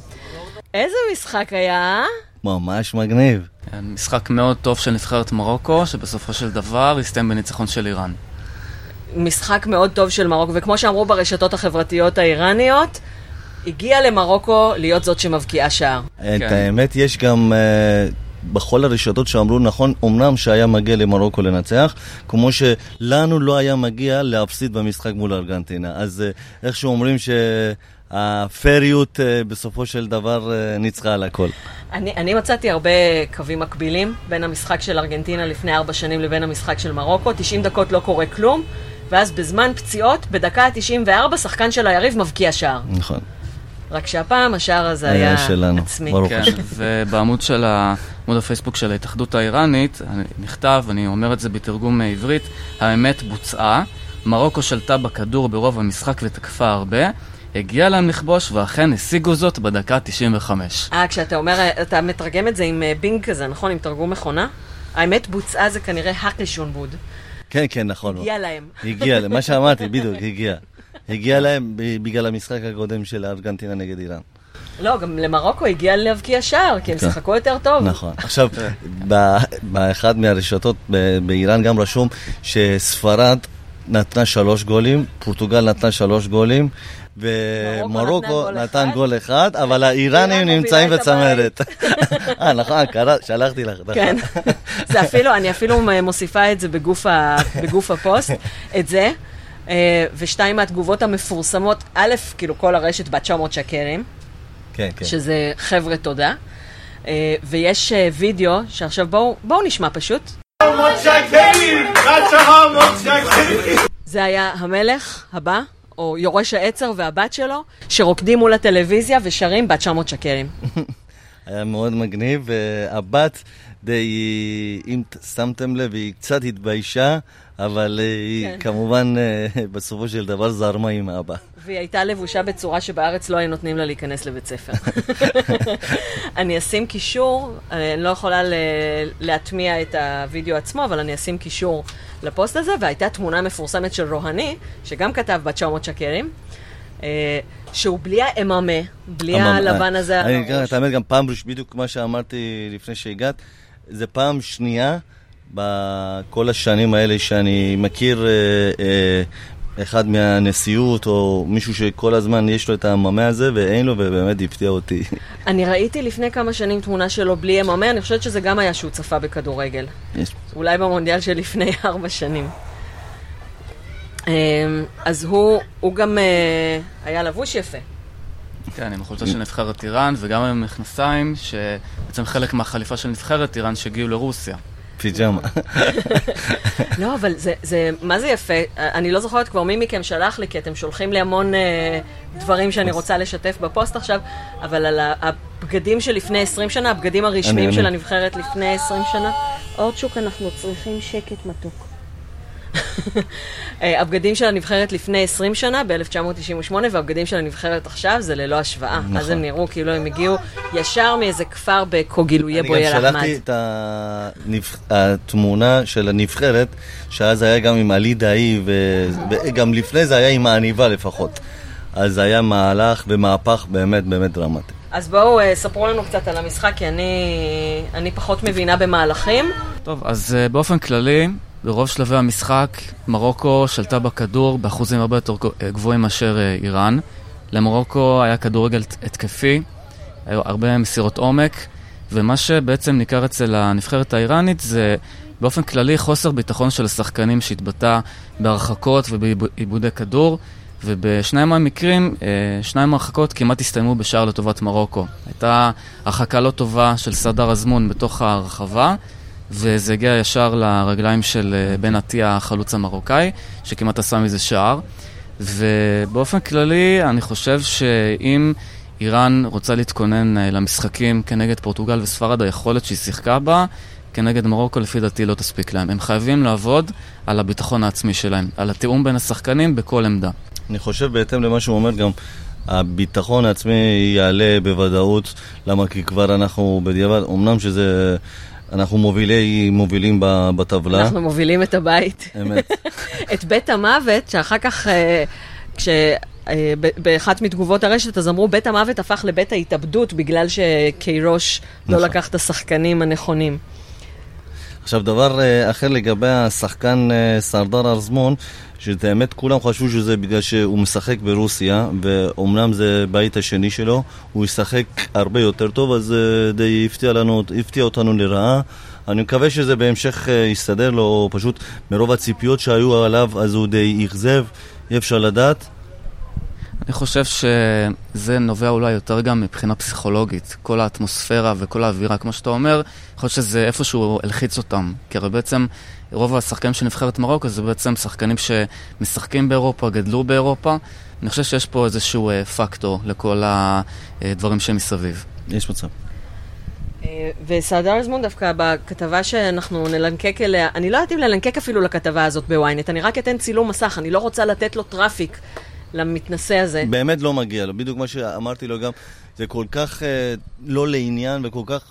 Speaker 3: איזה משחק היה?
Speaker 4: ממש מגניב.
Speaker 5: כן, משחק מאוד טוב של נבחרת מרוקו, שבסופו של דבר הסתיים בניצחון של איראן.
Speaker 3: משחק מאוד טוב של מרוקו, וכמו שאמרו ברשתות החברתיות האיראניות, הגיע למרוקו להיות זאת שמבקיעה שער.
Speaker 4: את האמת, יש גם uh, בכל הרשתות שאמרו, נכון, אמנם שהיה מגיע למרוקו לנצח, כמו שלנו לא היה מגיע להפסיד במשחק מול ארגנטינה. אז uh, איך שאומרים שהפריות uh, בסופו של דבר uh, ניצחה על הכל.
Speaker 3: אני, אני מצאתי הרבה קווים מקבילים בין המשחק של ארגנטינה לפני ארבע שנים לבין המשחק של מרוקו. 90 דקות לא קורה כלום, ואז בזמן פציעות, בדקה ה-94, שחקן של היריב מבקיע שער.
Speaker 4: נכון.
Speaker 3: רק שהפעם השער הזה
Speaker 4: היה
Speaker 3: היה
Speaker 4: שלנו,
Speaker 3: עצמי.
Speaker 4: ברוך
Speaker 5: כן. ובעמוד של ה- עמוד הפייסבוק של ההתאחדות האיראנית, נכתב, אני אומר את זה בתרגום מעברית, האמת בוצעה, מרוקו שלטה בכדור ברוב המשחק ותקפה הרבה, הגיע להם לכבוש, ואכן השיגו זאת בדקה 95.
Speaker 3: אה, כשאתה אומר, אתה מתרגם את זה עם אה, בינג כזה, נכון? עם תרגום מכונה? האמת בוצעה זה כנראה הקישון בוד.
Speaker 4: כן, כן, נכון.
Speaker 3: הגיע להם.
Speaker 4: הגיע, להם, מה שאמרתי, <laughs> בדיוק, הגיע. הגיע להם ב- בגלל המשחק הקודם של ארגנטינה נגד איראן.
Speaker 3: לא, גם למרוקו הגיע להבקיע שער, כי הם
Speaker 4: כן.
Speaker 3: שיחקו יותר טוב.
Speaker 4: נכון. עכשיו, באחד מהרשתות ב- באיראן גם רשום שספרד נתנה שלוש גולים, פורטוגל נתנה שלוש גולים, ומרוקו נתן. גול אחד, אבל האיראנים
Speaker 3: איראן מובילה
Speaker 4: נמצאים בצמרת. <laughs> אה, נכון, שלחתי לך.
Speaker 3: כן, <laughs> זה אפילו, אני אפילו מוסיפה את זה בגוף, הפוסט, את זה, אה, ושתיים מהתגובות המפורסמות, א', כאילו כל הרשת בת 900 שקלים,
Speaker 4: כן, כן.
Speaker 3: שזה חבר'ה תודה, אה, ויש אה, וידאו, שעכשיו בואו בואו נשמע פשוט. זה היה המלך הבא, או יורש העצר והבת שלו, שרוקדים מול הטלוויזיה ושרים בת 900 שקלים. <laughs>
Speaker 4: היה מאוד מגניב, והבת די, אם שמתם לב, היא קצת התביישה, אבל היא
Speaker 3: כן.
Speaker 4: כמובן אה, בסופו של דבר זרמה עם אבא.
Speaker 3: והיא הייתה לבושה בצורה שבארץ לא היו נותנים לה להיכנס לבית ספר. <laughs> אני אשים קישור, אני לא יכולה ל- להטמיע את הוידאו עצמו, אבל אני אשים קישור לפוסט הזה, והייתה תמונה מפורסמת של רוהני, שגם כתב בת 900 שקלים, אה, שהוא בלי האממה, בלי הלבן הזה
Speaker 4: אני. את האמת, גם פעם, בדיוק מה שאמרתי לפני שהגעת, זה פעם שנייה בכל השנים האלה שאני מכיר אה, אה, אחד מהנשיאות, או מישהו שכל הזמן יש לו את הממה הזה, ואין לו, ובאמת הפתיע אותי.
Speaker 3: אני ראיתי לפני כמה שנים תמונה שלו בלי אממה, אני חושבת שזה גם היה שהוא צפה בכדורגל.
Speaker 4: יש-
Speaker 3: אולי במונדיאל שלפני <laughs> ארבע שנים. אמ, אז הוא, הוא גם אה, היה לבוש יפה.
Speaker 5: כן, עם החולצה של נבחרת איראן, וגם עם מכנסיים, שבעצם חלק מהחליפה של נבחרת איראן שהגיעו לרוסיה.
Speaker 4: פיג'מה. <laughs>
Speaker 3: לא, אבל זה, זה, מה זה יפה? אני לא זוכרת כבר מי מכם שלח לי, כי אתם שולחים לי המון אה, דברים שאני רוצה לשתף בפוסט עכשיו, אבל על הבגדים של לפני 20 שנה, הבגדים הרשמיים של. הנבחרת לפני 20 שנה. אורצ'וק, אנחנו צריכים שקט מתוק. <laughs> אה, הבגדים של הנבחרת לפני 20 שנה, ב-1998, והבגדים של הנבחרת עכשיו זה ללא השוואה.
Speaker 4: נכון.
Speaker 3: אז הם נראו כאילו הם הגיעו ישר מאיזה כפר בקוגילויה
Speaker 4: אני גם
Speaker 3: בויאל אחמד.
Speaker 4: שלחתי את הנבח... התמונה של הנבחרת, שאז היה גם עם עלי דאי, וגם לפני זה היה עם העניבה לפחות. אז זה היה מהלך ומהפך באמת באמת דרמטי.
Speaker 3: אז בואו, אה, ספרו לנו קצת על המשחק, כי אני, אני פחות מבינה במהלכים.
Speaker 5: טוב, אז uh, באופן כללי, ברוב שלבי המשחק, מרוקו שלטה בכדור באחוזים הרבה יותר אה, גבוהים מאשר uh, איראן. למרוקו היה כדורגל התקפי, היו הרבה מסירות עומק, ומה שבעצם ניכר אצל הנבחרת האיראנית זה באופן כללי חוסר ביטחון של השחקנים שהתבטא בהרחקות ובעיבודי כדור. ובשניים מהמקרים, אה, שניים מהרחקות כמעט הסתיימו בשער לטובת מרוקו. הייתה הרחקה לא טובה של סדר אזמון בתוך הרחבה, וזה הגיע ישר לרגליים של אה, בן עטיה, החלוץ המרוקאי, שכמעט עשה מזה שער. ובאופן כללי, אני חושב שאם איראן רוצה להתכונן אה, למשחקים כנגד פורטוגל וספרד, היכולת שהיא שיחקה בה, כנגד מרוקו לפי דעתי לא תספיק להם. הם חייבים לעבוד על הביטחון העצמי שלהם, על התיאום בין השחקנים בכל עמדה.
Speaker 4: אני חושב בהתאם למה שהוא אומר גם, הביטחון העצמי יעלה בוודאות, למה כי כבר אנחנו בדיעבד, אמנם שזה, אנחנו מובילי, מובילים בטבלה.
Speaker 3: אנחנו מובילים את הבית.
Speaker 4: אמת. <laughs>
Speaker 3: את בית המוות, שאחר כך, אה, כש... אה, באחת מתגובות הרשת, אז אמרו, בית המוות הפך לבית ההתאבדות בגלל שקיירוש לא
Speaker 4: נכון.
Speaker 3: לקח את השחקנים הנכונים.
Speaker 4: עכשיו, דבר אה, אחר לגבי השחקן אה, סרדר ארזמון, שאת האמת כולם חשבו שזה בגלל שהוא משחק ברוסיה, ואומנם זה בית השני שלו, הוא ישחק הרבה יותר טוב, אז אה, די הפתיע, לנו, הפתיע אותנו לרעה. אני מקווה שזה בהמשך יסתדר לו, פשוט מרוב הציפיות שהיו עליו, אז הוא די אכזב, אי אפשר לדעת.
Speaker 5: אני חושב שזה נובע אולי יותר גם מבחינה פסיכולוגית. כל האטמוספירה וכל האווירה, כמו שאתה אומר, יכול להיות שזה איפשהו הלחיץ אותם. כי הרי בעצם רוב השחקנים של נבחרת מרוקו זה בעצם שחקנים שמשחקים באירופה, גדלו באירופה. אני חושב שיש פה איזשהו אה, פקטור לכל הדברים שמסביב.
Speaker 4: יש מצב.
Speaker 3: אה, וסרדאר אזמון דווקא בכתבה שאנחנו נלנקק אליה, אני לא יודעת אם ללנקק אפילו לכתבה הזאת בוויינט, אני רק אתן צילום מסך, אני לא רוצה לתת לו traffic למתנשא הזה.
Speaker 4: באמת לא מגיע לו, בדיוק מה שאמרתי לו גם, זה כל כך אה, לא לעניין וכל כך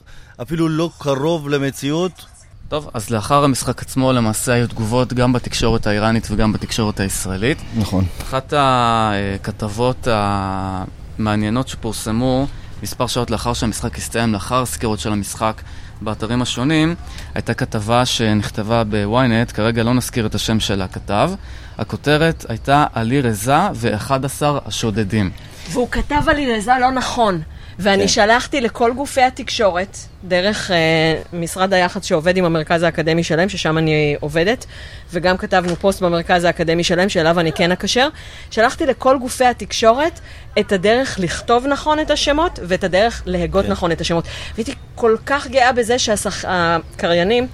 Speaker 4: אפילו לא קרוב למציאות.
Speaker 5: טוב, אז לאחר המשחק עצמו למעשה היו תגובות גם בתקשורת האיראנית וגם בתקשורת הישראלית.
Speaker 4: נכון.
Speaker 5: אחת הכתבות המעניינות שפורסמו מספר שעות לאחר שהמשחק הסתיים, לאחר סקירות של המשחק באתרים השונים, הייתה כתבה שנכתבה בוויינט, כרגע לא נזכיר את השם של הכתב. הכותרת הייתה עלי רזה ו-11 השודדים.
Speaker 3: והוא כתב על אירזה לא נכון. ואני
Speaker 4: כן.
Speaker 3: שלחתי לכל גופי התקשורת, דרך אה, משרד היח"צ שעובד עם המרכז האקדמי שלהם, ששם אני עובדת, וגם כתבנו פוסט במרכז האקדמי שלהם, שאליו אני כן אקשר. שלחתי לכל גופי התקשורת את הדרך לכתוב נכון את השמות, ואת הדרך להגות
Speaker 4: כן.
Speaker 3: נכון את השמות. והייתי כל כך גאה בזה שהקריינים,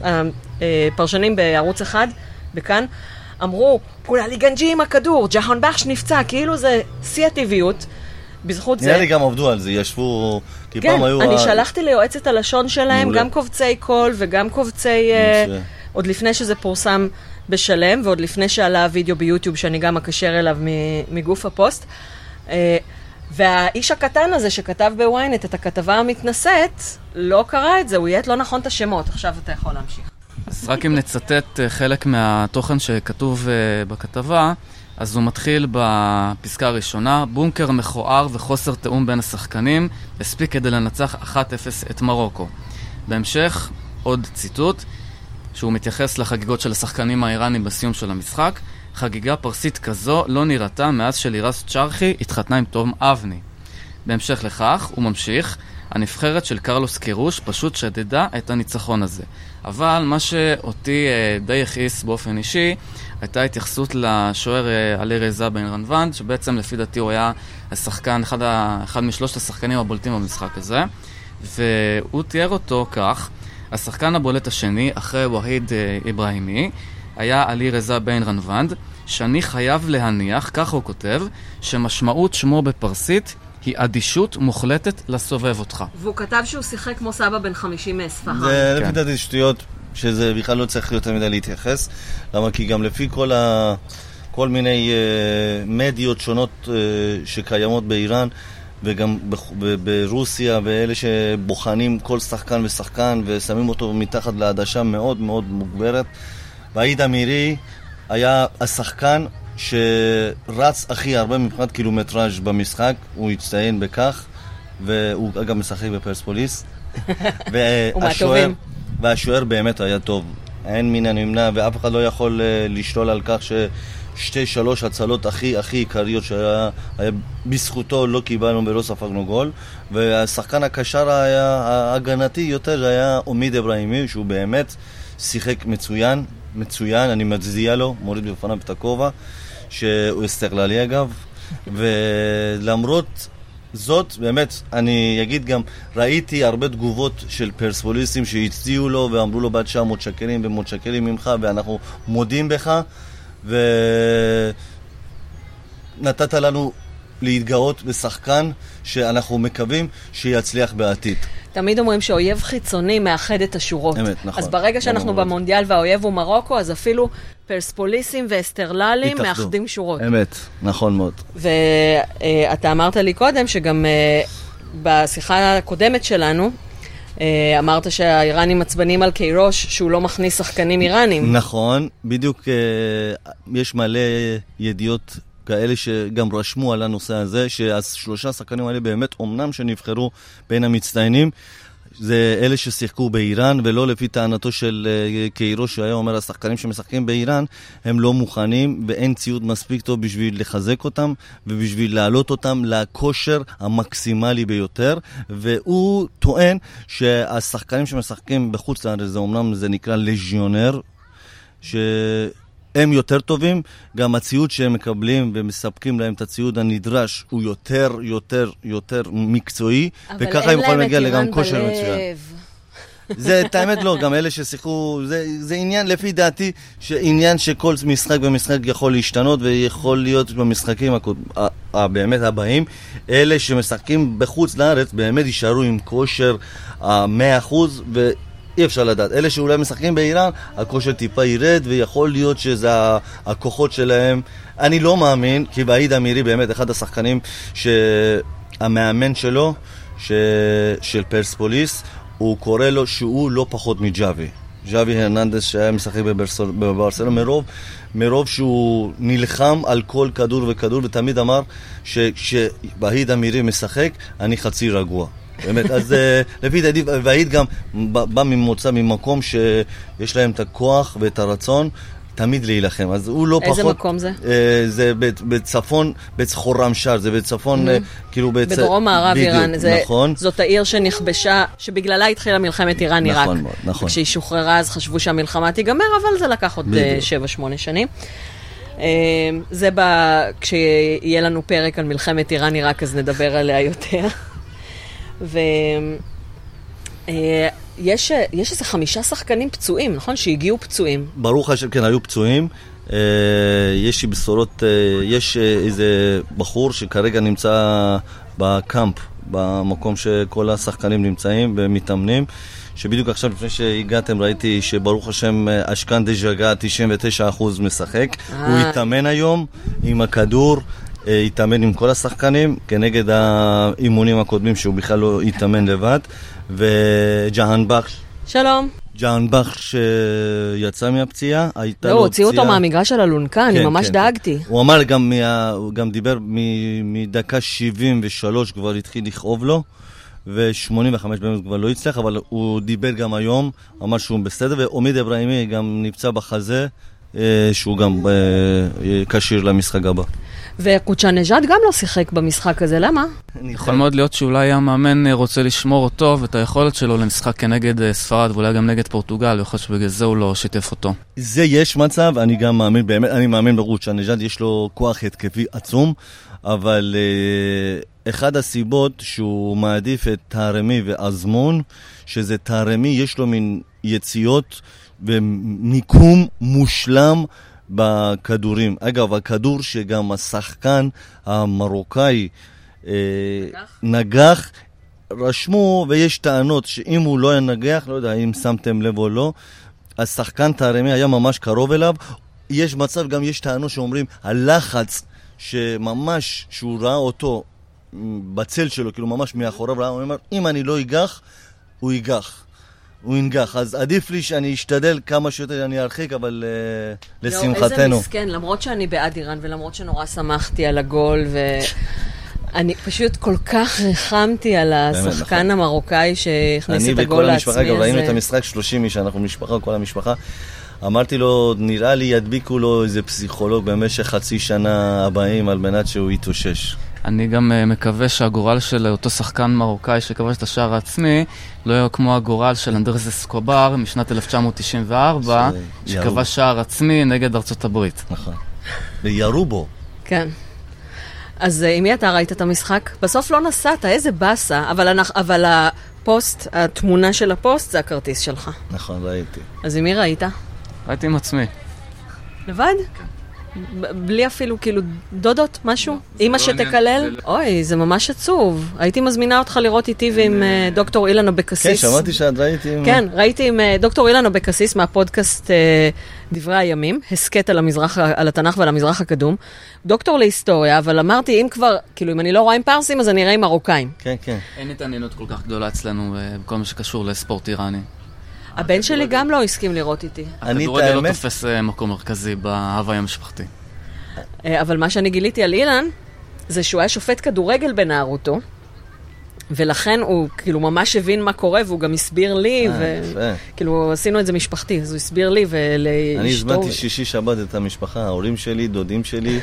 Speaker 3: הפרשנים בערוץ אחד, בכאן, אמרו, פוראליגנג'י עם הכדור, ג'האנבחש נפצע, כאילו זה שיא הטבעיות. בזכות זה...
Speaker 4: נראה לי גם עבדו על זה, ישבו, כי
Speaker 3: כן,
Speaker 4: פעם היו...
Speaker 3: אני
Speaker 4: ה-
Speaker 3: שלחתי ליועצת הלשון שלהם
Speaker 4: מעולה.
Speaker 3: גם קובצי קול וגם קובצי...
Speaker 4: מצוין.
Speaker 3: עוד לפני שזה פורסם בשלם, ועוד לפני שעלה הוידאו ביוטיוב שאני גם אקשר אליו מגוף הפוסט. אה, והאיש הקטן הזה שכתב בוויינט את הכתבה המתנשאת, לא קרא את זה, הוא איית לא נכון את השמות. עכשיו אתה יכול להמשיך.
Speaker 5: אז רק אם נצטט אה, חלק מהתוכן שכתוב אה, בכתבה, אז הוא מתחיל בפסקה הראשונה, בונקר מכוער וחוסר תיאום בין השחקנים, הספיק כדי לנצח 1-0 את מרוקו. בהמשך, עוד ציטוט, שהוא מתייחס לחגיגות של השחקנים האיראנים בסיום של המשחק. חגיגה פרסית כזו לא נראתה מאז שלירס צ'רחי התחתנה עם תום אבני. בהמשך לכך, הוא ממשיך, הנבחרת של קרלוס קירוש פשוט שדדה את הניצחון הזה. אבל מה שאותי אה, די הכעיס באופן אישי, הייתה התייחסות לשוער אה, עלי רזה ביירנוונד, שבעצם לפי דעתי הוא היה השחקן, אחד, ה, אחד משלושת השחקנים הבולטים במשחק הזה, והוא תיאר אותו כך, השחקן הבולט השני, אחרי והיד אה, אברהימי, היה עלי רזה ביירנוונד, שאני חייב להניח, ככה הוא כותב, שמשמעות שמו בפרסית היא אדישות מוחלטת לסובב אותך.
Speaker 3: והוא כתב שהוא שיחק כמו סבא בן 50 מאספהאן.
Speaker 4: זה
Speaker 5: כן.
Speaker 4: לפי דעתי שטויות, שזה בכלל לא צריך יותר מדי להתייחס. למה? כי גם לפי כל, ה... כל מיני uh, מדיות שונות uh, שקיימות באיראן, וגם ברוסיה, ואלה שבוחנים כל שחקן ושחקן ושמים אותו מתחת לעדשה מאוד מאוד מוגברת. והעיד אמירי היה השחקן שרץ הכי הרבה מבחינת קילומטראז' במשחק, הוא הצטיין בכך, והוא אגב משחק בפרספוליס. <laughs>
Speaker 3: מהטובים.
Speaker 4: והשוער באמת היה טוב. אין מן הנמנע, ואף אחד לא יכול אה, לשלול על כך ששתי, שלוש הצלות הכי הכי עיקריות שהיה היה, בזכותו לא קיבלנו ולא ספגנו גול. והשחקן הקשר היה, ההגנתי יותר היה עומיד אברהימי, שהוא באמת שיחק מצוין, מצוין, אני מצדיע לו, מוריד בפניו את הכובע, שהוא אסטרללי אגב. ולמרות זאת, באמת, אני אגיד גם, ראיתי הרבה תגובות של פרספוליסטים שהצדיעו לו ואמרו לו בעד 900 שקלים ומאות שקלים ממך ואנחנו מודים בך ונתת לנו להתגאות בשחקן שאנחנו מקווים שיצליח בעתיד.
Speaker 3: תמיד אומרים שאויב חיצוני מאחד את השורות.
Speaker 4: אמת, נכון.
Speaker 3: אז ברגע שאנחנו
Speaker 4: נכון מאוד.
Speaker 3: במונדיאל והאויב הוא מרוקו, אז אפילו פרספוליסים ואסטרללים
Speaker 4: התאחדו.
Speaker 3: מאחדים שורות.
Speaker 4: אמת, נכון מאוד.
Speaker 3: ואתה אמרת לי קודם שגם אה, בשיחה הקודמת שלנו, אה, אמרת שהאיראנים עצבנים על קירוש שהוא לא מכניס שחקנים איראנים.
Speaker 4: נכון, בדיוק אה, יש מלא ידיעות כאלה שגם רשמו על הנושא הזה, שהשלושה השחקנים האלה באמת, אמנם שנבחרו בין המצטיינים, זה אלה ששיחקו באיראן, ולא לפי טענתו של אה, קיירו, שהיה אומר, השחקנים שמשחקים באיראן, הם לא מוכנים, ואין ציוד מספיק טוב בשביל לחזק אותם, ובשביל להעלות אותם לכושר המקסימלי ביותר, והוא טוען שהשחקנים שמשחקים בחוץ לארץ, זה אומנם זה נקרא לז'יונר, שהם יותר טובים, גם הציוד שהם מקבלים ומספקים להם את הציוד הנדרש הוא יותר, יותר, יותר מקצועי, וככה הם יכולים להגיע לגם כושר מצוין. זה, את האמת לא, גם אלה ששיחקו, זה, זה עניין, לפי דעתי, שעניין שכל משחק ומשחק יכול להשתנות ויכול להיות במשחקים הקוד... ה- ה- באמת הבאים. אלה שמשחקים בחוץ לארץ באמת יישארו עם כושר ה-100% ואי אפשר לדעת. אלה שאולי משחקים באיראן, הכושר טיפה ירד ויכול להיות שזה הכוחות שלהם. אני לא מאמין, כי בעיד אמירי באמת אחד השחקנים שהמאמן שלו, ש... של פרספוליס, הוא קורא לו שהוא לא פחות מג'אבי. ג'אבי הרננדס שהיה משחק בברסל- בברסלונה מרוב, מרוב שהוא נלחם על כל כדור וכדור ותמיד אמר שכשבהיד אמירי משחק אני חצי רגוע. באמת, אז אה, לפי דעתי, והיד גם בא ממוצא, ממקום שיש להם את הכוח ואת הרצון תמיד להילחם, אז הוא לא
Speaker 3: איזה
Speaker 4: פחות...
Speaker 3: מקום זה?
Speaker 4: אה, זה בצ- בצפון, בצחורם שר, זה בצפון, אה, כאילו בצ...
Speaker 3: בדרום מערב
Speaker 4: בדיוק,
Speaker 3: איראן. זה,
Speaker 4: נכון.
Speaker 3: זאת העיר שנכבשה, שבגללה התחילה מלחמת איראן-עיראק.
Speaker 4: נכון מאוד, נכון.
Speaker 3: כשהיא שוחררה אז חשבו שהמלחמה תיגמר, אבל זה לקח עוד
Speaker 4: בדיוק.
Speaker 3: 7-8 שנים. זה ב... כשיהיה לנו פרק על מלחמת איראן-עיראק, אז נדבר עליה יותר. ו... אה, יש, יש איזה חמישה שחקנים פצועים, נכון? שהגיעו פצועים.
Speaker 4: ברוך השם, כן, היו פצועים. אה, יש בשורות, אה, יש אה, איזה בחור שכרגע נמצא בקאמפ, במקום שכל השחקנים נמצאים ומתאמנים. שבדיוק עכשיו לפני שהגעתם ראיתי שברוך השם אשכן דז'גה 99% משחק.
Speaker 3: אה.
Speaker 4: הוא התאמן היום עם הכדור, התאמן עם כל השחקנים כנגד האימונים הקודמים שהוא בכלל לא התאמן לבד. וג'האן בכש
Speaker 3: שלום.
Speaker 4: ג'אן בכר שיצא מהפציעה, הייתה
Speaker 3: לא,
Speaker 4: לו
Speaker 3: הוציאו אותו
Speaker 4: פציעה-
Speaker 3: מהמגרש של אלונקה, אני
Speaker 4: כן,
Speaker 3: ממש
Speaker 4: כן,
Speaker 3: דאגתי.
Speaker 4: הוא אמר גם, מה, הוא גם דיבר מ- מדקה 73 כבר התחיל לכאוב לו, ו-85 באמת כבר לא הצליח, אבל הוא דיבר גם היום, אמר שהוא בסדר, ועומיד אברהימי גם נפצע בחזה, אה, שהוא גם אה, כשיר למשחק הבא.
Speaker 3: וקוצ'אנג'אד גם לא שיחק במשחק הזה, למה?
Speaker 5: יכול מאוד להיות שאולי המאמן אה, רוצה לשמור אותו ואת היכולת שלו למשחק כנגד אה, ספרד ואולי גם נגד פורטוגל, יכול להיות שבגלל זה הוא לא שיתף אותו.
Speaker 4: זה יש מצב, אני גם מאמין, באמת, אני מאמין ברות שהנג'אד יש לו כוח התקפי עצום, אבל uh, אחד הסיבות שהוא מעדיף את טהרמי ואזמון, שזה טהרמי, יש לו מין יציאות ומיקום מושלם בכדורים. אגב, הכדור שגם השחקן המרוקאי אה, נגח, רשמו, ויש טענות שאם הוא לא ינגח, לא יודע אם שמתם לב או לא, השחקן טהרמי היה ממש קרוב אליו. יש מצב, גם יש טענות שאומרים, הלחץ שממש, שהוא ראה אותו בצל שלו, כאילו ממש מאחוריו, ראה, הוא אומר, אם אני לא אגח, הוא ייגח. הוא ינגח, אז עדיף לי שאני אשתדל כמה שיותר אני ארחיק, אבל uh, לשמחתנו.
Speaker 3: איזה מסכן, למרות שאני בעד איראן, ולמרות שנורא שמחתי על הגול, ואני <laughs> פשוט כל כך ריחמתי על השחקן נכון. המרוקאי שהכניס את הגול לעצמי.
Speaker 4: אני וכל המשפחה, גם ראינו את המשחק 30 איש, אנחנו משפחה, כל המשפחה. אמרתי לו, נראה לי ידביקו לו איזה פסיכולוג במשך חצי שנה הבאים על מנת שהוא יתאושש.
Speaker 5: אני גם uh, מקווה שהגורל של אותו שחקן מרוקאי שכבש את השער העצמי לא יהיה כמו הגורל של אנדרס אסקובר משנת 1994, שכבש שער עצמי נגד ארצות הברית.
Speaker 4: נכון. וירו בו.
Speaker 3: כן. אז uh, עם מי אתה ראית את המשחק? בסוף לא נסעת, איזה באסה, אבל, אבל הפוסט, התמונה של הפוסט זה הכרטיס שלך.
Speaker 4: נכון, ראיתי.
Speaker 3: אז עם מי ראית?
Speaker 5: ראיתי עם עצמי.
Speaker 3: לבד? כן. בלי אפילו כאילו דודות, משהו? אימא לא שתקלל? אוי, זה ממש עצוב. הייתי מזמינה אותך לראות איתי ועם אה, דוקטור אילן אבקסיס.
Speaker 4: כן, שמעתי שאת ראיתי עם...
Speaker 3: כן, ראיתי עם אה, דוקטור אילן אבקסיס מהפודקאסט אה, דברי הימים, הסכת על, על התנ"ך ועל המזרח הקדום. דוקטור להיסטוריה, אבל אמרתי, אם כבר, כאילו, אם אני לא רואה עם פרסים, אז אני אראה עם מרוקאים.
Speaker 4: כן, כן.
Speaker 5: אין התעניינות כל כך גדולה אצלנו בכל מה שקשור לספורט איראני.
Speaker 3: הבן שלי גם לא הסכים לראות איתי.
Speaker 5: הכדורגל לא תופס אה, מקום מרכזי בהוואי המשפחתי.
Speaker 3: אה, אבל מה שאני גיליתי על אילן, זה שהוא היה שופט כדורגל בנערותו, ולכן הוא כאילו ממש הבין מה קורה, והוא גם הסביר לי, אה, וכאילו עשינו את זה משפחתי, אז הוא הסביר לי ולאשתו.
Speaker 4: אני הזמנתי שישי שבת את המשפחה, ההורים שלי, דודים שלי,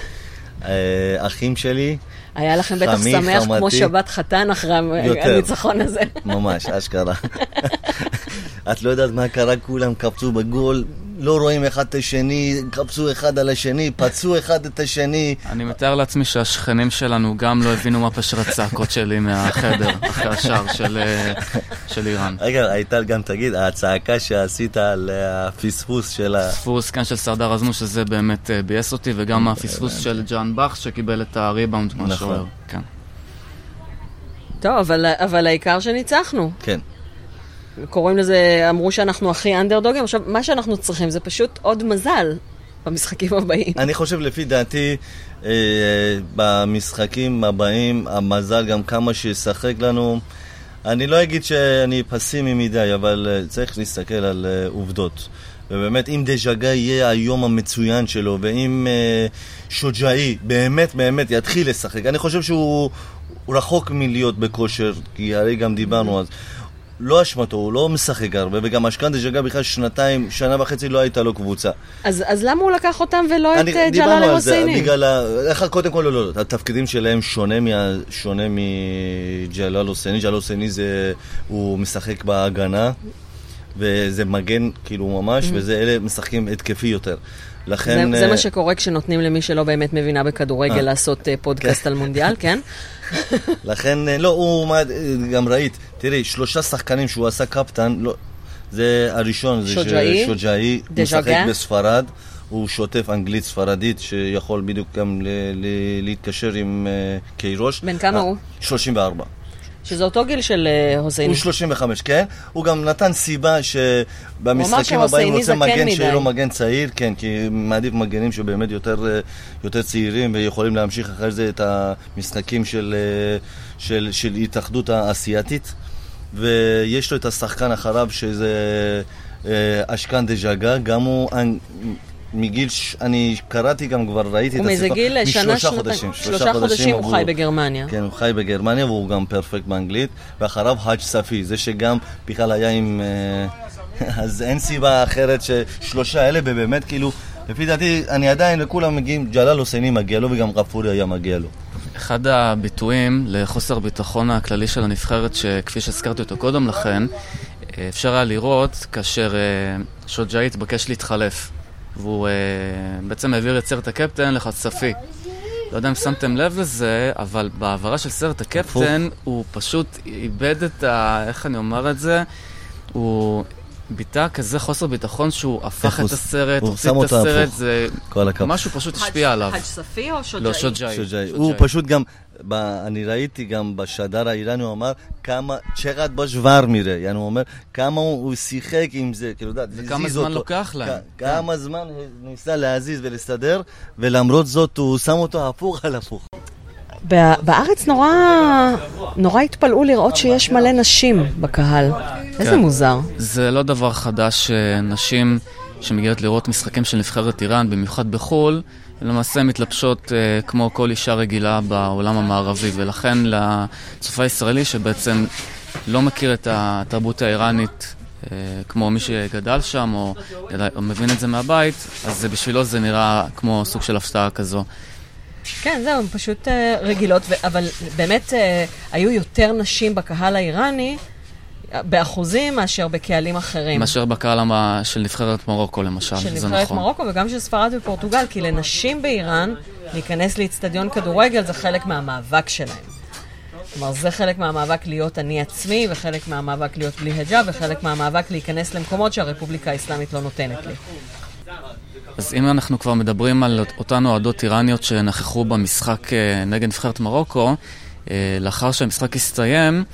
Speaker 4: אחים שלי.
Speaker 3: היה לכם בטח שמח כמו שבת חתן אחרי הניצחון הזה.
Speaker 4: ממש, <laughs> אשכרה. את לא יודעת מה קרה, כולם קפצו בגול, לא רואים אחד את השני, קפצו אחד על השני, פצעו אחד את השני.
Speaker 5: אני מתאר לעצמי שהשכנים שלנו גם לא הבינו מה פשר הצעקות שלי מהחדר, אחרי השער של, אה, של איראן.
Speaker 4: רגע, הייתה גם, תגיד, הצעקה שעשית על הפספוס של ה...
Speaker 5: פספוס כאן של סרדר אזמו, שזה באמת אה, ביאס אותי, וגם הפספוס של ג'אן באך, שקיבל את הריבאונד כמו השוער. כן.
Speaker 3: טוב, אבל, אבל העיקר שניצחנו.
Speaker 4: כן.
Speaker 3: קוראים לזה, אמרו שאנחנו הכי אנדרדוגים, עכשיו, מה שאנחנו צריכים זה פשוט עוד מזל במשחקים הבאים.
Speaker 4: אני חושב, לפי דעתי, אה, במשחקים הבאים, המזל גם כמה שישחק לנו, אני לא אגיד שאני פסימי מדי, אבל אה, צריך להסתכל על אה, עובדות. ובאמת, אם דז'גה יהיה היום המצוין שלו, ואם אה, שוג'אי באמת באמת יתחיל לשחק, אני חושב שהוא רחוק מלהיות בכושר, כי הרי גם דיברנו על... לא אשמתו, הוא לא משחק הרבה, וגם אשכנדה ג'גה בכלל שנתיים, שנה וחצי לא הייתה לו קבוצה.
Speaker 3: אז, אז למה הוא לקח אותם ולא אני, את אה, ג'לאל אל-הוסייני?
Speaker 4: בגלל ה... קודם כל, לא, לא, לא, התפקידים שלהם שונה, מה, שונה מג'לאל הוסייני. ג'לאל הוסייני זה, הוא משחק בהגנה, וזה מגן כאילו ממש, mm-hmm. וזה אלה משחקים התקפי יותר.
Speaker 3: לכן... זה, זה מה אה, שקורה כשנותנים למי שלא באמת מבינה בכדורגל אה. לעשות פודקאסט כן. על מונדיאל, <laughs> כן?
Speaker 4: לכן, לא, הוא, גם ראית, תראי, שלושה שחקנים שהוא עשה קפטן, לא, זה הראשון, זה שוג'אי, שוג'אי, משחק בספרד, הוא שוטף אנגלית ספרדית, שיכול בדיוק גם להתקשר עם uh, קיירוש.
Speaker 3: בן כמה הוא?
Speaker 4: 34.
Speaker 3: שזה אותו גיל של הוסייני.
Speaker 4: הוא 35, כן. הוא גם נתן סיבה שבמשחקים הבאים הוא רוצה מגן שיהיה לו מגן צעיר, כן, כי מעדיף מגנים שבאמת יותר, אה, יותר צעירים ויכולים להמשיך אחרי זה את המשחקים של, אה, של, של התאחדות האסייתית. ויש לו את השחקן אחריו שזה אה, אשכן ז'אגה, גם הוא מגיל, ש... אני קראתי גם כבר, ראיתי את
Speaker 3: הסרטון. ומאיזה גיל? שנה, שנתיים. חודשים. שלושה חודשים הוא חי בגרמניה.
Speaker 4: כן, הוא חי בגרמניה והוא גם פרפקט באנגלית. ואחריו האג' ספי, זה שגם בכלל היה עם... אה, <laughs> אז אין סיבה אחרת ששלושה אלה באמת כאילו לפי דעתי, אני עדיין, לכולם מגיעים, ג'לאל הוסייני מגיע לו וגם רפורי היה מגיע לו.
Speaker 5: אחד הביטויים לחוסר ביטחון הכללי של הנבחרת, שכפי שהזכרתי אותו קודם לכן, אפשר היה לראות כאשר אה, שוג'אי התבקש להתחלף. והוא אה, בעצם העביר את סרט הקפטן לחצפי. לא יודע אם שמתם לב לזה, אבל בהעברה של סרט הקפטן, הוא פשוט איבד את ה... איך אני אומר את זה? הוא ביטא כזה חוסר ביטחון שהוא הפך את הסרט,
Speaker 4: הוא שם אותו
Speaker 5: הסרט,
Speaker 4: הפוך.
Speaker 5: זה... משהו פשוט השפיע עליו.
Speaker 3: חאג' ספי או שוג'אי?
Speaker 5: לא. שוג'אי.
Speaker 4: הוא פשוט גם, ב, אני ראיתי גם בשדר האיראני, הוא אמר כמה, צ'רד בשוואר מירה, יעני הוא אומר כמה הוא, הוא שיחק עם זה, כאילו, אתה יודע,
Speaker 5: וכמה
Speaker 4: הזיז
Speaker 5: זמן
Speaker 4: אותו.
Speaker 5: לוקח להם.
Speaker 4: כ- כמה זמן ניסה להזיז ולסדר, ולמרות זאת הוא שם אותו הפוך על הפוך.
Speaker 3: בארץ נורא, נורא התפלאו לראות שיש מלא נשים בקהל. איזה
Speaker 5: כן.
Speaker 3: מוזר.
Speaker 5: זה לא דבר חדש שנשים שמגיעות לראות משחקים של נבחרת איראן, במיוחד בחו"ל, למעשה מתלבשות אה, כמו כל אישה רגילה בעולם המערבי, ולכן לצופה הישראלי שבעצם לא מכיר את התרבות האיראנית אה, כמו מי שגדל שם, או, או מבין את זה מהבית, אז בשבילו זה נראה כמו סוג של הפתעה כזו.
Speaker 3: כן, זהו, הן פשוט uh, רגילות, ו- אבל באמת uh, היו יותר נשים בקהל האיראני אה, באחוזים מאשר בקהלים אחרים.
Speaker 5: מאשר בקהל של נבחרת מרוקו למשל,
Speaker 3: של
Speaker 5: זה
Speaker 3: נבחרת
Speaker 5: נכון.
Speaker 3: מרוקו וגם של ספרד ופורטוגל, כי לנשים באיראן, להיכנס לאיצטדיון כדורגל זה חלק מהמאבק שלהם. כלומר, זה חלק מהמאבק להיות אני עצמי, וחלק מהמאבק להיות בלי היג'אב, וחלק מהמאבק להיכנס למקומות שהרפובליקה האסלאמית לא נותנת לי.
Speaker 5: אז אם אנחנו כבר מדברים על אותן אוהדות איראניות שנכחו במשחק אה, נגד נבחרת מרוקו, אה, לאחר שהמשחק הסתיים,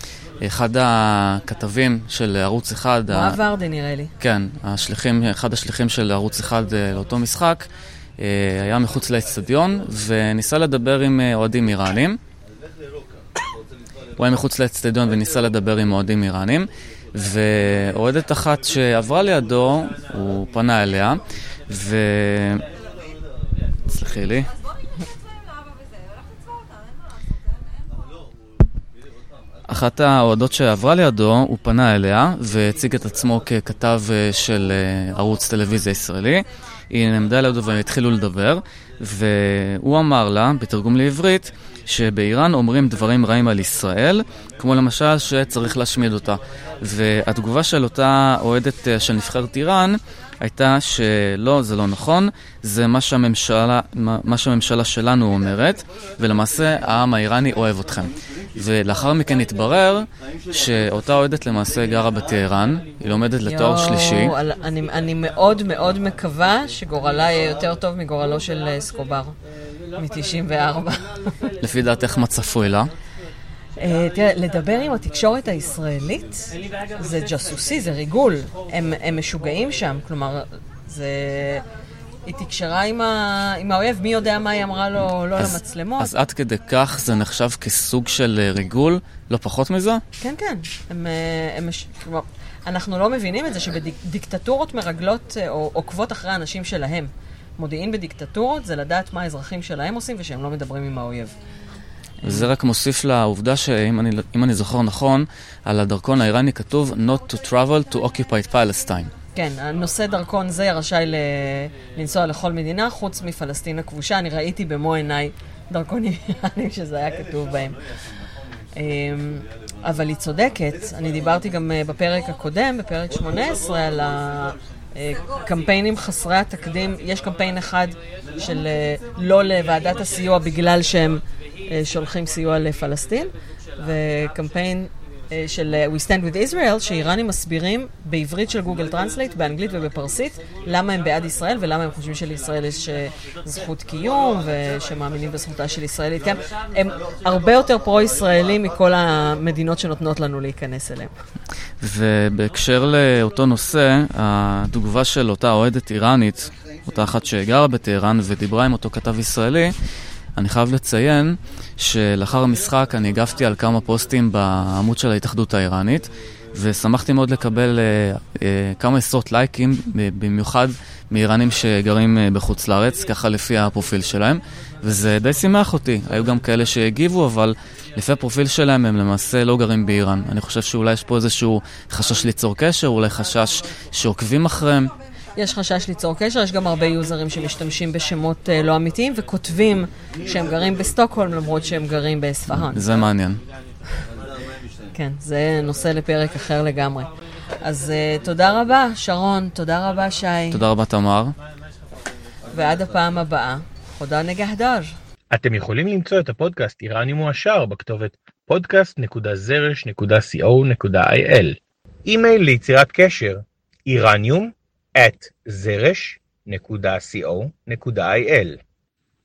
Speaker 5: אחד הכתבים של ערוץ אחד, ה-
Speaker 3: מואב ורדי נראה לי.
Speaker 5: כן, השליחים, אחד השליחים של ערוץ אחד אה, לאותו משחק, אה, היה מחוץ לאצטדיון וניסה לדבר עם אה, אוהדים איראנים. הוא היה מחוץ לאצטדיון וניסה לדבר עם אוהדים איראנים, ואוהדת אחת שעברה לידו, הוא פנה אליה, ו... סלחי לי. אחת האוהדות שעברה לידו, הוא פנה אליה והציג את עצמו ככתב אה, של אה, ערוץ טלוויזיה ישראלי. היא נעמדה לידו והתחילו לדבר, והוא אמר לה, בתרגום לעברית, שבאיראן אומרים דברים רעים על ישראל, כמו למשל שצריך להשמיד אותה. והתגובה של אותה אוהדת אה, של נבחרת איראן הייתה שלא, זה לא נכון, זה מה שהממשלה, מה מה שהממשלה שלנו אומרת, ולמעשה העם האיראני אוהב אתכם. ולאחר מכן התברר שאותה אוהדת למעשה גרה בטהרן, היא לומדת לתואר שלישי.
Speaker 3: יואו, על- אני, אני מאוד מאוד מקווה שגורלה יהיה יותר טוב מגורלו של אה, סקובר, מ-94.
Speaker 5: לפי דעתך מה צפוי לה?
Speaker 3: אה, תראה, לדבר עם התקשורת הישראלית זה ג'סוסי, זה ריגול. הם, משוגעים שם, כלומר, זה... היא תקשרה עם, ה... עם האויב, מי יודע מה היא אמרה לו, לא
Speaker 5: אז-
Speaker 3: למצלמות.
Speaker 5: אז עד כדי כך זה נחשב כסוג של אה, ריגול, לא פחות מזה?
Speaker 3: כן, כן. הם, אה, הם, כלומר, אנחנו לא מבינים את זה שבדיקטטורות מרגלות או עוקבות אחרי האנשים שלהם. מודיעין בדיקטטורות זה לדעת מה האזרחים שלהם עושים ושהם לא מדברים עם האויב.
Speaker 5: וזה רק מוסיף לעובדה שאם אני, אני זוכר נכון, על הדרכון האיראני כתוב Not to travel to occupied Palestine.
Speaker 3: כן, הנושא דרכון זה רשאי ל... לנסוע לכל מדינה חוץ מפלסטין הכבושה. אני ראיתי במו עיניי דרכונים איראנים <laughs> שזה היה כתוב בהם. אמ, אבל היא צודקת, אני דיברתי גם אה, בפרק הקודם, בפרק 18, על הקמפיינים חסרי התקדים. יש קמפיין אחד של אה, לא לוועדת הסיוע בגלל שהם אה, שולחים סיוע לפלסטין, וקמפיין אה, של אה, We Stand with Israel, שאיראנים מסבירים בעברית של גוגל טרנסלייט, באנגלית ובפרסית, למה הם בעד ישראל ולמה הם חושבים שלישראל יש אה, זכות קיום ושמאמינים בזכותה של ישראל להתקיים. הם הרבה יותר פרו-ישראלים מכל המדינות שנותנות לנו להיכנס אליהם.
Speaker 5: ובהקשר לאותו נושא, התגובה של אותה אוהדת איראנית, אותה אחת שגרה בטהרן ודיברה עם אותו כתב ישראלי, אני חייב לציין שלאחר המשחק אני הגבתי על כמה פוסטים בעמוד של ההתאחדות האיראנית, ושמחתי מאוד לקבל אה, אה, כמה עשרות לייקים, במיוחד מאיראנים שגרים אה, בחוץ לארץ, ככה לפי הפרופיל שלהם, וזה די שימח אותי. היו גם כאלה שהגיבו, אבל לפי הפרופיל שלהם הם למעשה לא גרים באיראן. אני חושב שאולי יש פה איזשהו חשש ליצור קשר, אולי חשש שעוקבים אחריהם.
Speaker 3: יש חשש ליצור קשר, יש גם הרבה יוזרים שמשתמשים בשמות אה, לא אמיתיים וכותבים שהם גרים בסטוקהולם למרות שהם גרים באספהאן.
Speaker 5: זה מעניין.
Speaker 3: כן, זה נושא לפרק אחר לגמרי. אז uh, תודה רבה, שרון, תודה רבה, שי.
Speaker 5: תודה רבה, תמר.
Speaker 3: ועד הפעם הבאה, חודה נגהדר.
Speaker 6: אתם יכולים למצוא את הפודקאסט איראני מועשר בכתובת podcast.zrsh.co.il אימייל ליצירת קשר איראניום at zrsh.co.il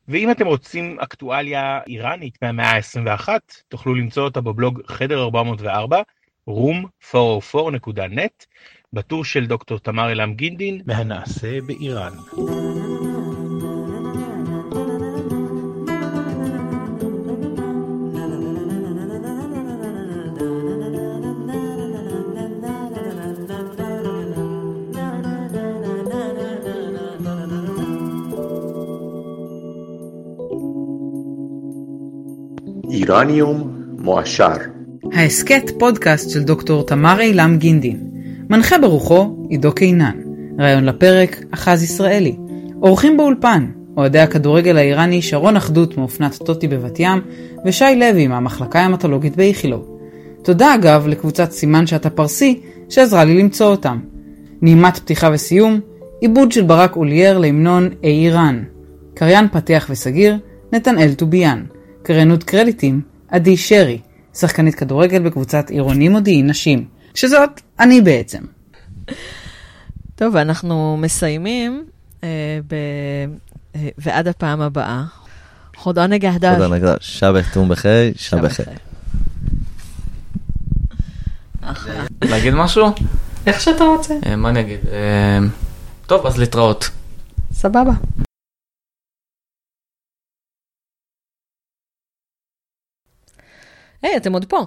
Speaker 6: ואם אתם רוצים אקטואליה איראנית מהמאה ה-21, תוכלו למצוא אותה בבלוג חדר 404, room404.net, בטור של דוקטור תמר אלעם גינדין, מהנעשה באיראן.
Speaker 2: איראניום מועשר.
Speaker 7: ההסכת פודקאסט של דוקטור תמר אילם גינדין. מנחה ברוחו עידו קינן. רעיון לפרק אחז ישראלי. אורחים באולפן אוהדי הכדורגל האיראני שרון אחדות מאופנת טוטי בבת ים ושי לוי מהמחלקה ההמטולוגית באיכילוב. תודה אגב לקבוצת סימן שאתה פרסי שעזרה לי למצוא אותם. נעימת פתיחה וסיום, עיבוד של ברק אולייר להמנון אי איראן. קריין פתח וסגיר, נתנאל טוביאן. קריינות קרדיטים, עדי שרי, שחקנית כדורגל בקבוצת עירוני מודיעין נשים, שזאת אני בעצם.
Speaker 3: טוב, אנחנו מסיימים אה, ב... אה, ועד הפעם הבאה. חודה נגהדר.
Speaker 4: תודה נגדה, שבת תום בחי, שבת בחי.
Speaker 5: להגיד משהו?
Speaker 3: איך שאתה רוצה.
Speaker 5: אה, מה אני אגיד? אה, טוב, אז להתראות.
Speaker 3: סבבה. היי, hey, אתם עוד פה.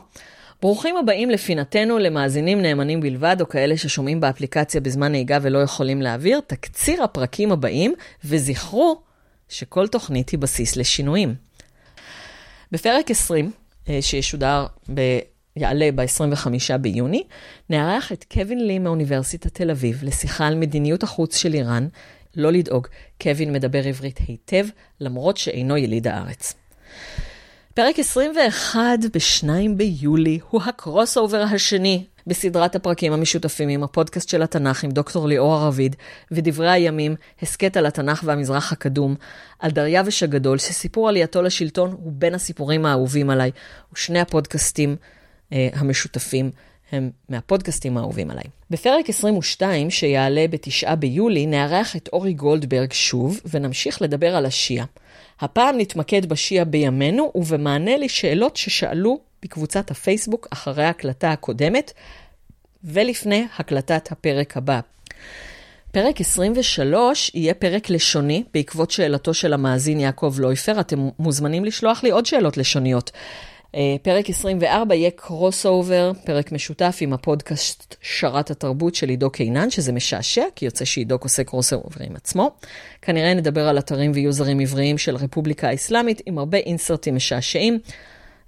Speaker 3: ברוכים הבאים לפינתנו למאזינים נאמנים בלבד, או כאלה ששומעים באפליקציה בזמן נהיגה ולא יכולים להעביר, תקציר הפרקים הבאים, וזכרו שכל תוכנית היא בסיס לשינויים. בפרק 20, אה, שישודר ב... יעלה ב-25 ביוני, נארח את קווין לי מאוניברסיטת תל אביב לשיחה על מדיניות החוץ של איראן. לא לדאוג, קווין מדבר עברית היטב, למרות שאינו יליד הארץ. פרק 21 ב-2 ביולי הוא ה crossover השני בסדרת הפרקים המשותפים עם הפודקאסט של התנ"ך עם דוקטור ליאור הרביד ודברי הימים, הסכת על התנ"ך והמזרח הקדום, על דריוש הגדול, שסיפור עלייתו לשלטון הוא בין הסיפורים האהובים עליי, ושני הפודקאסטים אה, המשותפים הם מהפודקאסטים האהובים עליי. בפרק 22, שיעלה בתשעה ביולי, נארח את אורי גולדברג שוב, ונמשיך לדבר על השיעה. הפעם נתמקד בשיעה בימינו ובמענה לשאלות ששאלו בקבוצת הפייסבוק אחרי ההקלטה הקודמת ולפני הקלטת הפרק הבא. פרק 23 יהיה פרק לשוני בעקבות שאלתו של המאזין יעקב לויפר. אתם מוזמנים לשלוח לי עוד שאלות לשוניות. אה, פרק 24 יהיה crossover, פרק משותף עם הפודקאסט שרת התרבות של עידו קינן, שזה משעשע, כי יוצא שעידו עושה crossover עם עצמו. כנראה נדבר על אתרים ויוזרים עבריים של הרפובליקה האסלאמית, עם הרבה אינסרטים משעשעים,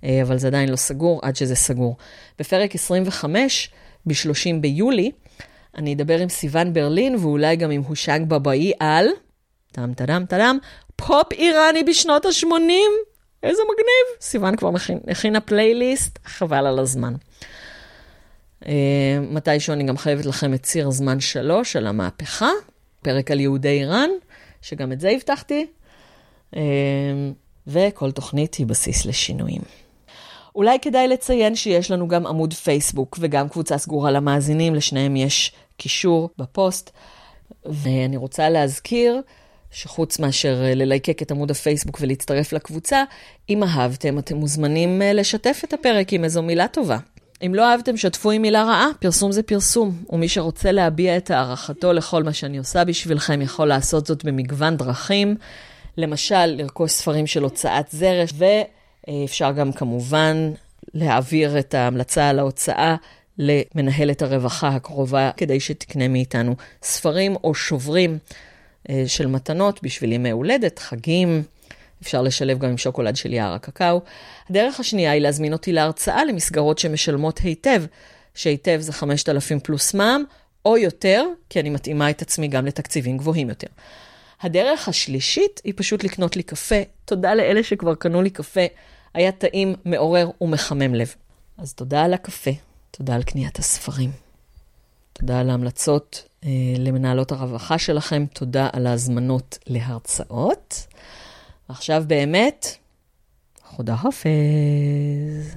Speaker 3: אה, אבל זה עדיין לא סגור עד שזה סגור. בפרק 25, ב-30 ביולי, אני אדבר עם סיון ברלין, ואולי גם עם הושג בבאי על, טם טדם טדם, פופ איראני בשנות ה-80. איזה מגניב. סיוון כבר מכין, הכינה פלייליסט, חבל על הזמן. Uh, מתישהו אני גם חייבת לכם את ציר זמן שלוש על המהפכה, פרק על יהודי איראן, שגם את זה הבטחתי, uh, וכל תוכנית היא בסיס לשינויים. אולי כדאי לציין שיש לנו גם עמוד פייסבוק וגם קבוצה סגורה למאזינים, לשניהם יש קישור בפוסט. ואני רוצה להזכיר שחוץ מאשר אה, ללייקק את עמוד הפייסבוק ולהצטרף לקבוצה, אם אהבתם, אתם מוזמנים אה, לשתף את הפרק עם איזו מילה טובה. אם לא אהבתם, שתפו עם מילה רעה, פרסום זה פרסום, ומי שרוצה להביע את הערכתו לכל מה שאני עושה בשבילכם יכול לעשות זאת במגוון דרכים. למשל, לרכוש ספרים של הוצאת זרש, ואפשר גם כמובן להעביר את ההמלצה על ההוצאה למנהלת הרווחה הקרובה, כדי שתקנה מאיתנו ספרים או שוברים. אה, של מתנות בשביל ימי הולדת, חגים, אפשר לשלב גם עם שוקולד של יער הקקאו. הדרך השנייה היא להזמין אותי להרצאה למסגרות שמשלמות היטב, שהיטב זה 5,000 פלוס מע"מ, או יותר, כי אני מתאימה את עצמי גם לתקציבים גבוהים יותר. הדרך השלישית היא פשוט לקנות לי קפה. תודה לאלה שכבר קנו לי קפה. היה טעים, מעורר ומחמם לב. אז תודה על הקפה, תודה על קניית הספרים. תודה על ההמלצות למנהלות הרווחה שלכם, תודה על ההזמנות להרצאות. עכשיו באמת, חודה חופז.